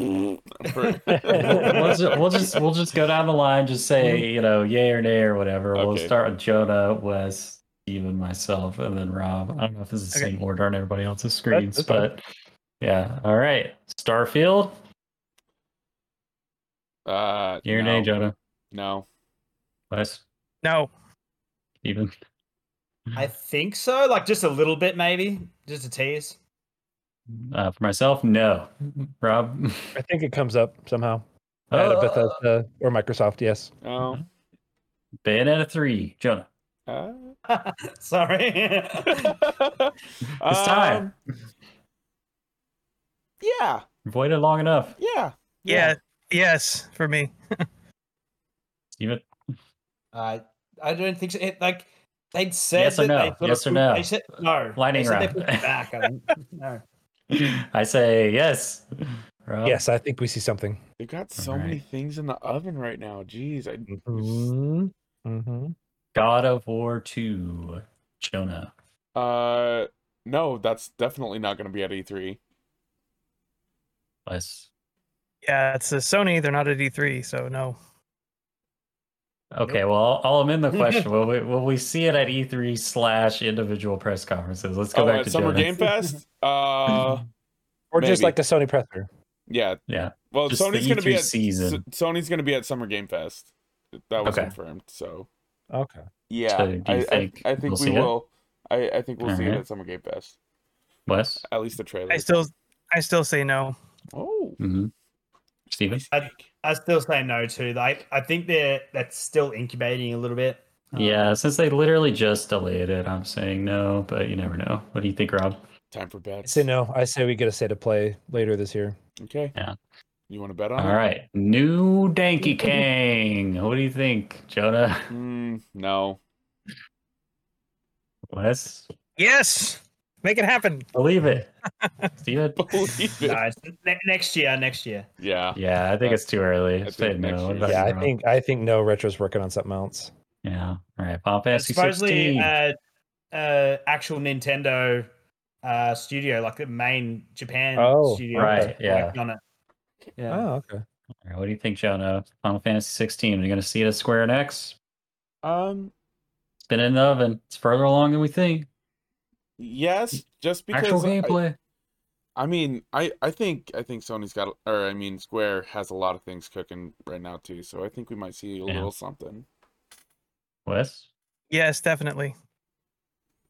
we'll, just, we'll just we'll just go down the line. Just say you know yay or nay or whatever. We'll start with Jonah, Wes, Steven, myself, and then Rob. I don't know if this is the
Okay.
same order on everybody else's screens,
that's fine.
but yeah. All right, Starfield.
uh,
Yay or
no,
nay, Jonah?
No.
Wes,
No.
Steven.
I think so. Like just a little bit, maybe. Just a tease.
Uh, for myself, no. Rob.
I think it comes up somehow. At a
Uh,
Bethesda or Microsoft, yes.
Oh.
Bayonetta three. Jonah.
Uh,
Sorry.
it's
time.
Yeah.
You've waited long enough.
Yeah.
Yeah. Yes, for me.
Steven.
uh, I don't think so. It, like they'd said
Yes or no? Yes or
put-
no?
They said, no.
Lightning round.
They put it back. I don't, no.
I say yes. Rob?
Yes, I think we see something.
They've got so
All
many things in the oven right now. Jeez. I,
Mhm. Mhm.
God of War 2. Jonah.
uh, no, that's definitely not going to be at E E3.
Wes.
Yeah, it's a Sony. They're not at E3, so no.
Okay, well, I'll, I'll amend the question. will, we, will we see it at E3 slash individual press conferences? Let's go
Oh,
back
at
to
Summer
Jonah.
Game Fest? Uh,
Or just like the Sony presser.
yeah.
Yeah.
Well,
Just
Sony's going to be at
season.
Sony's going to be at Summer Game Fest. That was
Okay.
confirmed. So
Okay.
yeah,
So do you
I,
think
I, I think
we'll
we will. I, I think we'll see it at Summer Game Fest.
Wes?
At least the trailer.
I still, I still say no.
Oh,
Mm-hmm. Steven?
I, I still say no too. Like I think they're that's still incubating a little bit. Um,
Yeah, since they literally just delayed it, I'm saying no, but you never know. What do you think, Rob?
time for
I say no. I say we get a state of play later this year.
Okay.
Yeah.
You want to bet on
All
it?
right. New Danky Kang. What do you think, Jonah?
Mm, no.
Wes?
Yes, make it happen.
Believe it. Steven?
Believe it.
No, it's ne- next year. Next year.
Yeah.
Yeah, I think it's too early.
I
I say
think next
no. What about
Yeah, I
Rob?
think I think no. Retro's working on something else.
Yeah. All right. Final Fantasy
Supposedly,
16.
uh, uh, actual Nintendo uh studio, like the main Japan
Oh,
studio,
right,
is
yeah.
on it. Yeah.
Oh, okay.
All right, what do you think, Jonah? Final Fantasy 16. Are you going to see it at Square Enix?
Um.
It's been in the oven. It's further along than we think.
Yes, just because
Actual
I-
gameplay.
I mean, I I think I think Sony's got, or I mean, Square has a lot of things cooking right now too. So I think we might see a
Yeah.
little something.
Wes?
Yes, definitely.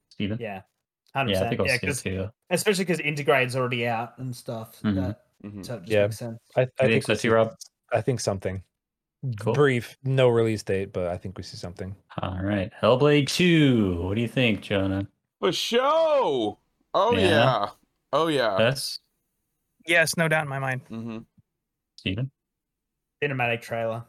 Steven?
Yeah. Hundred
Yeah, I think
percent.
I'll
Yeah,
see it
'cause-
too.
especially because Intergrade's already out and stuff.
Mhm.
That,
Mhm.
so
Yeah.
makes sense.
I, I
think
think
so
we see-
Rob?
I think something.
Cool.
Brief, no release date, but I think we see something.
All right. Hellblade 2. What do you think, Jonah?
The show. Oh
Yeah.
yeah. Oh yeah.
Wes?
Yes, no doubt in my mind.
hmm
Steven?
Cinematic trailer.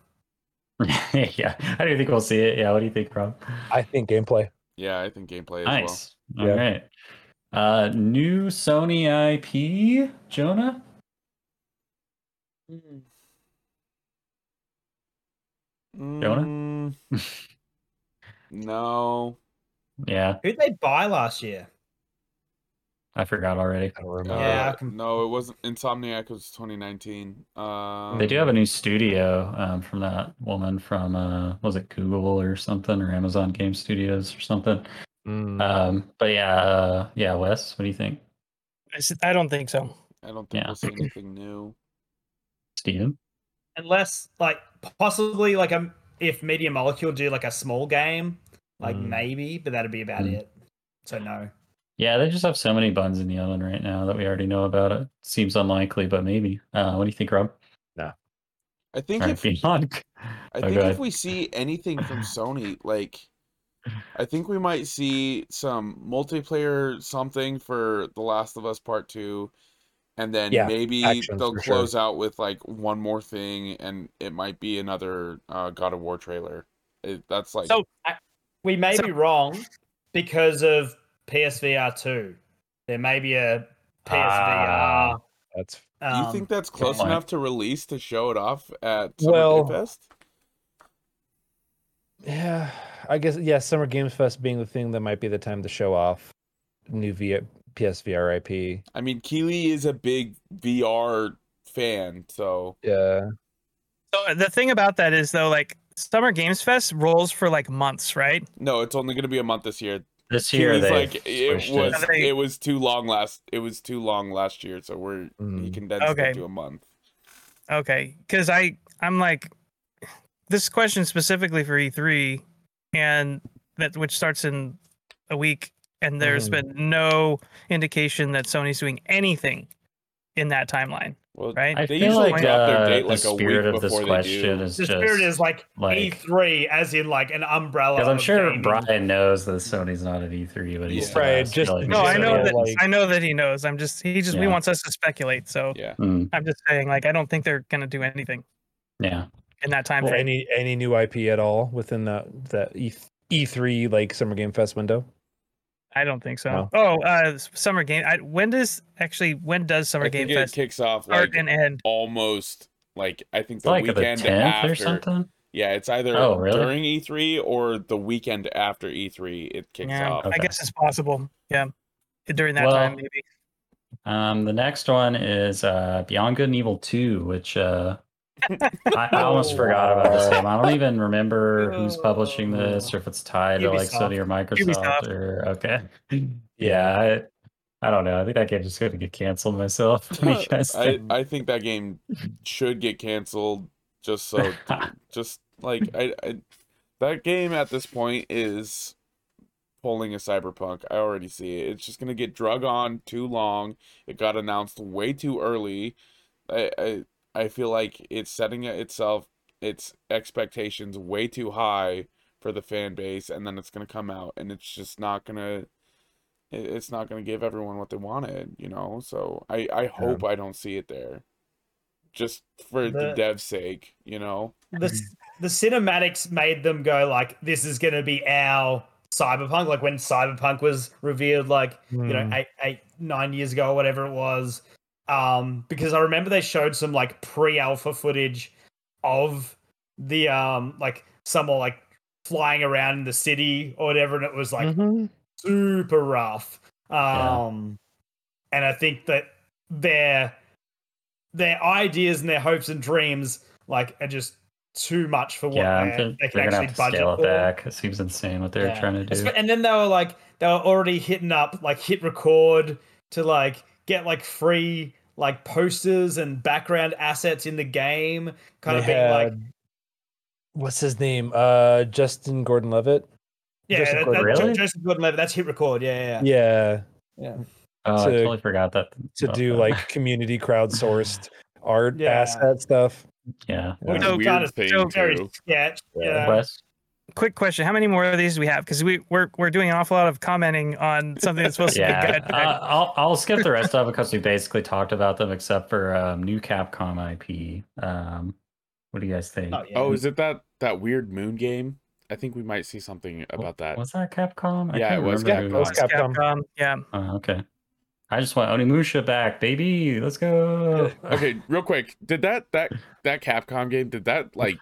yeah. I do think we'll see it. Yeah. What do you think, Rob?
I think gameplay.
Yeah, I think gameplay as
Nice. All
Yeah.
right. Uh, new Sony IP, Jonah?
well.
Jonah?
Mm, no.
Yeah,
Who'd they buy last year?
I forgot already.
I don't remember.
Yeah,
Uh, no, it wasn't. Insomniac It was 2019. Um,
They do have a new studio um, from that woman from uh, was it Google or something or Amazon Game Studios or something.
Mm.
Um, but yeah, uh, yeah, Wes, what do you think,
I don't think so.
I don't think
Yeah.
we'll see anything new.
Steven?
Unless, like, possibly, like, um, if Media Molecule do like a small game, like
Mm.
maybe, but that'd be about
Mm.
it. So no.
Yeah, they just have so many buns in the oven right now that we already know about it. Seems unlikely, but maybe. Uh, what do you think, Rob?
I think
All
if
right, beyond.
I
Oh,
think
go
if we see anything from Sony, like I think we might see some multiplayer something for The Last of Us Part 2 and then
Yeah,
maybe
actions
they'll
for sure.
close out with like one more thing, and it might be another uh, God of War trailer. It, that's like
So
I- we may
So-
be wrong because of PSVR two. There may be a PSVR.
Ah, That's
Do you
um,
think that's close enough to release to show it off at Summer
Well-
Game Fest?
yeah. I guess yeah. Summer Games Fest being the thing that might be the time to show off new v- PSVR IP.
I mean, Keighley is a big VR fan, so
Yeah.
So the thing about that is though, like Summer Games Fest rolls for like months, right?
no, it's only going to be a month this year.
This year
Keighley's
they
like it was
They-
it was too long last it was too long last year, so we're he
Mm.
condensed
Okay.
it to a month.
Okay, because I I'm like this question specifically for E3, and that which starts in a week, and there's
Mhm.
been no indication that Sony's doing anything in that timeline,
Well,
right?
I
They
feel
usually
like
drop their
uh,
date
the
like a week
spirit of this
before they
question
do.
is
the
just
spirit is like,
like-
E3, as in like an umbrella.
because I'm sure
gaming.
Brian knows that Sony's not at E3, but he's
Yeah.
still
Right, just-
like,
no, I know
sure-
that
like-
I know that he knows. I'm just he just he wants us to speculate. So
Yeah.
Mm,
I'm just saying, like, I don't think they're gonna do anything
yeah.
in that time
Or
frame.
any any new IP at all within that that E E3 like Summer Game Fest window?
I don't think so.
No.
Oh, uh, Summer Game. I, when does actually when does Summer
I
Game
it
Fest
kicks off
start
like
and end?
almost like I think the
like the
weekend
10th
after.
or something.
Yeah, it's either
Oh, really?
during E3 or the weekend after E3 it kicks
Yeah,
off.
I
Okay.
I guess it's possible. Yeah, during that
Well,
time maybe.
Um, the next one is uh, Beyond Good and Evil 2, which uh, I, I almost forgot about this
wow.
game. I don't even remember who's publishing this or if it's tied to like Sony or Microsoft
Ubisoft.
or okay. Yeah, I, I don't know. I think that game just going to get canceled myself. What do you guys
I,
think?
I think that game should get canceled just so just like I, I that game at this point is pulling a cyberpunk. I already see it. It's just gonna get drug on too long. It got announced way too early. I I, I feel like it's setting it itself its expectations way too high for the fan base and then it's gonna come out and it's just not gonna it's not gonna give everyone what they wanted, you know. So I I hope I don't see it there, just for the,
The-
dev's sake, you know.
the the cinematics made them go like, "This is going to be our cyberpunk." Like when cyberpunk was revealed, like you know,
Hmm.
eight, eight, nine years ago, or whatever it was. Um, because I remember they showed some like pre-alpha footage of the um, like someone like flying around in the city or whatever, and it was like
Mhm.
super rough.
Yeah.
Um, and I think that their their ideas and their hopes and dreams like are just too much for what
yeah,
they,
think
they can
gonna
actually
have to
budget
scale it
for.
back. It seems insane what they're
Yeah.
trying to do.
And then they were like they were already hitting up like hitRECord to like get like free like posters and background assets in the game, kind of
They
being like
what's his name? Uh, Justin Gordon-Levitt.
yeah,
Joseph
that, that,
Gordon-Levitt.
Really?
Joseph Gordon-Levitt, that's hitRECord. Yeah, yeah,
Yeah,
yeah.
oh, I
to-
totally forgot that.
to do
that.
like community crowdsourced art
Yeah.
asset stuff.
yeah.
What
So
a weird
kind of
thing
so very sketch.
Yeah.
Yeah.
Wes?
Quick question: How many more of these do we have? Because we we're we're doing an awful lot of commenting on something that's supposed to be
Yeah,
good.
uh, I'll I'll skip the rest of it because we basically talked about them except for um, new Capcom IP. Um, what do you guys think?
Oh, yeah.
Oh, is it that that weird moon game? I think we might see something about that.
Was that Capcom?
Yeah, it was
remember
it was
was.
Capcom.
Capcom, yeah.
Oh, okay. I just want Onimusha back, baby. Let's go.
Okay, real quick, did that that that Capcom game did that like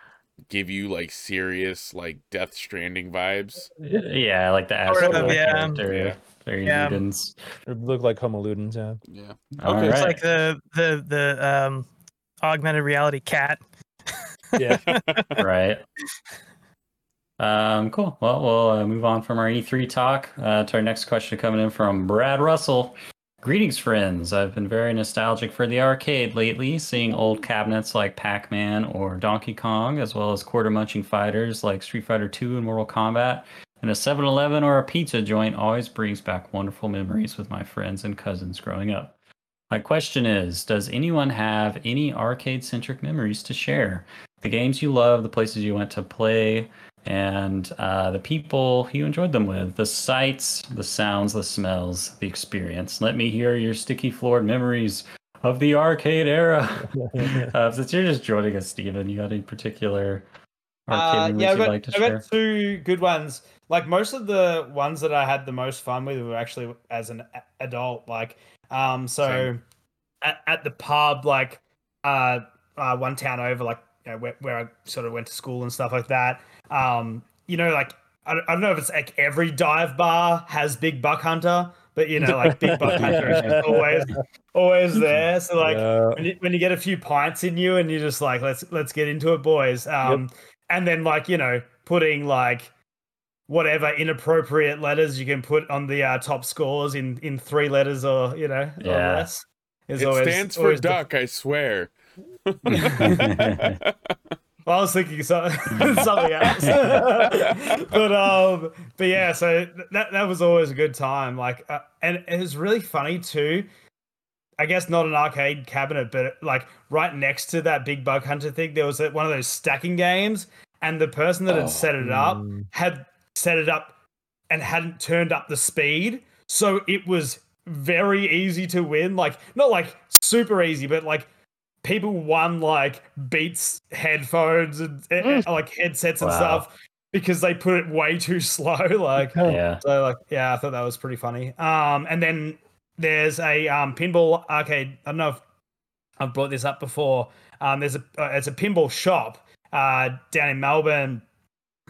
give you like serious like Death Stranding vibes?
Yeah, like the
Sort of,
astral
yeah.
character.
Yeah.
Very
Yeah.
Ludens.
It looked like Homo Ludens, yeah.
Yeah.
All
Okay,
It's
right.
like the the the um augmented reality cat.
Yeah.
right. Um, cool. Well, we'll uh, move on from our E3 talk uh, to our next question coming in from Brad Russell. Greetings, friends. I've been very nostalgic for the arcade lately, seeing old cabinets like Pac Man or Donkey Kong, as well as quarter munching fighters like Street Fighter II and Mortal Kombat. And a 7 Eleven or a pizza joint always brings back wonderful memories with my friends and cousins growing up. My question is Does anyone have any arcade centric memories to share? The games you love, the places you went to play, and uh, the people you enjoyed them with, the sights, the sounds, the smells, the experience. Let me hear your sticky floored memories of the arcade era. uh, since you're just joining us, Stephen, you got any particular arcade
Uh,
memories
yeah, I've
you'd
got,
like to
I've
share?
got two good ones. Like most of the ones that I had the most fun with were actually as an adult. Like, um, so at, at the pub, like, uh, uh, one town over, like, you know, where, where I sort of went to school and stuff like that. Um, you know, like, I don't, I don't know if it's like every dive bar has Big Buck Hunter, but you know, like Big Buck Hunter is always, always there. So like,
Yeah.
when you, when you get a few pints in you and you're just like let's let's get into it boys um and then like you know putting like whatever inappropriate letters you can put on the uh, top scores in in three letters or you know or
Yeah.
less is
it
always
stands for
always the-
duck, I swear.
well, I was thinking so, something else, but um, but yeah, so that that was always a good time. Like, uh, and it was really funny too. I guess not an arcade cabinet, but like right next to that big bug hunter thing, there was one of those stacking games, and the person that
Oh,
had set it up
Mm.
had set it up and hadn't turned up the speed, so it was very easy to win. Like not like super easy, but like people won like Beats headphones and uh,
Mm.
like headsets and
Wow.
stuff because they put it way too slow. Like
yeah.
so like yeah, I thought that was pretty funny. Um and then there's a um pinball arcade. I don't know if I've brought this up before. Um there's a uh, it's a pinball shop uh down in Melbourne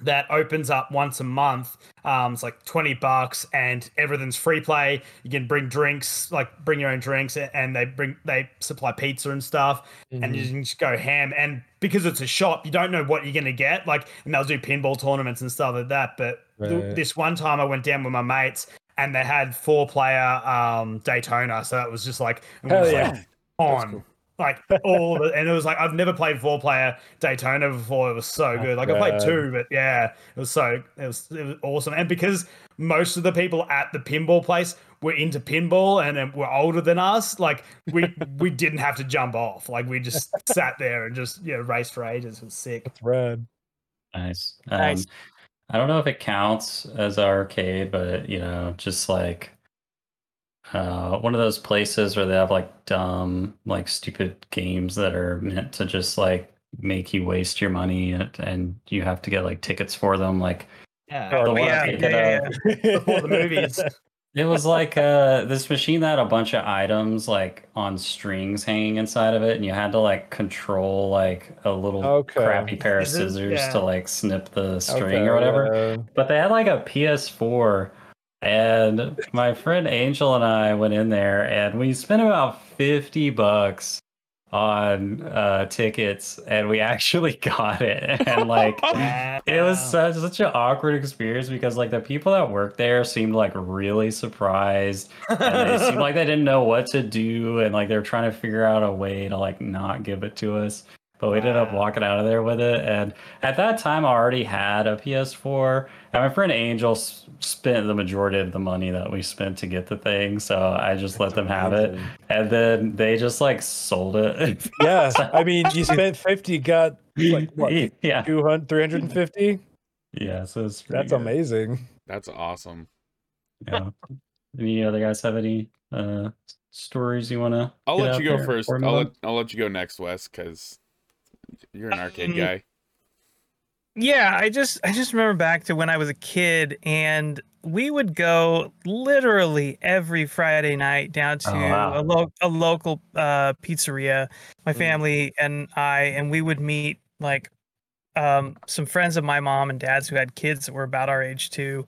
that opens up once a month. Um it's like 20 bucks and everything's free play. You can bring drinks, like bring your own drinks and they bring they supply pizza and stuff and
Mm-hmm.
you can just go ham. And because it's a shop, you don't know what you're gonna get. Like, and they'll do pinball tournaments and stuff like that. But th- this one time, I went down with my mates, and they had four player um, Daytona, so it was just like, it was
yeah.
like on. Like all, the, and it was like I've never played four player Daytona before. It was so good. Like I played two, but yeah, it was so it was it was awesome. And because most of the people at the pinball place were into pinball and were older than us, like we we didn't have to jump off. Like we just sat there and just you know raced for ages. It was sick.
That's rad.
Nice. Um,
Nice.
I don't know if it counts as arcade, but you know, just like uh, one of those places where they have like dumb, like stupid games that are meant to just like make you waste your money and, and you have to get like tickets for them. Like
Yeah,
the
Oh,
one
yeah, yeah,
thinking
yeah, yeah.
before the movies.
It was like uh, this machine that had a bunch of items like on strings hanging inside of it, and you had to like control like a little
Okay.
crappy pair of scissors
yeah.
to like snip the string
Okay,
or whatever. But they had like a PS4, and my friend Angel and I went in there, and we spent about fifty bucks on uh, tickets, and we actually got it, and like. It was such such an awkward experience because like the people that worked there seemed like really surprised and they seemed like they didn't know what to do and like they were trying to figure out a way to like not give it to us. But we ended up walking out of there with it. And at that time, I already had a PS4. And my friend Angel s- spent the majority of the money that we spent to get the thing. So I just let them have it. And then they just like sold it.
Yeah, I mean, you spent 50, got like what,
yeah.
200, 350?
Yeah. So it's
That's
good.
amazing.
That's awesome.
Yeah. Any other guys have any uh stories you want to?
I'll let you go first. I'll let, I'll let you go next, Wes, because you're an arcade
Um,
guy.
Yeah, I just I just remember back to when I was a kid and we would go literally every Friday night down to
Oh, wow.
a, lo- a local uh, pizzeria, my
Mm.
family and I, and we would meet like um, some friends of my mom and dad's who had kids that were about our age too.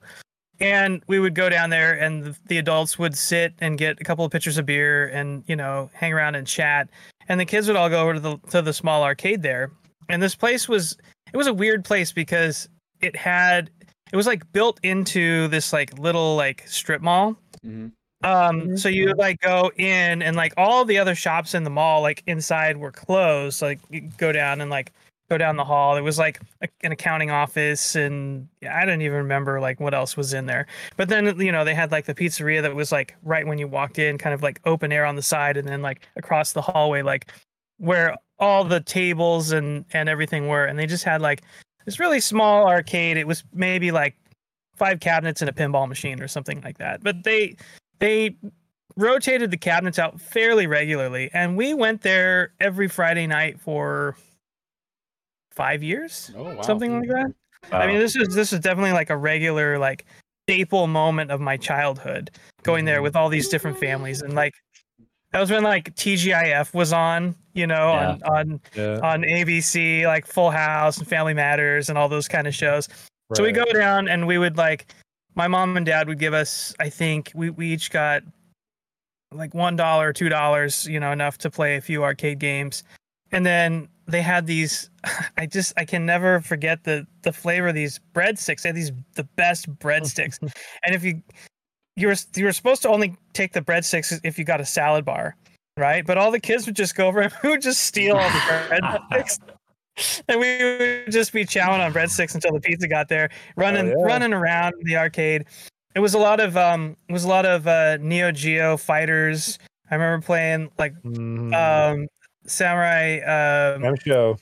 And we would go down there, and the, the adults would sit and get a couple of pitchers of beer, and you know, hang around and chat. And the kids would all go over to the to the small arcade there. And this place was it was a weird place because it had it was like built into this like little like strip mall.
Hmm
um so you would like go in and like all the other shops in the mall like inside were closed. Like you go down and like go down the hall. It was like an accounting office and i don't even remember like what else was in there. But then you know they had like the pizzeria that was like right when you walked in kind of like open air on the side and then like across the hallway like where all the tables and and everything were. And they just had like this really small arcade. It was maybe like five cabinets and a pinball machine or something like that. But they they rotated the cabinets out fairly regularly, and we went there every Friday night for five years,
Oh wow.
something like that. I mean, this is this is definitely like a regular like staple moment of my childhood, going there mm-hmm. with all these different families, and like that was when like TGIF was on, you know, on on
Yeah.
on ABC, like Full House and Family Matters and all those kind of shows. So we go down and we would like my mom and dad would give us I think we, we each got like one dollar, two dollars, you know, enough to play a few arcade games. And then they had these I just I can never forget the the flavor of these breadsticks. They had these the best breadsticks. and if you you were you were supposed to only take the breadsticks if you got a salad bar, right? But all the kids would just go over and we would just steal all the breadsticks. And we would just be chowing on breadsticks until the pizza got there, running
yeah.
running around the arcade. It was a lot of um it was a lot of uh Neo Geo fighters. I remember playing like
Mhm.
um Samurai um
show.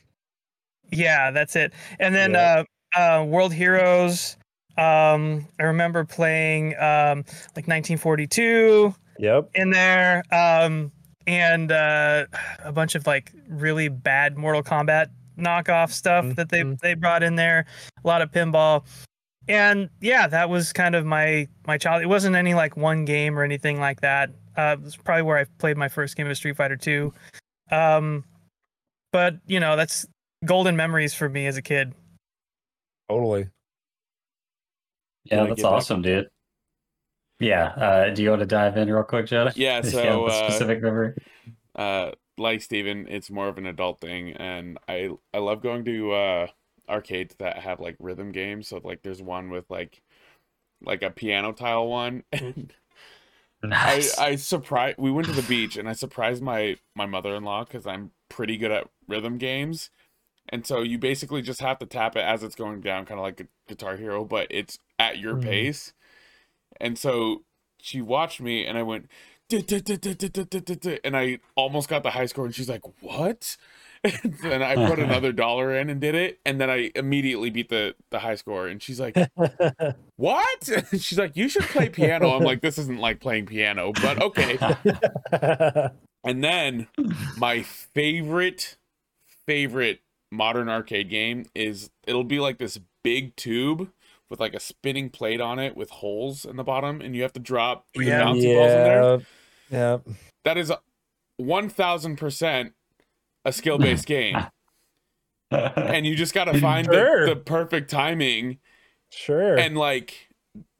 yeah, that's it. And then
Yeah.
uh, uh, World Heroes. Um, I remember playing um, like 1942
Yep.
in there, um, and uh, a bunch of like really bad Mortal Kombat knockoff stuff that they they brought in there. A lot of pinball, and yeah, that was kind of my my child. It wasn't any like one game or anything like that. Uh, it was probably where I played my first game of Street Fighter 2. Um, but you know, that's golden memories for me as a kid.
Totally.
yeah, that's
get back
awesome, dude. Yeah. Uh, do you want to dive in real quick, Jed?
Yeah,
If you
so,
have a
uh,
specific memory.
uh like Steven, it's more of an adult thing and I I love going to uh arcades that have like rhythm games. So like there's one with like like a piano tile one and I
Nice.
I surprised we went to the beach and I surprised my my mother-in-law cuz I'm pretty good at rhythm games. And so you basically just have to tap it as it's going down kind of like a Guitar Hero, but it's at your
Mhm.
pace. And so she watched me and I went and I almost got the high score, and she's like, "What?" and I put another dollar in and did it, and then I immediately beat the the high score, and she's like, "What?" And she's like, "You should play piano." I'm like, "This isn't like playing piano, but okay." and then my favorite favorite modern arcade game is it'll be like this big tube with like a spinning plate on it with holes in the bottom, and you have to drop oh, the
yeah,
bouncing yeah. balls in there
yeah. Yeah.
That is 1000% a skill-based game and you just got to find
Sure.
the, the perfect timing
Sure.
and like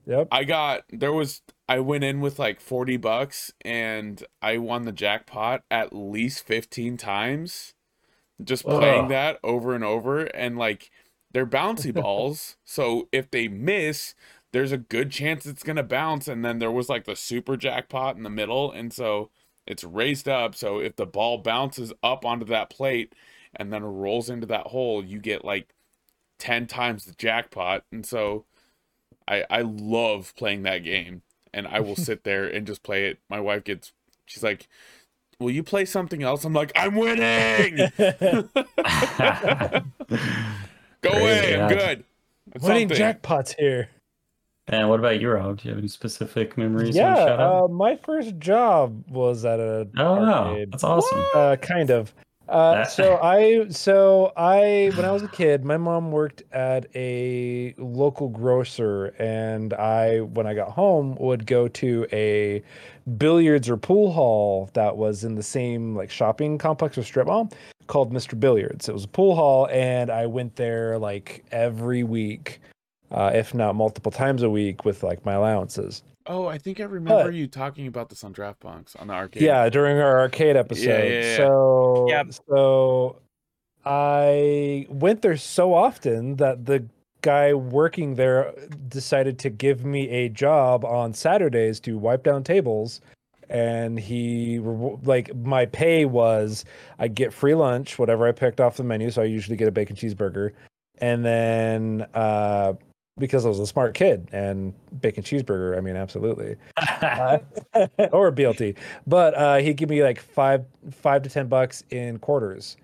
yep.
I got there was I went in with like 40 bucks and I won the jackpot at least 15 times just playing
Ugh.
that over and over and like they're bouncy balls so if they miss there's a good chance it's going to bounce and then there was like the super jackpot in the middle and so it's raised up so if the ball bounces up onto that plate and then rolls into that hole you get like 10 times the jackpot and so I I love playing that game and I will sit there and just play it. My wife gets she's like, "Will you play something else?" I'm like, "I'm winning. Go
Great,
away.
yeah.
I'm good."
Winning
Something.
jackpots here.
And what about you, Rob? Do you have any specific memories?
Yeah.
shout out?
Uh, my first job was at a
oh,
arcade.
That's awesome.
Uh, kind of. Uh, so I, so I, when I was a kid, my mom worked at a local grocer, and I, when I got home, would go to a billiards or pool hall that was in the same like shopping complex or strip mall called Mr. Billiards. It was a pool hall, and I went there like every week, uh, if not multiple times a week, with like my allowances.
Oh, I think I remember
But-
you talking about this on Draft Punks on the arcade.
Yeah, during our arcade episode.
yeah, yeah.
So
Yep.
so I went there so often that the guy working there decided to give me a job on Saturdays to wipe down tables and he like my pay was I get free lunch whatever I picked off the menu so I usually get a bacon cheeseburger and then uh because I was a smart kid and bacon cheeseburger I mean absolutely uh, or BLT. But uh, he'd give me like five, five to ten bucks in quarters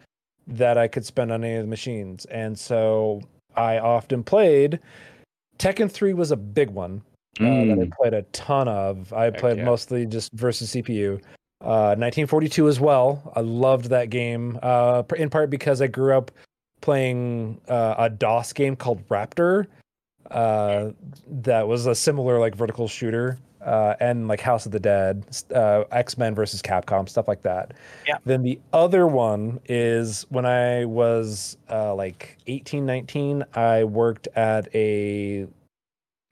that I could spend on any of the machines, and so I often played. Tekken Three was a big one. uh, that I
Mm.
played a ton of. I
Heck
played
yeah.
mostly just versus CPU. Uh, 1942 as well. I loved that game, uh, in part because I grew up playing uh, a DOS game called Raptor. Uh, that was a similar like vertical shooter, uh, and like House of the Dead, uh, X Men versus Capcom, stuff like that.
Yeah.
Then the other one is when I was uh, like 18, 19, I worked at a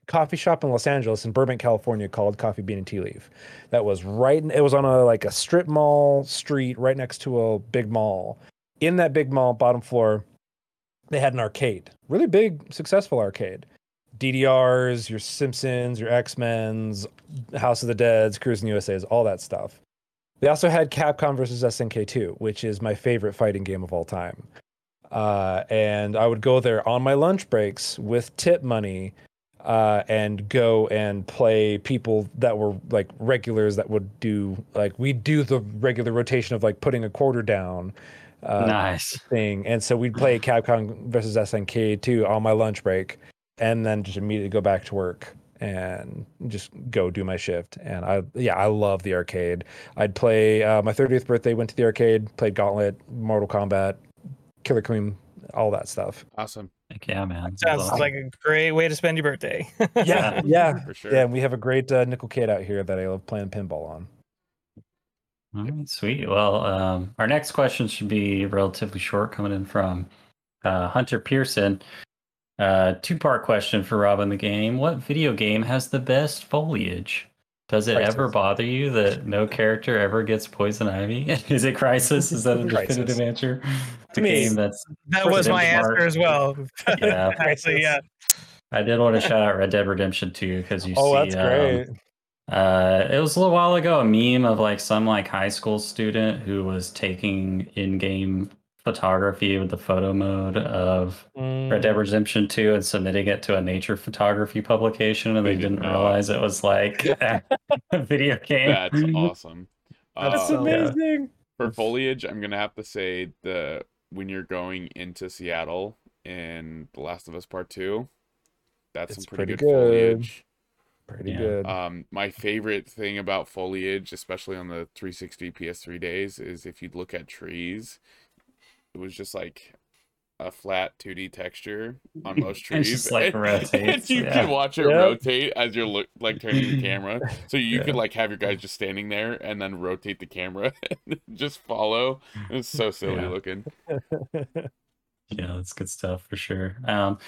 coffee shop in Los Angeles in Burbank, California called Coffee Bean and Tea Leaf. That was right it was on a like a strip mall street right next to a big mall. In that big mall bottom floor, they had an arcade. Really big successful arcade. DDRs, your Simpsons, your X-Men's, House of the Dead's, Cruis'n USA's, all that stuff. They also had Capcom versus SNK2, which is my favorite fighting game of all time. Uh, and I would go there on my lunch breaks with tip money uh, and go and play people that were like regulars that would do like we'd do the regular rotation of like putting a quarter down uh,
nice.
thing, and so we'd play Capcom versus SNK two on my lunch break, and then just immediately go back to work and just go do my shift. And I yeah I love the arcade. I'd play uh, my 30th birthday went to the arcade, played Gauntlet, Mortal Kombat, Killer Queen, all that stuff.
Awesome.
Heck yeah, man.
Sounds
That's awesome.
like a great way to spend your birthday.
Yeah, yeah,
For sure.
yeah. And we have a great uh, nickel kid out here that I love playing pinball on.
All right, sweet. Well, um, our next question should be relatively short, coming in from uh, Hunter Pearson. Uh, two part question for Rob in the Game. What video game has the best foliage? Does it ever bother you that no character ever gets poison ivy? Is it Crysis? Is that a definitive answer? It's a
I mean,
game that's
that was my
Amendment
answer as well.
Yeah.
Actually, yeah.
I did want to shout out Red Dead Redemption 2 because you
Oh,
see
that's
um,
great.
Uh, it was a little while ago, a meme of like some like high school student who was taking in-game photography with the photo mode of
Mm.
Red Dead Redemption 2 and submitting it to a nature photography publication, and they
did
didn't
not.
realize it was like a video game.
That's awesome.
That's
Uh,
amazing.
For foliage, I'm gonna have to say the when you're going into Seattle in The Last of Us Part Two, that's
It's
some pretty,
pretty
good,
good.
foliage.
Pretty
Yeah.
good.
Um, my favorite thing about foliage, especially on the 360 PS3 days, is if you look at trees, it was just like a flat 2D texture on most
And
trees.
just, like,
and
rotates,
you
yeah.
can watch it
Yep.
rotate as you're look like turning the camera. So you
Yeah.
could like have your guys just standing there and then rotate the camera and just follow. It's so silly
Yeah.
looking.
Yeah, that's good stuff for sure. Um,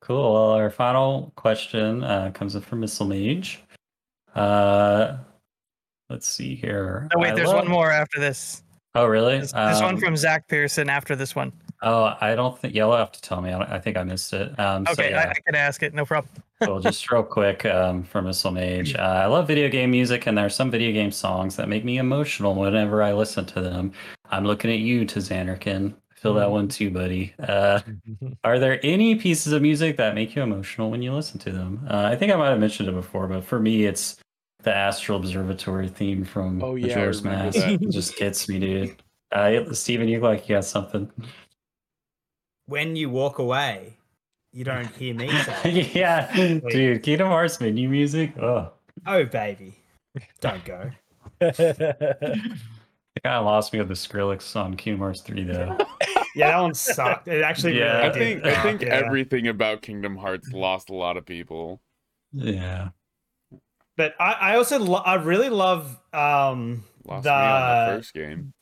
cool. Well, our final question uh, comes in from Missile Mage. Uh, let's see here.
Oh, wait,
I
there's
love-
one more after this.
Oh, really?
This, this one
Um,
from Zach Pearson after this one.
Oh, I don't think you'll have to tell me. I, don't- I think I missed it. Um, so,
Okay,
yeah.
I, I can ask it. No problem.
Cool. Just real quick um, from Missile Mage. Uh, I love video game music, and there are some video game songs that make me emotional whenever I listen to them. I'm looking at you, To Zanarkand. I feel that one too, buddy. Uh, are there any pieces of music that make you emotional when you listen to them? Uh, I think I might have mentioned it before, but for me, it's the Astral Observatory theme from
Oh, yeah, I
Majora's Mask.
that.
It just gets me, dude. Uh, Steven, you look like you got something.
When you walk away, you don't hear me say,
yeah, dude. Kingdom Hearts menu music. Oh.
"Oh, baby, don't go."
It kind of lost me with the Skrillex on Kingdom Hearts 3, though.
Yeah, that one sucked. It actually
Yeah.
really
I
did
think I think
yeah.
everything about Kingdom Hearts lost a lot of people.
yeah.
But I, I also lo- I really love um
Lost
the,
me on the first game.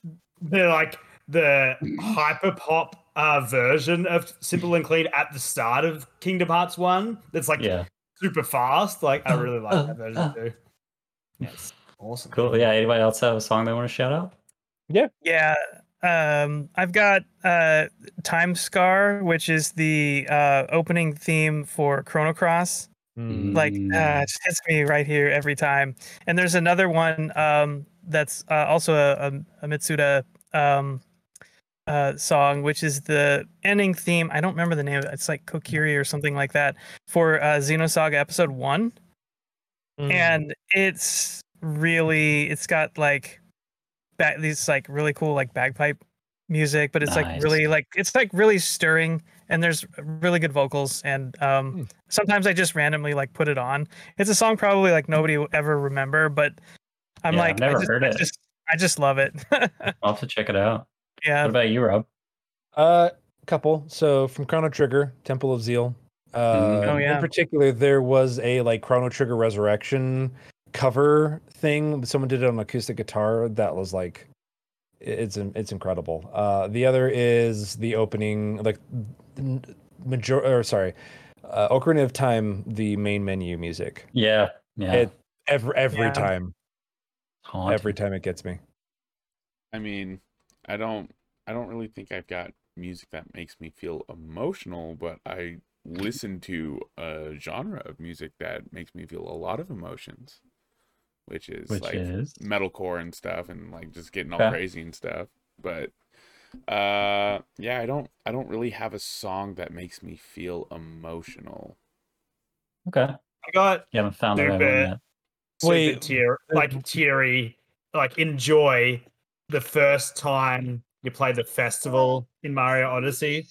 the like the hyper pop uh, version of Simple and Clean at the start of Kingdom Hearts One. That's like
Yeah.
super fast. Like I really like that version too. Yes, awesome.
Cool. Yeah. Anybody else have a song they want to shout out?
Yeah. Yeah. Um, I've got uh, Time Scar, which is the uh, opening theme for Chrono Cross.
Mm.
Like,
Mm.
uh, it just hits me right here every time. And there's another one um, that's uh, also a, a, a Mitsuda um, uh, song, which is the ending theme. I don't remember the name it. It's like Kokiri or something like that for uh, Xenosaga Episode 1.
Mm.
and it's really it's got like back these like really cool like bagpipe music but it's like really like it's like really stirring and there's really good vocals. And um,
Hmm.
sometimes I just randomly like put it on. It's a song probably like nobody will ever remember, but I'm
Yeah, I've
like,
never
I just,
heard
I
it.
just, I just love it.
I'll have to check it out.
yeah.
What about you, Rob?
Uh, couple. So from Chrono Trigger, Temple of Zeal. Uh,
Oh, yeah.
In particular, there was a like Chrono Trigger Resurrection cover thing. Someone did it on acoustic guitar. That was like, it's it's incredible. Uh, the other is the opening, like n- major or sorry, uh, Ocarina of Time, the main menu music.
Yeah, yeah.
It every every
Yeah.
time,
Haunting.
every time it gets me.
I mean, I don't I don't really think I've got music that makes me feel emotional, but I listen to a genre of music that makes me feel a lot of emotions, which is
Which
like
is
metalcore and stuff and like just getting all
Okay.
crazy and stuff. But uh yeah, I don't I don't really have a song that makes me feel emotional.
okay.
I got
You haven't found the right one yet.
super
Wait,
tier, like teary, like enjoy the first time you play the festival in Mario Odyssey,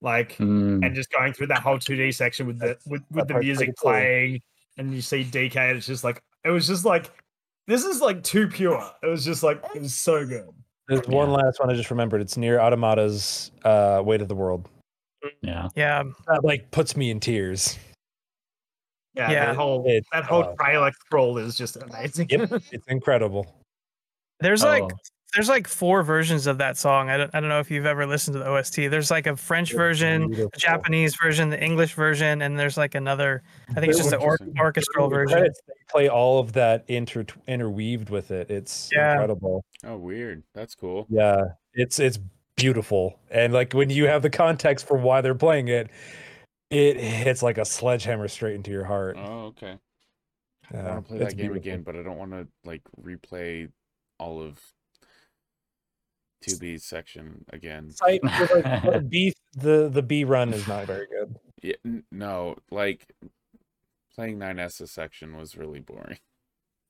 like
Mm,
and just going through that whole 2D section with the with, with the music
pretty cool.
playing, and you see DK, and it's just like it was just like this is like too pure. It was just like it was so good.
There's one last one I just remembered. It's near Automata's uh, Weight of the World.
yeah.
Yeah.
That like puts me in tears.
Yeah,
Yeah.
that whole
It-
that whole
uh,
trailer scroll is just amazing.
Yep, it's incredible.
There's like
Oh,
there's like four versions of that song. I don't I don't know if you've ever listened to the OST. There's like a French
It's
version,
beautiful.
a Japanese version, the English version, and there's like another. I think it's just the or- orchestral
The
version.
credits, they play all of that inter interweaved with it. It's
Yeah.
incredible.
Oh weird. That's cool.
Yeah, it's it's beautiful. And like when you have the context for why they're playing it, it hits like a sledgehammer straight into your heart.
Oh, okay. I
Yeah,
want to play that game
beautiful.
again, but I don't want to like replay all of 2B's section again.
Site, the, like, B the the B run is not very good.
Yeah, n- no, like playing 9S's section was really boring.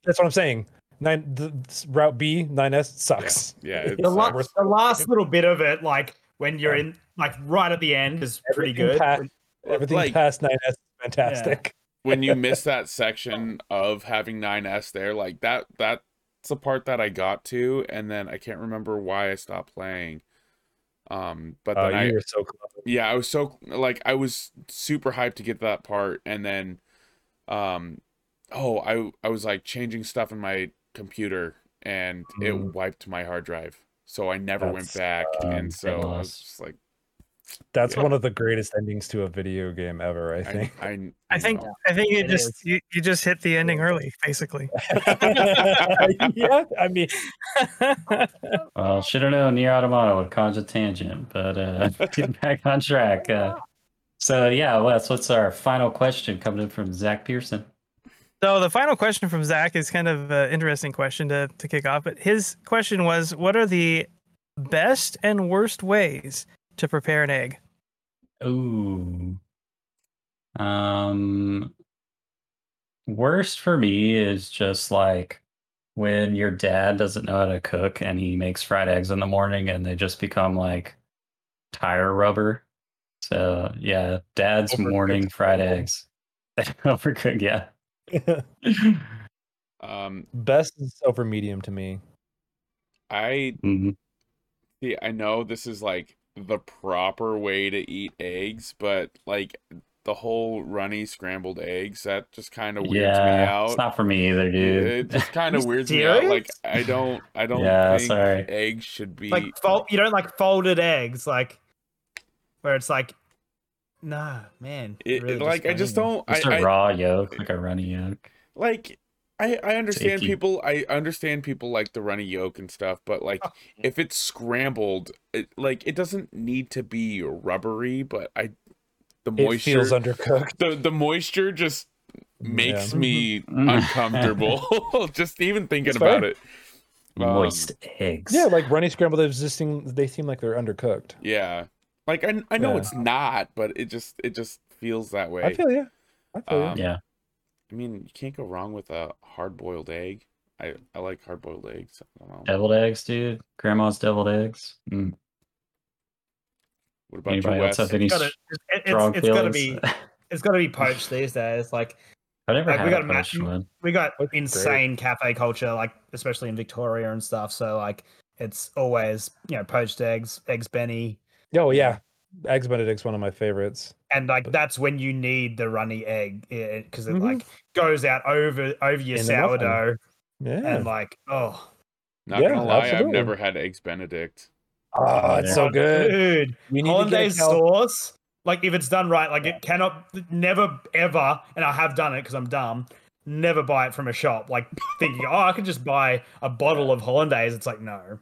That's what I'm saying. Nine the, s- route B 9S sucks.
Yeah, it's
the, la-
like-
the last little bit of it, like when you're in, like right at the end, is pretty good.
past- Everything
like
past 9S is fantastic.
when you miss that section of having 9S there, like that that's the part that I got to, and then I can't remember why I stopped playing. Um, but
Oh,
then I
so close.
yeah, I was so like I was super hyped to get that part, and then, um, oh, I I was like changing stuff in my computer, and it
Mm.
wiped my hard drive, so I never went back,
um,
and so I was just like,
That's
Yeah.
one of the greatest endings to a video game ever, I
I
think.
I,
I think
know.
I think you
It
just you, you just hit the ending early, basically.
yeah, I mean,
well, should have known NieR Automata would cause a tangent, but uh, getting back on track. Uh, so yeah, Wes, what's our final question coming in from Zach Pearson?
So the final question from Zach is kind of an interesting question to to kick off. But his question was, "What are the best and worst ways to prepare an egg?"
Ooh. Um, worst for me is just like when your dad doesn't know how to cook and he makes fried eggs in the morning and they just become like tire rubber. So yeah, dad's
Overcooked
morning fried
horrible.
eggs. Overcooked, yeah.
um,
best is over medium to me.
I
Mhm.
see. I know this is like the proper way to eat eggs, but like the whole runny scrambled eggs, that just kind of weirds me
Yeah,
out.
it's not for me either, dude.
It just kind of
You
weirds me out. Like? I don't, I don't
Yeah,
think
sorry.
eggs should be
like fold, you don't like folded eggs, like where it's like, nah, man.
It,
really
like I just don't.
Just
I,
a
I
raw yolk, like a runny yolk.
like. I I understand
icky.
people. I understand people like the runny yolk and stuff, but like
Oh,
if it's scrambled, it, like it doesn't need to be rubbery. But I, the
It
moisture,
feels undercooked.
the the moisture just makes
Yeah.
me
Mhm.
uncomfortable. just even thinking
It's
about
fair.
it. Um,
Moist eggs.
Yeah, like runny scrambled eggs just seem they seem like they're undercooked.
Yeah. Like I I know
Yeah.
it's not, but it just it just feels that way.
I feel you. I feel
Um,
Yeah.
I mean, you can't go wrong with a hard boiled egg. I I like hard boiled eggs. I don't know.
Deviled eggs, dude. Grandma's deviled eggs. Mm.
What about you,
Anybody else have any
It's gotta, it,
strong
it's, it's gotta
feelings?
be it's gotta be poached these days. Like
I never
like, we
had
got
a
a
poached
ma-
one.
we got
That's great.
insane cafe culture, like especially in Victoria and stuff. So like it's always you know poached eggs, eggs Benny,
Oh yeah, eggs Benedict's one of my favorites.
And like that's when you need the runny egg because it
Mhm.
like goes out over over your
In
sourdough
Yeah.
and like oh
Not
Yeah,
gonna lie, I've never had eggs Benedict.
oh, it's so good.
dude
We need to get a
hollandaise sauce like if it's done right like it cannot never ever and i have done it because i'm dumb never buy it from a shop like thinking oh i could just buy a bottle of hollandaise it's like no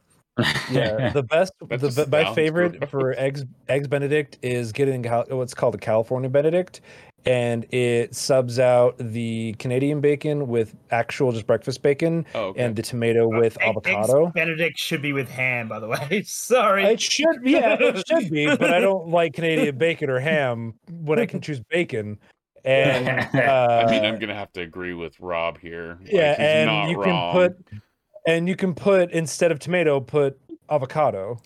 yeah, the best,
That
the,
just
my favorite
gross.
for eggs eggs Benedict is getting what's called a California Benedict, and it subs out the Canadian bacon with actual just breakfast bacon
Oh, okay.
and the tomato with
Egg- eggs
avocado.
benedict should be with ham by the way sorry
It should, yeah, it should be, but I don't like Canadian bacon or ham when I can choose bacon. And uh,
I mean, I'm gonna have to agree with Rob here. Like,
yeah,
he's
and
not
you
wrong.
can put, and you can put instead of tomato, put avocado.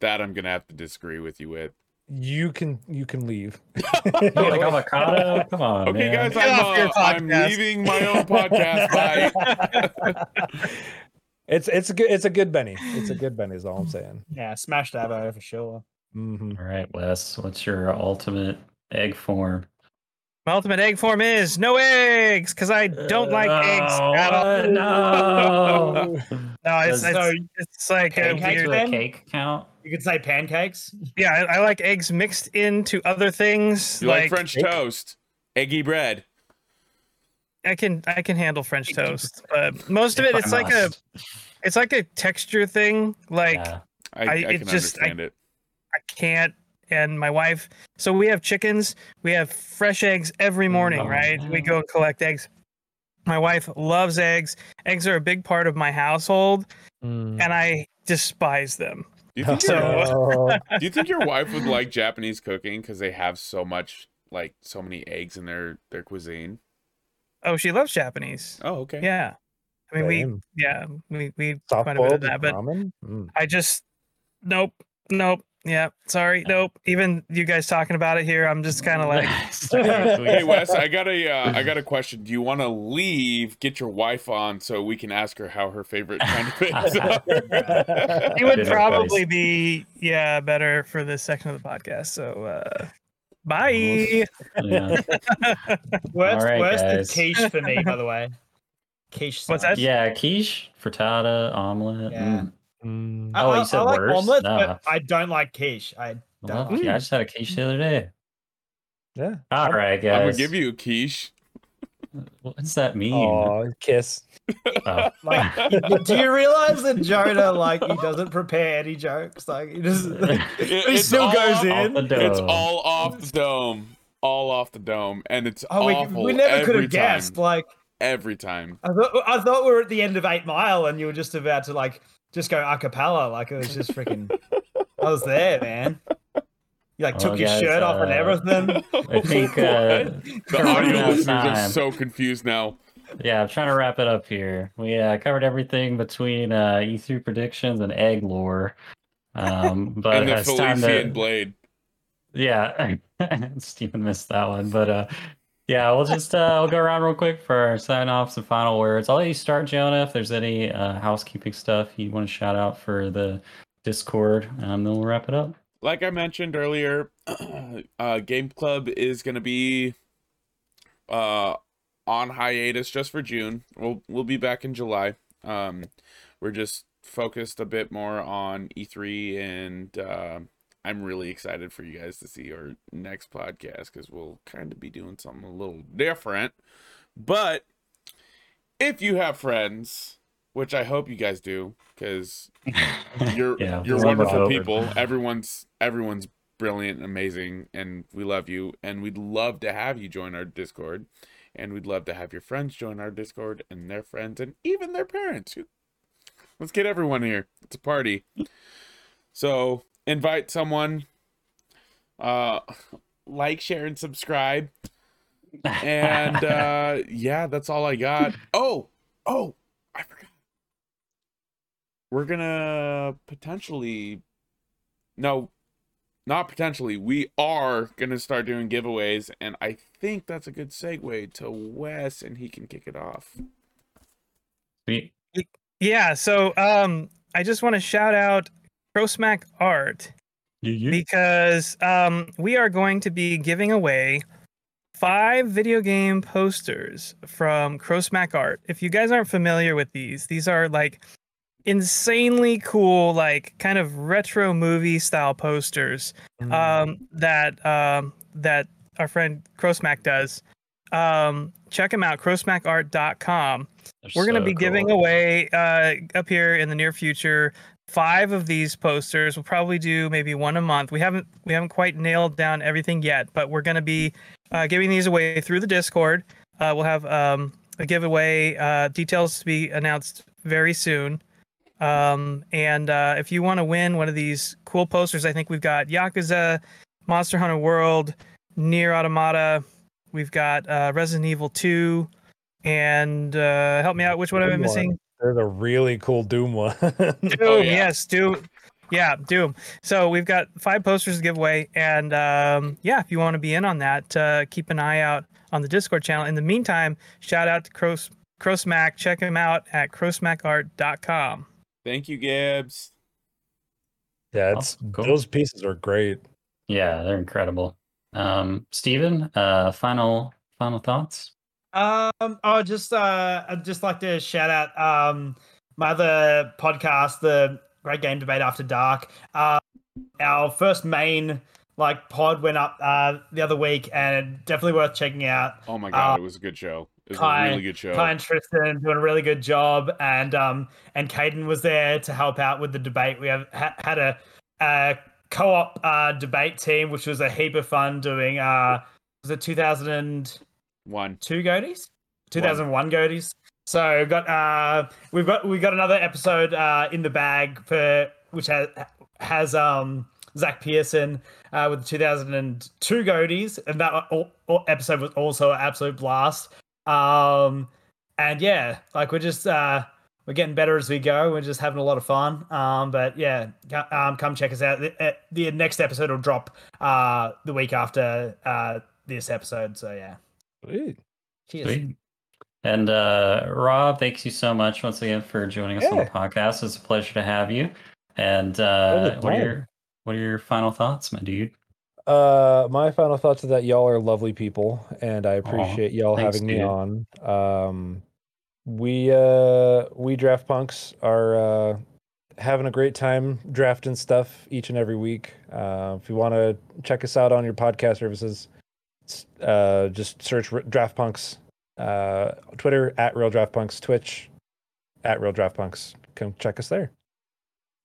that. I'm gonna have to disagree with you with.
You can you can leave.
You like avocado? Come on,
Okay,
man.
guys, I'm, uh, I'm leaving my own podcast. Bye.
It's it's a good it's a good Benny. It's a good Benny is all I'm saying.
yeah smashed avo for sure
hmm
All right, Wes, what's your ultimate egg form?
My ultimate egg form is no eggs because I don't like oh, eggs
Oh,
at all.
what? No.
No, it's, it's,
So,
it's like a
pancakes
weird.
A cake count?
you could say pancakes
Yeah, I, I like eggs mixed into other things.
You like,
like
French
cake?
toast, eggy bread.
I can I can handle French toast, but most of it it's like a it's like a texture thing. Like
Yeah.
I,
I-
I,
it
can
just- I-
understand it.
I can't. And my wife, so we have chickens. We have fresh eggs every morning,
Oh,
right? We go and collect eggs. My wife loves eggs. Eggs are a big part of my household,
Mm.
and I despise them.
Do you think
So-
your, do you think your wife would like Japanese cooking because they have so much like so many eggs in their their cuisine?
Oh, she loves Japanese.
Oh, okay.
Yeah, I mean, we yeah we we
soft
quite a bit of that, but.
Mm.
I just nope, nope. Yeah, sorry, nope. Even you guys talking about it here, I'm just kind of like,
Hey Wes, I got a uh, I got a question. Do you want to leave, get your wife on, so we can ask her how her favorite kind of is?
it would probably be yeah better for this section of the podcast. So uh bye.
yeah.
worst
All right,
worst
guys.
is quiche for me by the way quiche
What's
sauce.
that?
yeah, quiche, frittata, omelet.
Yeah.
mm.
Mm.
I,
Oh,
I-
you said
I like
worst?
omelets,
Nah.
but I don't like quiche. I don't.
yeah, I just had a quiche the other day.
Yeah.
All right, guys.
I'm gonna give you a quiche.
What does that mean?
Oh, kiss.
Oh.
Like, do you realize that Jonah like he doesn't prepare any jokes? Like he just
It-
he still
all
goes
off-
in.
Off the
It's
dome.
all off the dome. All off the dome, and it's
Oh, we,
awful.
we never could have guessed. Like
Every time.
I thought, I thought we were at the end of Eight Mile, and you were just about to like just go a cappella. Like it was just freaking. I was there, man. You like
Well,
took your
guys,
shirt off and
uh,
everything.
I think uh,
The audio listeners are so confused now.
Yeah, I'm trying to wrap it up here. We uh, covered everything between uh, E3 predictions and egg lore. Um, but
and the
it's time
Felician
to,
blade.
yeah, Stephen missed that one. But uh, yeah, we'll just uh, we'll go around real quick for our sign offs and final words. I'll let you start, Jonah. If there's any uh, housekeeping stuff you want to shout out for the Discord, um, then we'll wrap it up.
like I mentioned earlier, uh, Game Club is going to be uh, on hiatus just for June. We'll we'll be back in July. Um, we're just focused a bit more on E3, and uh, I'm really excited for you guys to see our next podcast because we'll kind of be doing something a little different. But if you have friends, which I hope you guys do, because you're
Yeah,
you're wonderful people. Everyone's everyone's brilliant, and amazing, and we love you. And we'd love to have you join our Discord, and we'd love to have your friends join our Discord, and their friends, and even their parents. Let's get everyone here. It's a party. So invite someone. Uh, like, share, and subscribe. And uh, yeah, that's all I got. Oh, oh, I forgot. We're gonna potentially. No, not potentially, we are gonna start doing giveaways, and I think that's a good segue to Wes, and he can kick it off.
Sweet.
Yeah, so um, I just want to shout out Crowsmack Art because um, we are going to be giving away five video game posters from Crowsmack Art. If you guys aren't familiar with these, these are like insanely cool, like kind of retro movie style posters
Mm.
um, that um, that our friend Crowsmack does. Um, check them out, crowsmackart.com.
They're
We're going to
so
be giving away uh, up here in the near future five of these posters. We'll probably do maybe one a month. We haven't we haven't quite nailed down everything yet, but we're going to be uh, giving these away through the Discord. Uh, we'll have um, a giveaway uh, details to be announced very soon. Um, and uh, if you want to win one of these cool posters, I think we've got Yakuza, Monster Hunter World, NieR Automata. We've got uh, Resident Evil 2, and uh, help me out. Which one am I missing?
There's a really cool Doom one.
Doom.
Oh, yeah.
Yes, Doom. Yeah, Doom. So we've got five posters to give away, and um, yeah, if you want to be in on that, uh, keep an eye out on the Discord channel. In the meantime, shout out to Crows Crowsmack. Check him out at crowsmackart.com.
Thank you, Gibbs.
yeah, it's
Oh, cool.
those pieces are great.
Yeah, they're incredible. Um, Steven, uh, final final thoughts.
Um, oh, just uh, I'd just like to shout out um my other podcast, the Great Game Debate After Dark. Uh, our first main like pod went up uh the other week, and definitely worth checking out.
Oh my god,
Uh,
it was a good show. It was
Kai-
a really good show.
Kai and Tristan doing a really good job, and um and Caden was there to help out with the debate. We have ha- had a, a co-op uh, debate team, which was a heap of fun doing. Uh, was it 2002
One.
Two Goaties? 2001 Goaties. So we've got uh we've got we've got another episode uh in the bag for which has has um Zach Pearson uh, with the 2002 Goaties, and that al- episode was also an absolute blast. Um, and yeah, like we're just uh, we're getting better as we go. We're just having a lot of fun. Um, but yeah, um, come check us out. The, uh, the next episode will drop uh the week after uh this episode. So yeah,
Sweet.
cheers.
Sweet. And uh, Rob, thanks you so much once again for joining us on the podcast. It's a pleasure to have you. And uh, what are your what are your final thoughts, my dude?
Uh, my final thoughts is that y'all are lovely people, and I
Aw,
appreciate y'all
thanks,
having me on. Um, we uh, we draft punks are uh, having a great time drafting stuff each and every week. Uh, if you want to check us out on your podcast services, s- uh, just search R- Draft Punks, uh, Twitter at Real Draft Punks, Twitch at Real Draft Punks. Come check us there.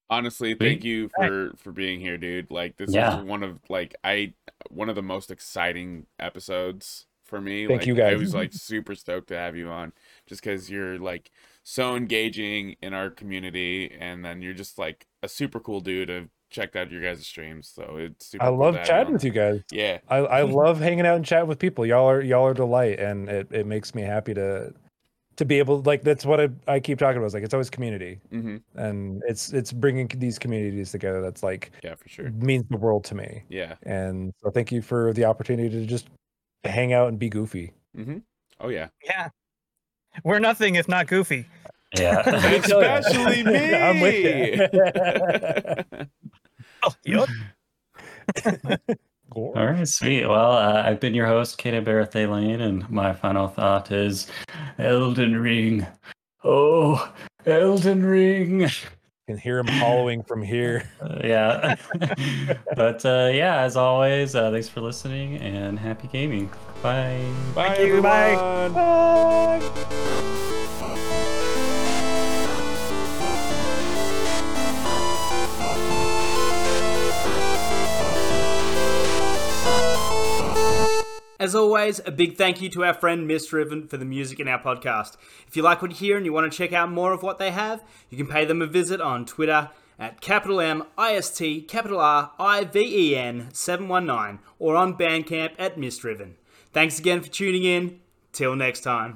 Honestly, thank you for for being here, dude. Like this
Yeah.
is one of like I one of the most exciting episodes for me.
Thank
like,
you,
I
guys.
was like super stoked to have you on, just because you're like so engaging in our community, and then you're just like a super cool dude. I've checked out your guys' streams, so it's super.
I
cool
love
to
chatting
on.
with you guys.
Yeah,
I, I love hanging out and chatting with people. Y'all are y'all are delight, and it, it makes me happy to to be able like that's what I, I keep talking about. Is like it's always community,
hmm
and it's it's bringing these communities together. That's like
yeah, for sure.
means the world to me.
Yeah.
And so thank you for the opportunity to just hang out and be goofy.
hmm Oh yeah.
Yeah, we're nothing if not goofy.
Yeah.
me tell ya.
Especially me.
I'm with ya.
Yup.
All right, sweet. Well, uh, I've been your host, Kato Barathé Lane, and my final thought is Elden Ring. Oh, Elden Ring.
Can hear him hollowing from here.
Uh, yeah. but uh, yeah, as always, uh, thanks for listening and happy gaming. Bye.
Bye,
Thank you, bye.
everyone.
As always, a big thank you to our friend Mistriven for the music in our podcast. If you like what you hear and you want to check out more of what they have, you can pay them a visit on Twitter at capital M I S T capital R I V E N 719 or on Bandcamp at Mistriven. Thanks again for tuning in. Till next time.